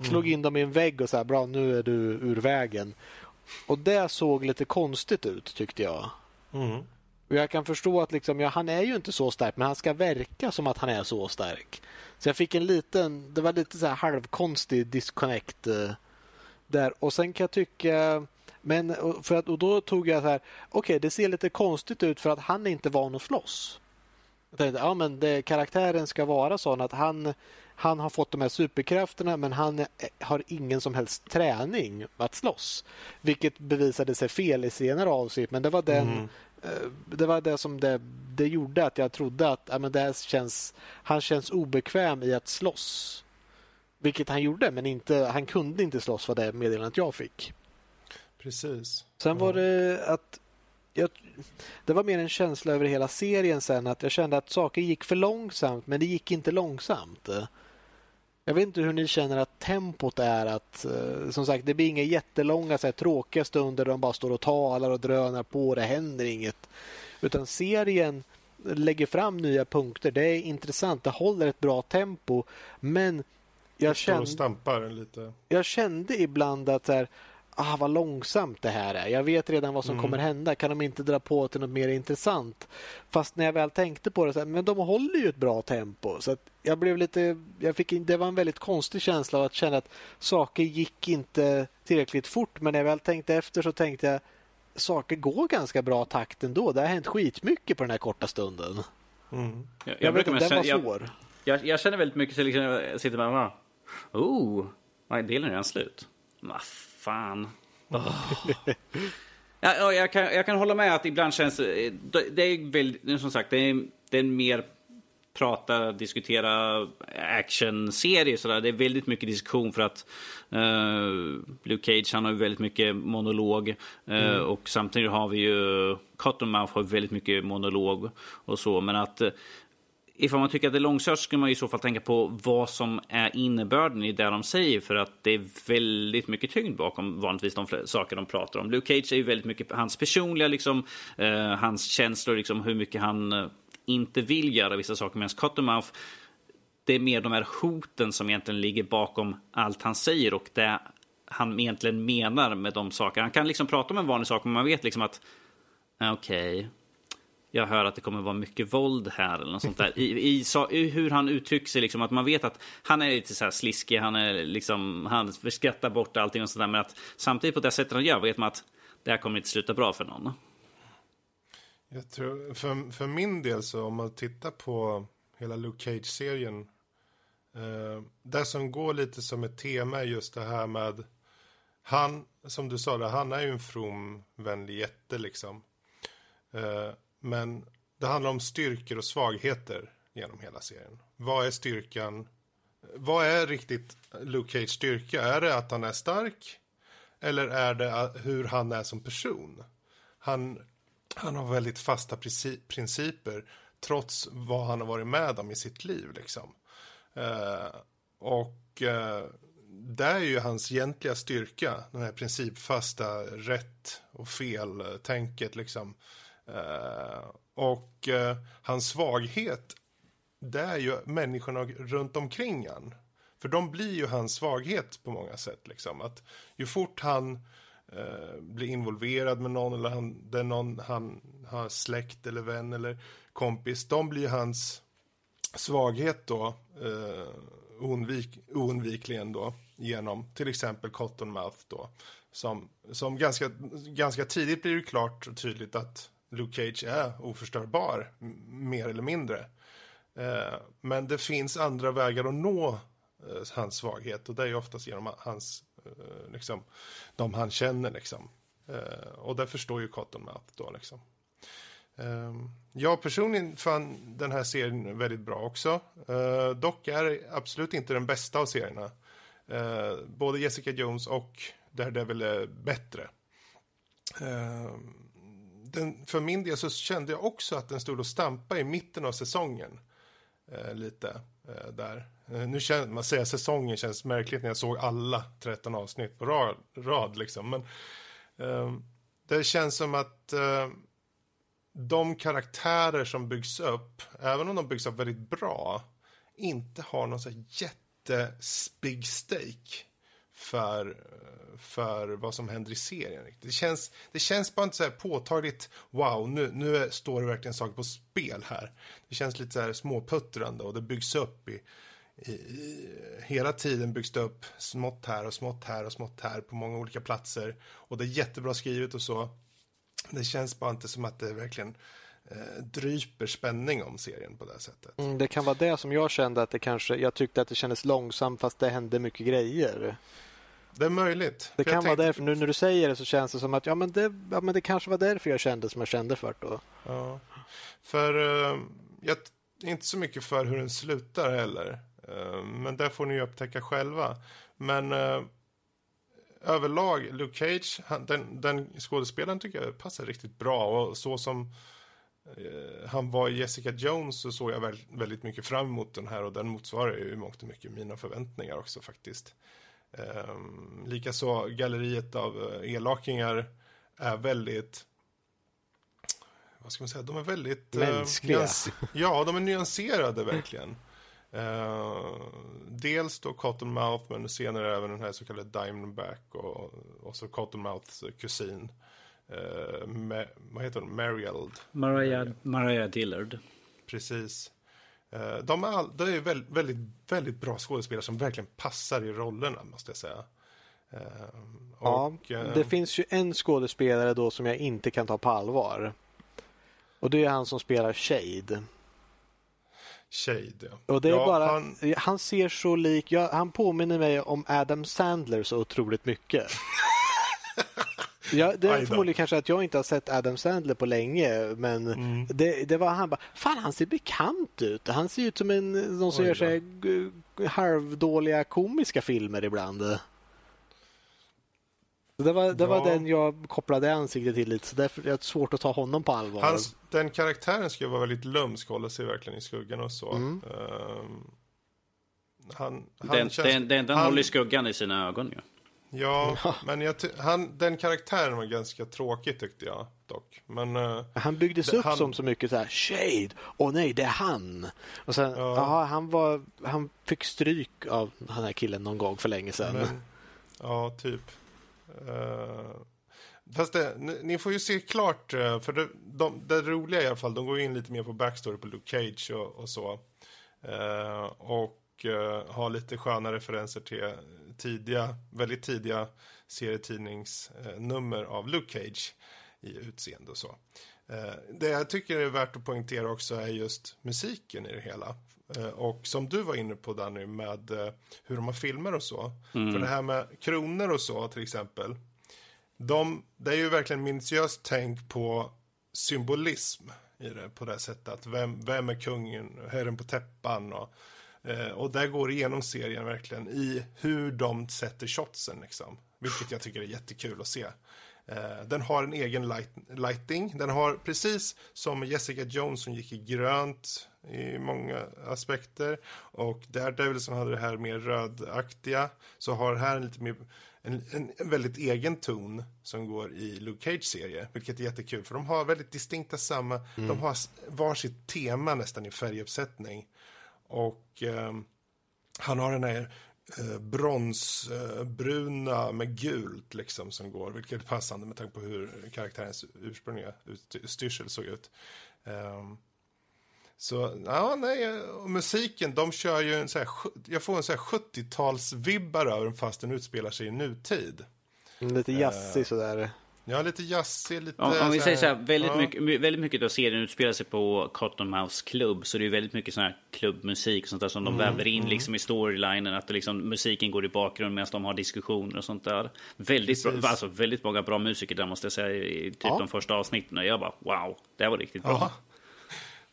Slog in dem i en vägg och sa bra nu är du ur vägen. Och det såg lite konstigt ut tyckte jag. Mm. Och jag kan förstå att liksom, ja, han är ju inte så stark men han ska verka som att han är så stark. Så jag fick en liten, det var lite så här halvkonstig disconnect eh, där. Och sen kan jag tycka men för att, och då tog jag så här, okej okay, det ser lite konstigt ut för att han är inte van att slåss. Jag tänkte, ja men det, karaktären ska vara sån att han, han har fått de här superkrafterna men han har ingen som helst träning att slåss. Vilket bevisade sig fel i senare avsnitt men det var den mm. Eh, det var det som det, det gjorde att jag trodde att ja, men det känns, han känns obekväm i att slåss. Vilket han gjorde men inte, han kunde inte slåss var det meddelandet jag fick.
Precis.
Sen var det att jag, det var mer en känsla över hela serien sen att jag kände att saker gick för långsamt men det gick inte långsamt. Jag vet inte hur ni känner att tempot är. att eh, Som sagt, det blir inga jättelånga så här, tråkiga stunder där de bara står och talar och drönar på och det händer inget. Utan serien lägger fram nya punkter. Det är intressant. Det håller ett bra tempo. Men jag kände, jag kände ibland att här, ah, vad långsamt det här är. Jag vet redan vad som mm. kommer hända. Kan de inte dra på till något mer intressant? Fast när jag väl tänkte på det, så här, men de håller ju ett bra tempo. Så jag blev lite, jag fick, det var en väldigt konstig känsla av att känna att saker gick inte tillräckligt fort. Men när jag väl tänkte efter så tänkte jag saker går ganska bra takt ändå. Det har hänt skitmycket på den här korta stunden.
Mm. Jag, jag, jag vet inte, den var svår. Jag, jag, känner väldigt mycket så liksom, jag sitter med och oh, delen är redan slut. Maff fan. Oh. ja, jag, kan, jag kan hålla med att ibland känns det... Det är väldigt, som sagt, det är, det är en mer prata, diskutera actionserie. Sådär. Det är väldigt mycket diskussion för att uh, Luke Cage han har väldigt mycket monolog. Uh, mm. Och samtidigt har vi ju Cottonmouth har väldigt mycket monolog och så. Men att ifall man tycker att det är långsökt ska man i så fall tänka på vad som är innebörden i det de säger för att det är väldigt mycket tyngd bakom vanligtvis de saker de pratar om. Luke Cage är ju väldigt mycket hans personliga, liksom, eh, hans känslor, liksom, hur mycket han eh, inte vill göra vissa saker. Medan Cottonmouth, det är mer de här hoten som egentligen ligger bakom allt han säger och det han egentligen menar med de sakerna. Han kan liksom prata om en vanlig sak, men man vet liksom att eh, okej, okay, jag hör att det kommer vara mycket våld här eller något sånt där. I, i, så, i hur han uttrycker sig, liksom, att man vet att han är lite så här sliskig, han är liksom, han skrattar bort allting och sådär. Men att samtidigt på det sättet han gör vet man att det här kommer inte sluta bra för någon.
Jag tror, för, för min del så om man tittar på hela Luke Cage-serien Eh, det som går lite som ett tema är just det här med han, som du sa, det, han är ju en from, vänlig jätte liksom. Eh, men det handlar om styrkor och svagheter genom hela serien. Vad är styrkan? Vad är riktigt Luke Cage styrka? Är det att han är stark? Eller är det hur han är som person? Han, han har väldigt fasta principer trots vad han har varit med om i sitt liv. Liksom. Eh, och eh, det är ju hans egentliga styrka, den här principfasta rätt och fel-tänket. Liksom. Eh, och eh, hans svaghet, det är ju människorna runt omkring han. För de blir ju hans svaghet på många sätt. Liksom. Att ju fort han eh, blir involverad med någon eller han, det är någon han har släkt eller vän eller kompis, de blir hans svaghet då eh, oundvik, oundvikligen då genom till exempel Cottonmouth då som, som ganska, ganska tidigt blir det klart och tydligt att Luke Cage är oförstörbar mer eller mindre. Eh, men det finns andra vägar att nå eh, hans svaghet och det är oftast genom hans, eh, liksom, de han känner liksom. Och det förstår ju Cottonmouth då liksom. Ehm, jag personligen fann den här serien väldigt bra också. Dock är absolut inte den bästa av serierna. Både Jessica Jones och Daredevil är bättre. Ehm, den, för min del så kände jag också att den stod och stampade i mitten av säsongen. Eh, lite eh, där. Eh, nu känner man säger säsongen känns märkligt när jag såg alla 13 avsnitt på rad. rad liksom. Men ehm, det känns som att eh, de karaktärer som byggs upp, även om de byggs upp väldigt bra, inte har någon så jätte big stake för, för vad som händer i serien. Det känns, det känns bara inte så här påtagligt, wow, nu, nu står det verkligen saker på spel här. Det känns lite så här småputtrande och det byggs upp i, i, i, hela tiden byggs det upp smått här och smått här och smått här på många olika platser. Och det är jättebra skrivet och så. Det känns bara inte som att det verkligen eh, dryper spänning om serien på det sättet.
Mm, det kan vara det som jag kände att det kanske, jag tyckte att det kändes långsamt fast det hände mycket grejer.
Det är möjligt.
Det kan tänkte... vara därför, nu när du säger det så känns det som att ja men, det, ja, men det kanske var därför jag kände som jag kände för då.
Ja. För uh, jag är inte så mycket för hur den slutar heller. Uh, men det får ni upptäcka själva. Men uh, överlag, Luke Cage, han, den, den skådespelaren tycker jag passar riktigt bra. Och så som han var i Jessica Jones så såg jag väl, väldigt mycket fram emot den här och den motsvarar ju mångt och mycket mina förväntningar också faktiskt. Eh, Likaså galleriet av eh, elakingar är väldigt vad ska man säga, de är väldigt...
Eh, Mänskliga. Eh,
ja, de är nyanserade verkligen. Uh, dels då Cottonmouth men senare även den här så kallade Diamondback och, och så Cottonmouths kusin. Uh, Ma vad heter hon? Marield.
Mariah, Mariah Dillard.
Precis. Uh, de är, all, de är väldigt, väldigt, väldigt bra skådespelare som verkligen passar i rollerna måste jag säga.
ja, det finns ju en skådespelare då som jag inte kan ta på allvar. Och det är han som spelar Shade.
Shade.
Och det är ja, bara, han... han ser så lik, ja, han påminner mig om Adam Sandler så otroligt mycket. Ja, det är förmodligen kanske att jag inte har sett Adam Sandler på länge men mm. det, det, var han bara, fan han ser bekant ut. Han ser ut som en, någon som gör sig halvdåliga komiska filmer ibland. Det var, det ja. var den jag kopplade ansiktet till lite, så därför är det svårt att ta honom på allvar. Hans,
den karaktären ska vara väldigt lömsk, hålla sig verkligen i skuggan och så. Mm. Uh, han,
han den, känns, den, den, den han, håller skuggan i sina ögon ju.
Ja, ja, men jag han, den karaktären var ganska tråkig tyckte jag dock. Men, uh,
han byggdes det, upp han... som så mycket så här, Shade, åh oh, nej, det är han. Och sen, ja. aha, han, var, han fick stryk av den här killen någon gång för länge sedan. Men,
ja, typ. Uh, fast det, ni, ni, får ju se klart, uh, för det, de, det roliga i alla fall, de går in lite mer på backstory på Luke Cage och, och så. Uh, och har lite sköna referenser till tidiga, väldigt tidiga serietidningsnummer av Luke Cage i utseende och så. Eh, det jag tycker är värt att poängtera också är just musiken i det hela. Eh, och som du var inne på Danny med eh, hur de har filmer och så. Mm. För det här med kronor och så till exempel. De, det är ju verkligen minutiöst tänk på symbolism i det på det sättet. Att vem, vem är kungen, herren på täppan och, eh, och där går igenom serien verkligen i hur de sätter shotsen liksom. Vilket jag tycker är jättekul att se. Eh, den har en egen light, lighting. Den har precis som Jessica Jones som gick i grönt i många aspekter och Daredevil som hade det här mer rödaktiga så har här en lite mer en, en, väldigt egen ton som går i Luke Cage-serie, vilket är jättekul för de har väldigt distinkta samma, mm. de har varsitt tema nästan i färguppsättning och eh, han har den här eh, bronsbruna eh, med gult liksom som går, vilket är passande med tanke på hur karaktärens ursprungliga utstyrsel såg ut. Um, så, ja, nej, och musiken, de kör ju en så här, jag får en så här 70-talsvibbar över den fast den utspelar sig i nutid.
Lite jazzig uh, sådär.
Ja, lite jazzig, lite...
Om, om vi säger så här, väldigt, ja. mycket, väldigt mycket av serien utspelar sig på Cottonmouths klubb. Så det är väldigt mycket sån här klubbmusik och sånt där som de mm, väver in mm. liksom i storylinen. Att liksom, musiken går i bakgrunden medan de har diskussioner och sånt där. Väldigt, bra, alltså, väldigt många bra musiker där måste jag säga i typ ja. de första avsnitten. Och jag bara wow, det här var riktigt bra. Aha.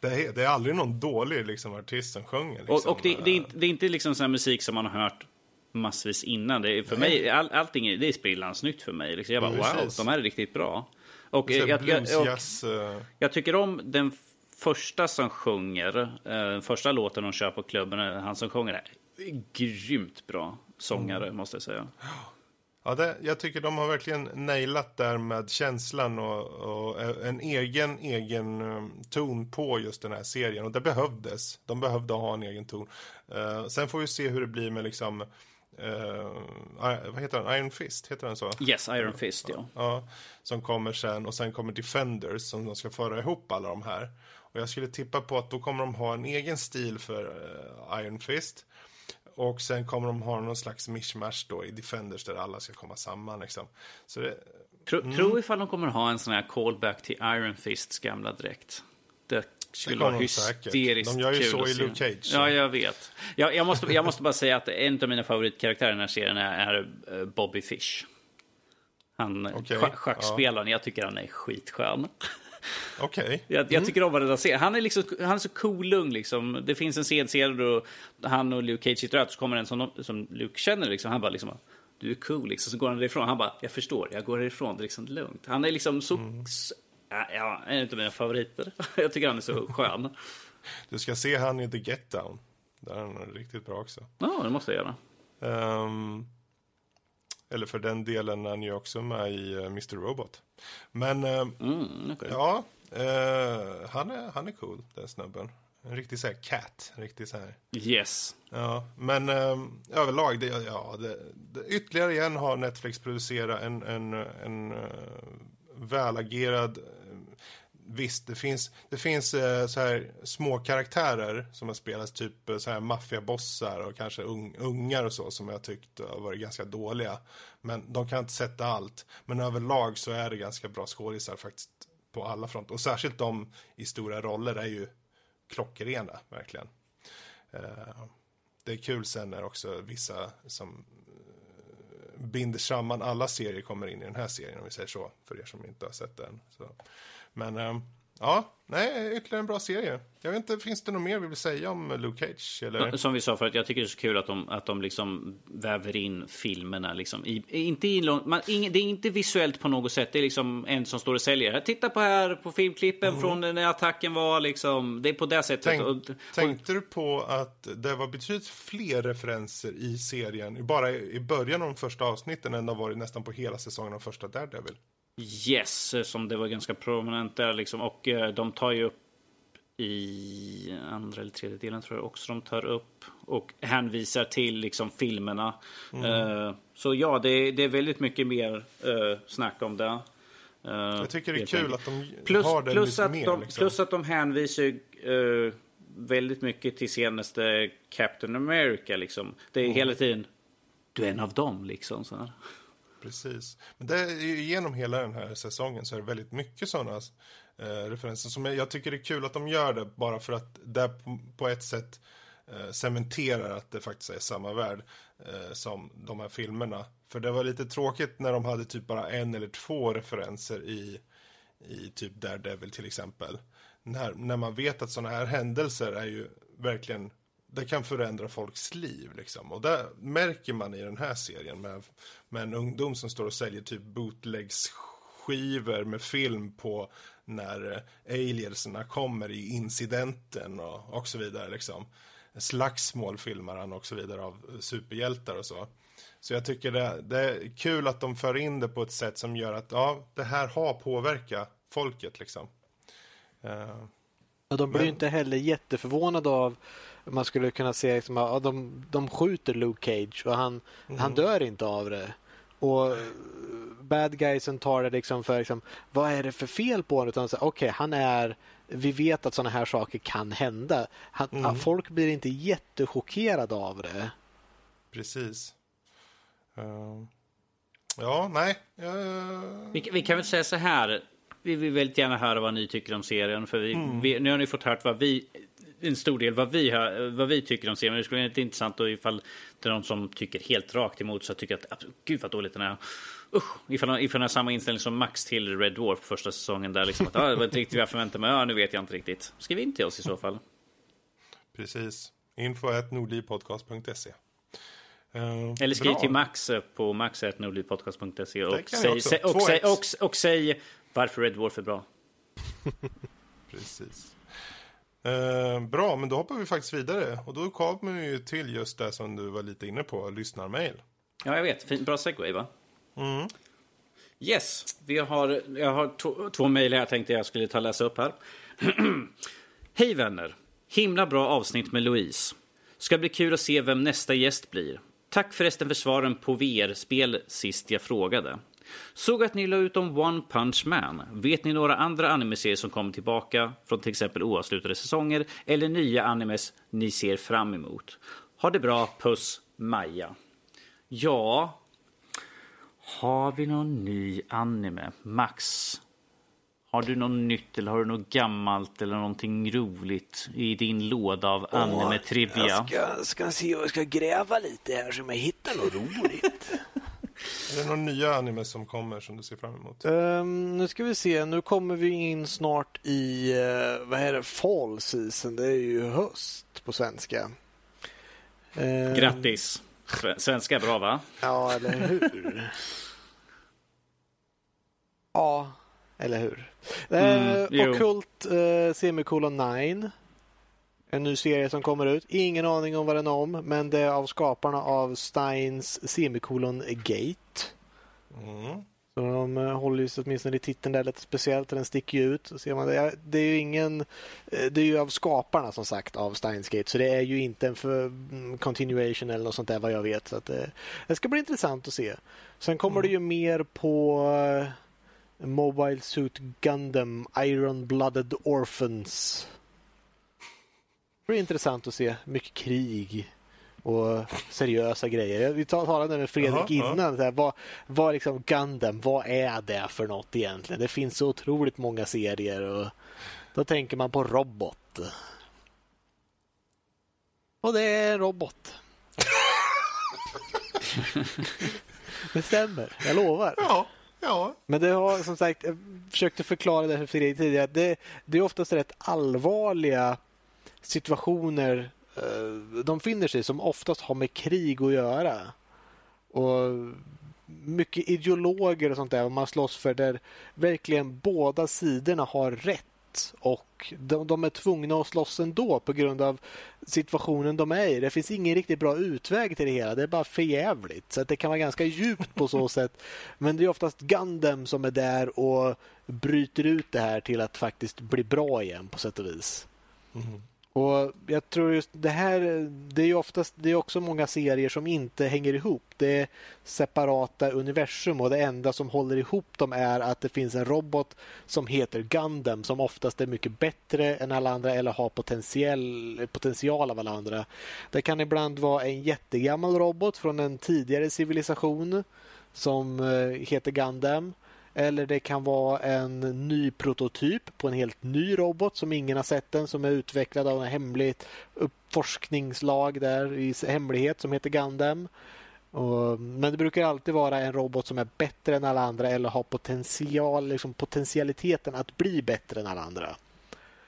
Det är, det är aldrig någon dålig liksom, artist som sjunger. Liksom.
Och, och det, det, är inte, det är inte liksom sån musik som man har hört massvis innan. Det är, för Nej. mig, all, allting det är sprillans nytt för mig. Liksom jag bara, wow, precis. de här är riktigt bra. Och, jag, jag, jag, eh. jag, tycker om den första som sjunger, uh, första låten de kör på klubben, han som sjunger är grymt bra sångare, mm. måste jag säga.
Ja, det, jag tycker de har verkligen nailat där med känslan och, och en egen, egen ton på just den här serien. Och det behövdes. De behövde ha en egen ton. Uh, sen får vi se hur det blir med liksom uh, vad heter den? Iron Fist, heter den så?
Yes, Iron Fist, ja.
ja. Som kommer sen och sen kommer Defenders som de ska föra ihop alla de här. Och jag skulle tippa på att då kommer de ha en egen stil för uh, Iron Fist. Och sen kommer de ha någon slags mishmash då i Defenders där alla ska komma samman liksom. Så det,
Tro, mm. Tro ifall de kommer ha en sån här callback till Iron Fists gamla dräkt. Det skulle vara hysteriskt
De gör ju så i Luke Cage.
Så. Ja, jag vet. Jag, jag, måste, jag måste bara säga att en av mina favoritkaraktärer i den här serien är, eh, Bobby Fish. Han okay. schackspelaren, ja. jag tycker han är skitskön.
Okej. Okay.
Jag, jag mm. tycker om vad det ser. Han är, liksom, han är så cool liksom. Det finns en scen då han och Luke Cage sitter och så kommer en som, som Luke känner liksom. Han bara liksom, du är cool liksom. Så går han därifrån. Han bara, jag förstår, jag går därifrån. Det är liksom lugnt. Han är liksom så, mm. Ja, en av mina favoriter. jag tycker han är så skön.
du ska se han i The Get Down. Där är han riktigt bra också.
Ja, det måste jag
göra. Um, eller för den delen är han ju också med i uh, Mr. Robot. Men uh, mm, okay. ja, uh, han, är, han är cool, den snubben. En riktig så här cat. Riktig så här.
Yes.
Ja, men um, överlag, det, ja, det, det, ytterligare igen har Netflix producerat en, en, en uh, välagerad Visst, det finns, det finns eh, så här små karaktärer som har spelats, typ eh, så här maffiabossar och kanske un, ungar och så som jag tyckt har varit ganska dåliga. Men de kan inte sätta allt. Men överlag så är det ganska bra skådisar faktiskt på alla fronter. Och särskilt de i stora roller är ju klockrena, verkligen. Eh, det är kul sen när också vissa som eh, binder samman alla serier kommer in i den här serien, om vi säger så, för er som inte har sett den. Så. Men eh, ja, nej, ytterligare en bra serie. Jag vet inte, finns det något mer vi vill säga om Luke Cage? Eller?
Som vi sa förut, jag tycker det är så kul att de, att de liksom väver in filmerna. Liksom. I, inte in, man, ing, det är inte visuellt på något sätt. Det är liksom en som står och säljer. Titta på här på filmklippen mm. från när attacken var. Liksom. Det är på det sättet. Tänk, och,
tänkte du på att det var betydligt fler referenser i serien, bara i början av de första avsnitten, än det har varit nästan på hela säsongen av första Daredevil?
Yes, som det var ganska prominent där liksom. Och eh, de tar ju upp i andra eller tredje delen tror jag också de tar upp och hänvisar till liksom filmerna. Mm. Uh, så ja, det, det, är väldigt mycket mer uh, snack om det. Uh,
jag tycker det är kul att de plus, har det
plus
lite
att
mer.
De,
liksom.
Plus att de hänvisar väldigt mycket till senaste Captain America. Liksom. Det är mm. hela tiden, du är en av dem liksom. Så här.
Precis. Men det genom hela den här säsongen så är det väldigt mycket sådana eh, referenser som jag, jag, tycker det är kul att de gör det bara för att det på, på ett sätt eh, cementerar att det faktiskt är samma värld eh, som de här filmerna. För det var lite tråkigt när de hade typ bara en eller två referenser i, i typ Daredevil till exempel. När, när man vet att sådana här händelser är ju verkligen det kan förändra folks liv. Liksom. Och det märker man i den här serien med, med en ungdom som står och säljer typ bootlegs-skivor med film på när eh, aliensarna kommer i incidenten och, och så vidare. Liksom. Slagsmål filmar han och så vidare av superhjältar och så. Så jag tycker det, det, är kul att de för in det på ett sätt som gör att ja, det här har påverkat folket liksom.
Uh, och de blir men... inte heller jätteförvånade av man skulle kunna se liksom, att de, de skjuter Luke Cage och han, mm. han dör inte av det. Och bad guysen tar det liksom för liksom, vad är det för fel på honom? Utan okej, okay, han är vi vet att sådana här saker kan hända. Han, mm. Folk blir inte jättechockerade av det.
Precis. Uh, ja, nej. Uh...
Vi, vi, kan väl säga så här. Vi vill väldigt gärna höra vad ni tycker om serien. För vi, mm. vi, nu har ni fått hört vad vi en stor del vad vi, har, vad vi tycker om serien. Men det skulle vara intressant och ifall det är någon som tycker helt rakt emot så tycker att gud vad dåligt den är. Usch, ifall, ifall den har samma inställning som Max till Red Dwarf första säsongen där liksom att ah, det var inte riktigt vad jag förväntade mig. Ja, nu vet jag inte riktigt. Skriv in till oss i så fall.
Precis. Info nordlivpodcast.se
Uh, Eller skriv bra. till Max på max.nordlivpodcast.se och, säg, och, säg, och, och, och säg varför Red Dwarf är bra.
Precis. Eh, bra, men då hoppar vi faktiskt vidare. Och då kommer vi ju till just det som du var lite inne på, lyssnarmail.
Ja, jag vet. Fint, bra segway, va?
Mm.
Yes, vi har, jag har två mejl här jag tänkte jag skulle ta och läsa upp här. Hej vänner! Himla bra avsnitt med Louise. Ska bli kul att se vem nästa gäst blir. Tack förresten för svaren på VR-spel sist jag frågade. Såg att ni la ut om One Punch Man. Vet ni några andra animeserier som kommer tillbaka från till exempel oavslutade säsonger eller nya animes ni ser fram emot? Ha det bra, puss, Maja. Ja, har vi någon ny anime? Max, har du något nytt eller har du något gammalt eller någonting roligt i din låda av anime-trivia?
Jag ska, ska se, jag ska gräva lite här så jag hittar något roligt.
Är det några nya anime som kommer som du ser fram emot?
Um, nu ska vi se. Nu kommer vi in snart i uh, vad är det? Fall season. Det är ju höst på svenska.
Um, Grattis! Svenska är bra va?
Ja, eller hur? ja, eller hur? Mm, uh, Okult uh, semikolon 9 en ny serie som kommer ut. Ingen aning om vad den är om, men det är av skaparna av Steins semikolon Gate. Mm. Så de eh, håller ju åtminstone i titeln där lite speciellt, den sticker ju ut. Så ser man det. det är ju ingen... Eh, det är ju av skaparna som sagt av Steins Gate, så det är ju inte en för mm, continuation eller något sånt där vad jag vet. Så det, eh, det ska bli intressant att se. Sen kommer mm. det ju mer på Mobile Suit Gundam Iron Blooded Orphans det blir intressant att se mycket krig och seriösa grejer. Vi talade med Fredrik Jaha, innan. Här, vad, vad liksom Gundam, vad är det för något egentligen? Det finns så otroligt många serier och då tänker man på robot. Och det är en robot. det stämmer, jag lovar.
Ja, ja.
Men det har som sagt, jag försökte förklara det för Fredrik tidigare. Det, det är oftast rätt allvarliga situationer eh, de finner sig som oftast har med krig att göra. Och mycket ideologer och sånt där man slåss för där verkligen båda sidorna har rätt och de, de, är tvungna att slåss ändå på grund av situationen de är i. Det finns ingen riktigt bra utväg till det hela. Det är bara förjävligt. Så att det kan vara ganska djupt på så sätt. Men det är oftast Gundam som är där och bryter ut det här till att faktiskt bli bra igen på sätt och vis. Mm. Och jag tror just det här, det är ju oftast, det är också många serier som inte hänger ihop. Det är separata universum och det enda som håller ihop dem är att det finns en robot som heter Gundam som oftast är mycket bättre än alla andra eller har potentiell, potential av alla andra. Det kan ibland vara en jättegammal robot från en tidigare civilisation som eh, heter Gundam. Eller det kan vara en ny prototyp på en helt ny robot som ingen har sett än som är utvecklad av en hemligt forskningslag där i hemlighet som heter Gundam. Och, men det brukar alltid vara en robot som är bättre än alla andra eller har potential, liksom potentialiteten att bli bättre än alla andra.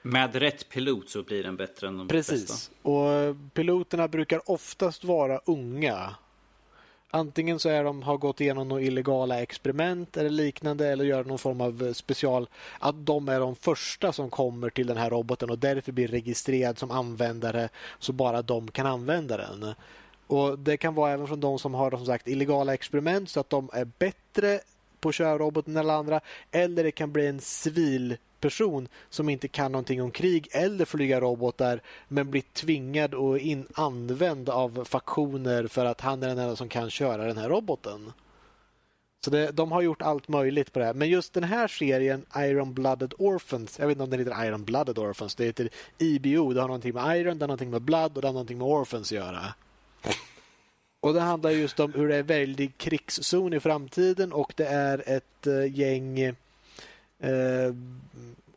Med rätt pilot så blir den bättre än de
Precis.
bästa.
Och piloterna brukar oftast vara unga. Antingen så är de, har gått igenom några illegala experiment eller liknande eller gör någon form av eh, special. Att de är de första som kommer till den här roboten och därför blir registrerad som användare så bara de kan använda den. Och Det kan vara även från de som har som sagt illegala experiment så att de är bättre på att köra roboten än alla andra. Eller det kan bli en civil person som inte kan någonting om krig eller flyga robotar men blir tvingad och in, använd av faktioner för att han är den enda som kan köra den här roboten. Så det, de har gjort allt möjligt på det här. Men just den här serien, Iron Blooded Orphans, jag vet inte om den heter Iron Blooded Orphans, det heter IBO. Det har någonting med Iron, det har någonting med Blood och det har någonting med Orphans att göra. Och Det handlar just om hur det är väldig krigszon i framtiden och det är ett eh, gäng eh,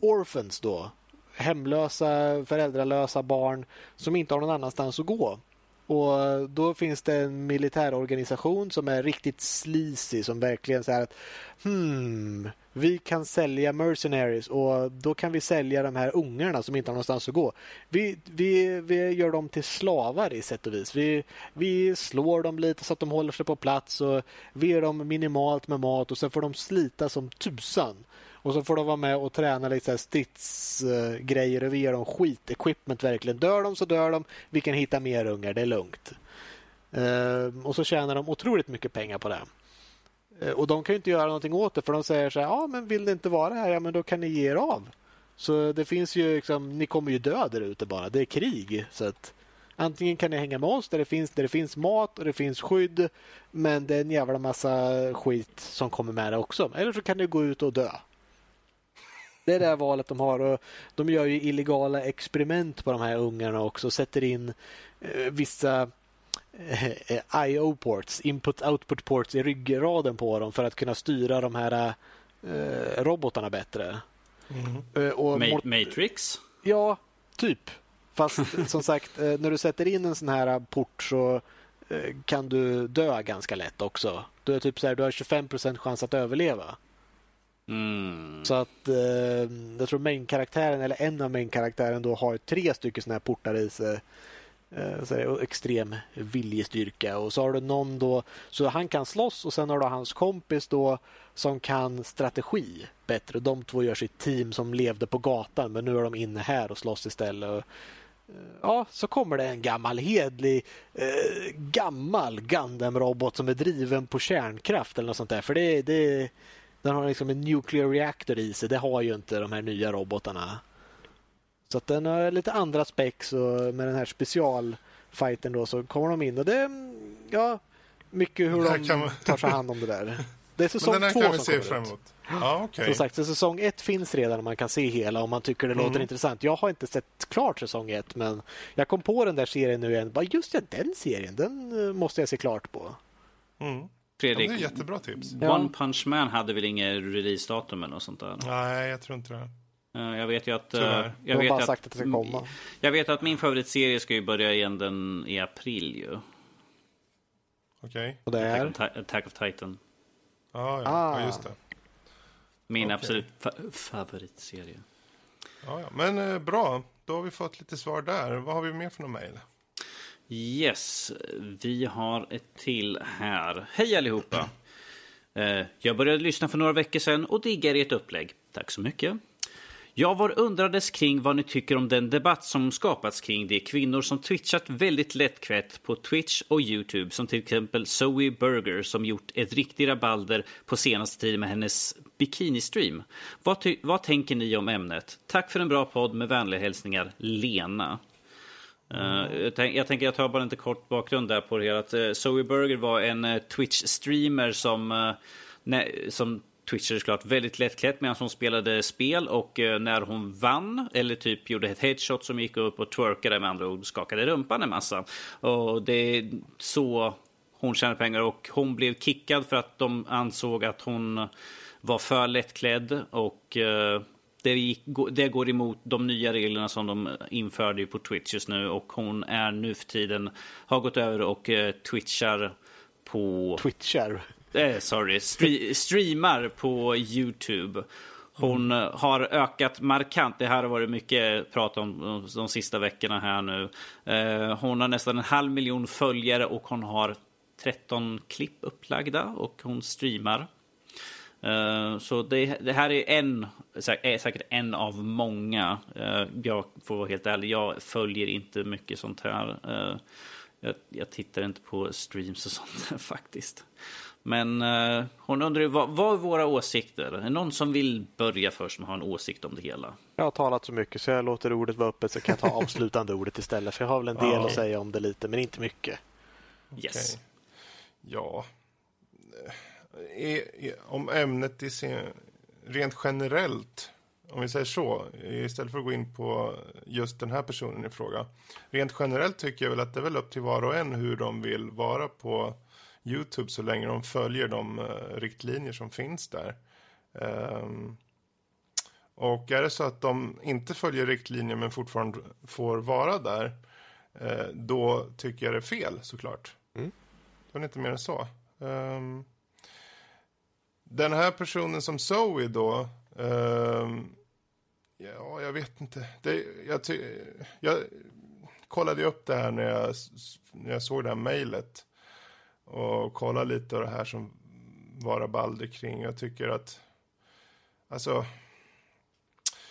orphans då. Hemlösa, föräldralösa barn som inte har någon annanstans att gå. Och Då finns det en militärorganisation som är riktigt sleazy som verkligen säger att hmm, vi kan sälja mercenaries och då kan vi sälja de här ungarna som inte har någonstans att gå. Vi, vi, vi gör dem till slavar i sätt och vis. Vi, vi slår dem lite så att de håller sig på plats och vi ger dem minimalt med mat och sen får de slita som tusan. Och så får de vara med och träna lite stridsgrejer och vi ger dem skitequipment verkligen. Dör de så dör de. Vi kan hitta mer ungar, det är lugnt. Uh, och så tjänar de otroligt mycket pengar på det. Uh, och de kan inte göra någonting åt det för de säger så här, ja men vill det inte vara här, ja men då kan ni ge er av. Så det finns ju liksom, ni kommer ju dö där ute bara. Det är krig. Så att antingen kan ni hänga med oss där det finns, där det finns mat och det finns skydd. Men det är en jävla massa skit som kommer med det också. Eller så kan ni gå ut och dö. Det är det valet de har. Och de gör ju illegala experiment på de här ungarna också. Sätter in eh, vissa eh, IO-ports, input-output ports i ryggraden på dem för att kunna styra de här eh, robotarna bättre.
Mm. Och Ma Matrix?
Ja, typ. Fast som sagt, eh, när du sätter in en sån här port så eh, kan du dö ganska lätt också. Du, är typ så här, du har 25% chans att överleva.
Mm.
Så att eh, jag tror main-karaktären, eller en av main-karaktären då har tre stycken sådana här portar i sig. Eh, så är extrem viljestyrka och så har du någon då, så han kan slåss och sen har du hans kompis då som kan strategi bättre. De två gör sitt team som levde på gatan men nu är de inne här och slåss istället. Och, eh, ja, så kommer det en gammal hedlig eh, gammal Gundam-robot som är driven på kärnkraft eller något sånt där. För det, det den har liksom en nuclear reactor i sig. Det har ju inte de här nya robotarna. Så att den har lite andra specs och med den här specialfighten då så kommer de in och det är ja, mycket hur de man... tar sig hand om det där. Det är säsong
Men den
två
kan vi
som
se
kommer ut.
Ja, okay.
Som sagt, säsong ett finns redan och man kan se hela om man tycker det låter
Mm.
intressant. Jag har inte sett klart säsong ett men jag kom på den där serien nu igen. Bara just ja, den serien, den eh, måste jag se klart på.
Mm. Ja,
Fredrik,
det är jättebra tips.
Ja.
One Punch Man hade väl inget releasedatum eller något sånt där?
Nej, jag tror inte det.
Jag vet ju att... eh,
Tyvärr.
Jag
vet,
bara
att,
sagt att det ska komma.
jag vet att min favoritserie ska ju börja igen den i april ju.
Okej.
Och det
Attack
är...
Attack of Titan.
Ja, ja.
Ah.
ja, just det.
Min
Okej.
absolut fa- favoritserie.
Ja, ja. Men eh, bra, då har vi fått lite svar där. Vad har vi mer för någon mejl?
Yes, vi har ett till här. Hej allihopa! Eh, jag började lyssna för några veckor sedan och diggar ert upplägg. Tack så mycket. Jag var undrades kring vad ni tycker om den debatt som skapats kring de kvinnor som twitchat väldigt lättkvätt på Twitch och Youtube som till exempel Zoe Burger som gjort ett riktigt rabalder på senaste tiden med hennes bikini-stream. Vad, vad tänker ni om ämnet? Tack för en bra podd med vänliga hälsningar, Lena. Eh, jag, tänk, jag tänker jag tar bara en lite kort bakgrund där på det hela. Att, uh, Zoe Burger var en eh, Twitch-streamer som, nej, som twitchade såklart väldigt lättklätt medan hon spelade spel och när hon vann eller typ gjorde ett headshot som gick upp och twerkade med andra ord skakade rumpan en massa. Och det är så hon tjänar pengar och hon blev kickad för att de ansåg att hon var för lättklädd och det, gick, det, går emot de nya reglerna som de införde på Twitch just nu och hon är nu för tiden har gått över och uh, twitchar på...
Twitchar?
Eh, sorry, stre streamar på Youtube. Hon mm. har ökat markant. Det här har varit mycket prat om de sista veckorna här nu. Eh, hon har nästan en halv miljon följare och hon har 13 klipp upplagda och hon streamar. Uh, så det, det, här är en, är säkert en av många. Uh, jag får vara helt ärlig, jag följer inte mycket sånt här. Uh, jag, jag, tittar inte på streams och sånt faktiskt. Men uh, hon undrar vad, vad är våra åsikter? Är det någon som vill börja först med att ha en åsikt om det hela?
Jag har talat så mycket så jag låter ordet vara öppet så kan jag ta avslutande ordet istället. För jag har väl en del ja. att säga om det lite, men inte mycket.
Yes. Okay. Ja. I, i, om ämnet i sin, rent generellt, om vi säger så, istället för att gå in på just den här personen i fråga. Rent generellt tycker jag väl att det är väl upp till var och en hur de vill vara på Youtube så länge de följer de uh, riktlinjer som finns där. Um, och är det så att de inte följer riktlinjer men fortfarande får vara där, uh, då tycker jag det är fel såklart. Mm. Det var inte mer än så. Um, den här personen som Zoe då, um, ja, jag vet inte. Det, jag, jag kollade upp det här när jag, när jag såg det här mejlet och kollade lite av det här som var rabalder kring. Jag tycker att, alltså,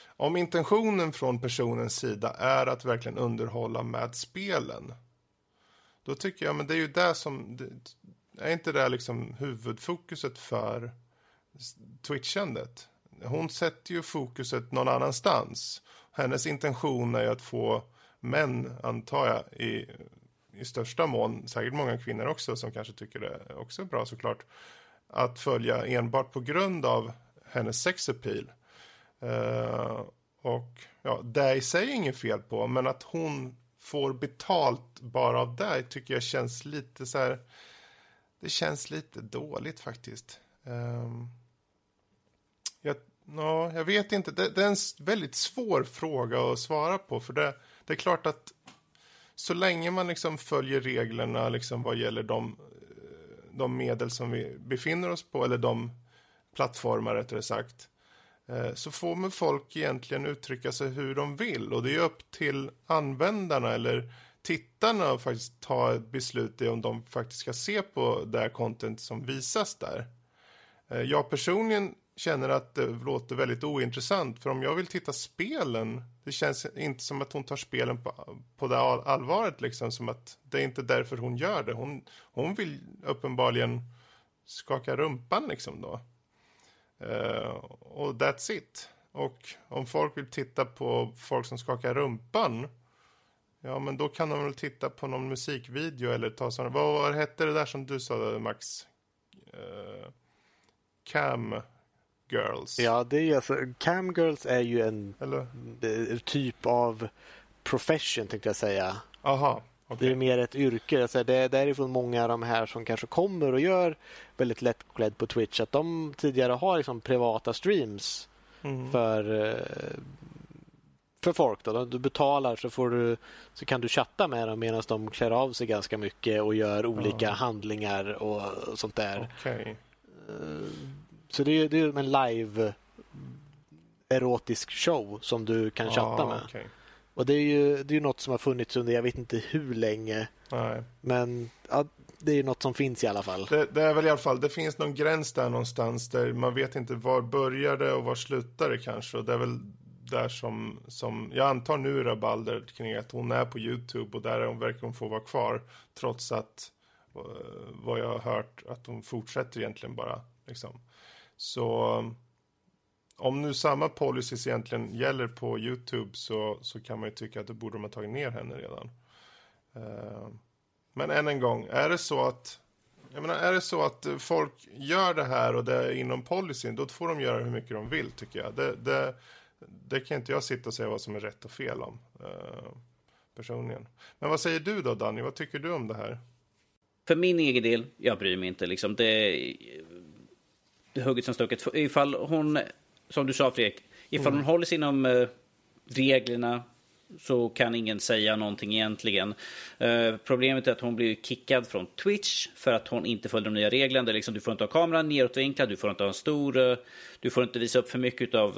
om intentionen från personens sida är att verkligen underhålla med spelen, då tycker jag, men det är ju det som, det, är inte det liksom huvudfokuset för twitchandet? Hon sätter ju fokuset någon annanstans. Hennes intention är ju att få män, antar jag, i i största mån, säkert många kvinnor också som kanske tycker det också är bra såklart, att följa enbart på grund av hennes sexappeal. Uh, och ja, det i sig är inget fel på, men att hon får betalt bara av det tycker jag känns lite så här, det känns lite dåligt faktiskt. Um, jag, ja, jag vet inte, det, det, är en väldigt svår fråga att svara på, för det, det är klart att så länge man liksom följer reglerna liksom vad gäller de, eh, de medel som vi befinner oss på, eller de plattformar rättare sagt, eh, så får man folk egentligen uttrycka sig hur de vill. Och det är upp till användarna eller tittarna att faktiskt ta ett beslut i om de faktiskt ska se på det här content som visas där. Eh, jag personligen känner att det låter väldigt ointressant. För om jag vill titta spelen, det känns inte som att hon tar spelen på, på det allvaret liksom. Som att det är inte därför hon gör det. Hon, hon vill uppenbarligen skaka rumpan liksom då. Uh, och that's it. Och om folk vill titta på folk som skakar rumpan, ja men då kan de väl titta på någon musikvideo eller ta sådana, vad, vad hette det där som du sa Max? Uh, cam girls.
Ja, det är ju alltså, camgirls är ju en Eller? typ av profession tänkte jag säga.
Aha.
Okay. Det är mer ett yrke. Alltså det är därifrån många av de här som kanske kommer och gör väldigt lättklädd på Twitch. Att de tidigare har liksom privata streams mm. för, eh, för folk. Då. Du betalar så, får du, så kan du chatta med dem medan de klär av sig ganska mycket och gör olika mm. handlingar och, sånt där.
Okay.
Eh, så det är, det är en live erotisk show som du kan chatta med. Okay. Och det är ju det är något som har funnits under jag vet inte hur länge.
Nej.
Men ja, det är ju något som finns i alla fall.
Det, det, är väl i alla fall, det finns någon gräns där någonstans där man vet inte var börjar det och var slutar det kanske. Och det är väl där som, som jag antar nu Rabalder kring att hon är på Youtube och där hon verkar hon få vara kvar. Trots att uh, vad jag har hört att hon fortsätter egentligen bara. Liksom. Så um, om nu samma policies egentligen gäller på Youtube så, så kan man ju tycka att då borde de ha tagit ner henne redan. Eh, men än en gång, är det så att jag menar, är det så att folk gör det här och det är inom policyn, då får de göra hur mycket de vill tycker jag. Det, det, det kan inte jag sitta och säga vad som är rätt och fel om eh, personligen. Men vad säger du då Danny, vad tycker du om det här?
för min egen del, jag bryr mig inte. Liksom. Det, hugget som stucket. Ifall hon, som du sa Fredrik, ifall mm. hon håller sig inom uh, reglerna så kan ingen säga någonting egentligen. Uh, problemet är att hon blir kickad från Twitch för att hon inte följer de nya reglerna. Det liksom, du får inte ha kameran nedåtvinklad, du får inte ha en stor... Uh, du får inte visa upp för mycket av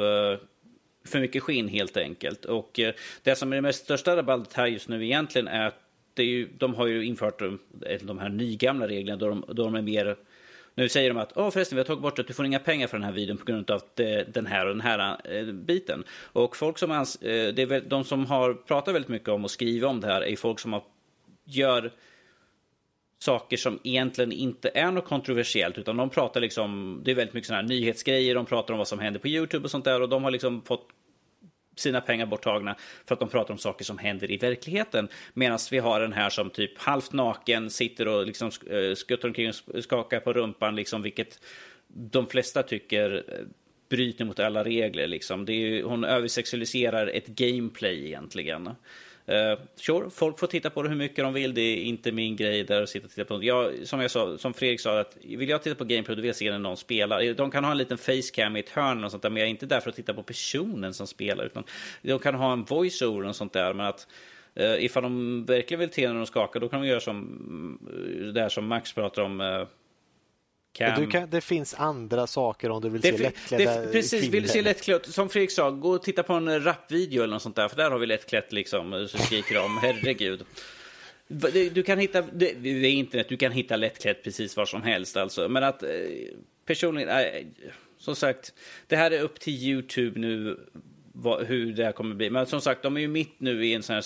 för mycket skinn helt enkelt. Och det som är det mest största rabaldet här just nu egentligen är att det är ju, de har ju infört de, de här nygamla reglerna då de, då de är mer nu säger de att Åh, förresten, vi har tagit bort att du får inga pengar för den här videon på grund av den här och den här eh, biten. Och folk som ans eh, det är väl, de som har pratat väldigt mycket om och skrivit om det här är folk som har, gör saker som egentligen inte är något kontroversiellt utan de pratar liksom, det är väldigt mycket sådana här nyhetsgrejer, de pratar om vad som händer på Youtube och sånt där och de har liksom fått sina pengar borttagna för att de pratar om saker som händer i verkligheten. Medan vi har den här som typ halvt naken sitter och liksom eh, skuttar omkring och skakar på rumpan, liksom, vilket de flesta tycker eh, bryter mot alla regler. Liksom. Det är, hon översexualiserar ett gameplay egentligen. Uh, sure, folk får titta på det hur mycket de vill. Det är inte min grej där att sitta och titta på jag, Som jag sa, som Fredrik sa, att vill jag titta på gameplay då vill jag se när någon spelar. De kan ha en liten facecam i ett hörn och sånt där, men jag är inte där för att titta på personen som spelar. Utan de kan ha en voiceover och sånt där, men att uh, ifall de verkligen vill till när de skakar, då kan de göra som uh, det här som Max pratar om. Uh,
kan... det finns andra saker om du vill det se lättklädda
det, Precis,
kvinnor.
vill du se lättklädd, som Fredrik sa, gå och titta på en rapvideo eller något sånt där, för där har vi lättklätt liksom, så skriker de, herregud. Du kan hitta, det, det är internet, du kan hitta lättklätt precis var som helst alltså, men att eh, personligen, äh, som sagt, det här är upp till YouTube nu, vad, hur det här kommer bli. Men som sagt, de är ju mitt nu i en sån här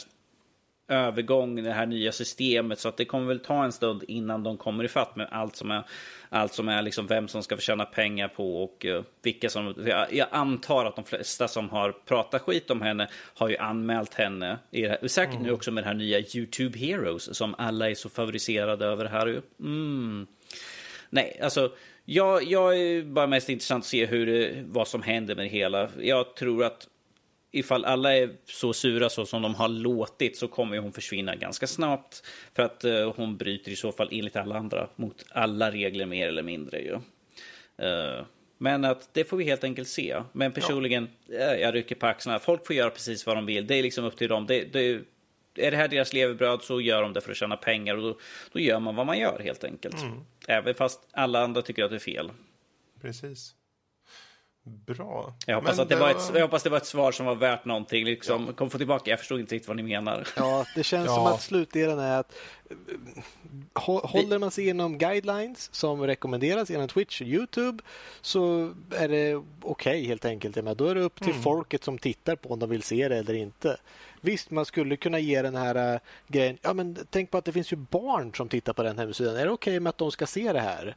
övergång, det här nya systemet. Så att det kommer väl ta en stund innan de kommer ifatt med allt som är, allt som är liksom vem som ska tjäna pengar på och uh, vilka som... Jag, jag, antar att de flesta som har pratat skit om henne har ju anmält henne. I här, säkert mm. nu också med det här nya YouTube Heroes som alla är så favoriserade över här. Mm. Nej, alltså jag, jag är bara mest intressant att se hur vad som händer med det hela. Jag tror att ifall alla är så sura så som de har låtit så kommer hon försvinna ganska snabbt. För att uh, hon bryter i så fall enligt alla andra mot alla regler mer eller mindre. Ju. Uh, men att det får vi helt enkelt se. Men personligen, ja. uh, jag rycker på axlarna. Folk får göra precis vad de vill. Det är liksom upp till dem. Det, det, är det här deras levebröd så gör de det för att tjäna pengar och då, då gör man vad man gör helt enkelt. Mm. Även fast alla andra tycker att det är fel.
Precis. Bra.
Jag hoppas, att det, det var... ett, jag hoppas det var ett svar som var värt någonting. Liksom. Ja. Kom få tillbaka, jag förstod inte riktigt vad ni menar.
Ja, det känns ja. som att slutdelen är att håller man sig inom guidelines som rekommenderas genom Twitch och Youtube så är det okej okay, helt enkelt. Men då är det upp till mm. folket som tittar på om de vill se det eller inte. Visst, man skulle kunna ge den här uh, grejen. Ja, men tänk på att det finns ju barn som tittar på den hemsidan. Är det okej okay med att de ska se det här?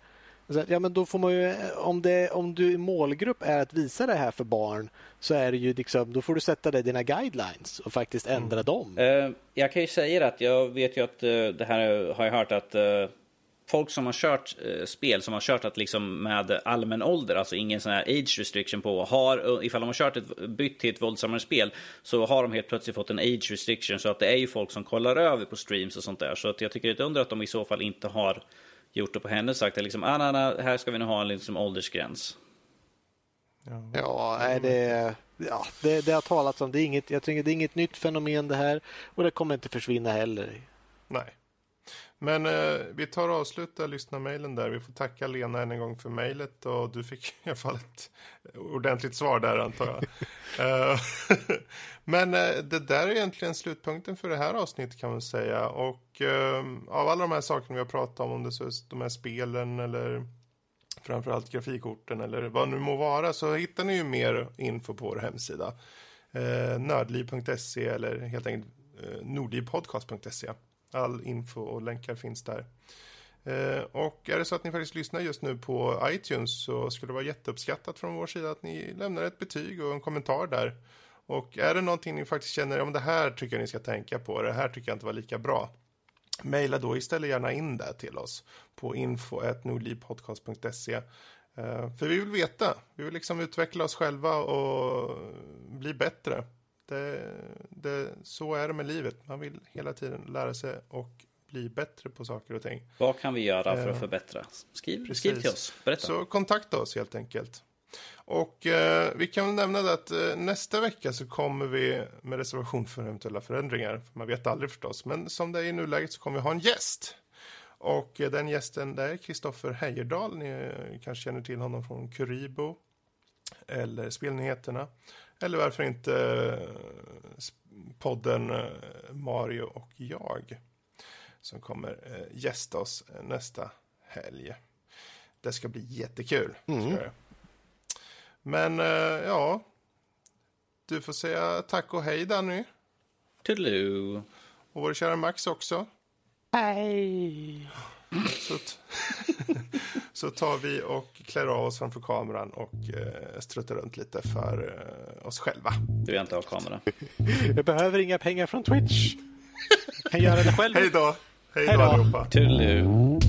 Ja, men då får man ju, om, det, om du i målgrupp är att visa det här för barn så är det ju liksom, då får du sätta i dina guidelines och faktiskt ändra mm. dem.
Uh, jag kan ju säga att jag vet ju att uh, det här har jag hört att folk som har kört spel som har kört att liksom med allmän ålder, alltså ingen sån här age restriction på, har, ifall de har kört ett, bytt till ett våldsammare spel så har de helt plötsligt fått en age restriction så att det är ju folk som kollar över på streams och sånt där. Så att jag tycker det är ett under att de i så fall inte har gjort det på henne och sagt att liksom, ah, nej, nej, här ska vi nu ha en liksom, åldersgräns.
Ja, nej, det, ja det, det har talats om. Det är inget, jag tycker det är inget nytt fenomen det här och det kommer inte försvinna heller.
Nej. Men eh, vi tar och avslutar lyssna-mailen där. Vi får tacka Lena än en gång för mejlet och du fick i alla fall ett ordentligt svar där antar jag. Eh, men eh, det där är egentligen slutpunkten för det här avsnittet kan man säga. Och eh, av alla de här sakerna vi har pratat om, om det så är de här spelen eller framförallt grafikkorten eller vad det nu må vara så hittar ni ju mer info på vår hemsida. Nördliv.se eller helt enkelt nordlivpodcast.se. All info och länkar finns där. Eh, och är det så att ni faktiskt lyssnar just nu på iTunes så skulle det vara jätteuppskattat från vår sida att ni lämnar ett betyg och en kommentar där. Och är det någonting ni faktiskt känner, om det här tycker jag ni ska tänka på, det här tycker jag inte var lika bra. Mejla då istället gärna in det till oss på info.nordlivpodcast.se. Eh, för vi vill veta, vi vill liksom utveckla oss själva och bli bättre. Det, det, så är det med livet. Man vill hela tiden lära sig och bli bättre på saker och ting.
Vad kan vi göra för att förbättra? Skriv, skriv till oss. Berätta.
Så kontakta oss helt enkelt. Och eh, vi kan väl nämna det att eh, nästa vecka så kommer vi med reservation för eventuella förändringar. Man vet aldrig förstås, men som det är i nuläget så kommer vi ha en gäst. Och eh, den gästen det är Kristoffer Heyerdahl. Ni eh, kanske känner till honom från Kuribo eller Spelnyheterna. Eller varför inte eh, podden eh, Mario och jag som kommer eh, gästa oss eh, nästa helg. Det ska bli jättekul. Ska det. Men eh, ja, du får säga tack och hej Danny.
Toodaloo.
Och vår kära Max också.
Hej!
Så, så tar vi och klär av oss framför kameran och eh, struttar runt lite för eh, oss själva.
Du vill inte ha kamera.
Jag behöver inga pengar från Twitch. Jag kan göra det själv.
Hej då!
Hej
då
då.
allihopa!
Toodaloo.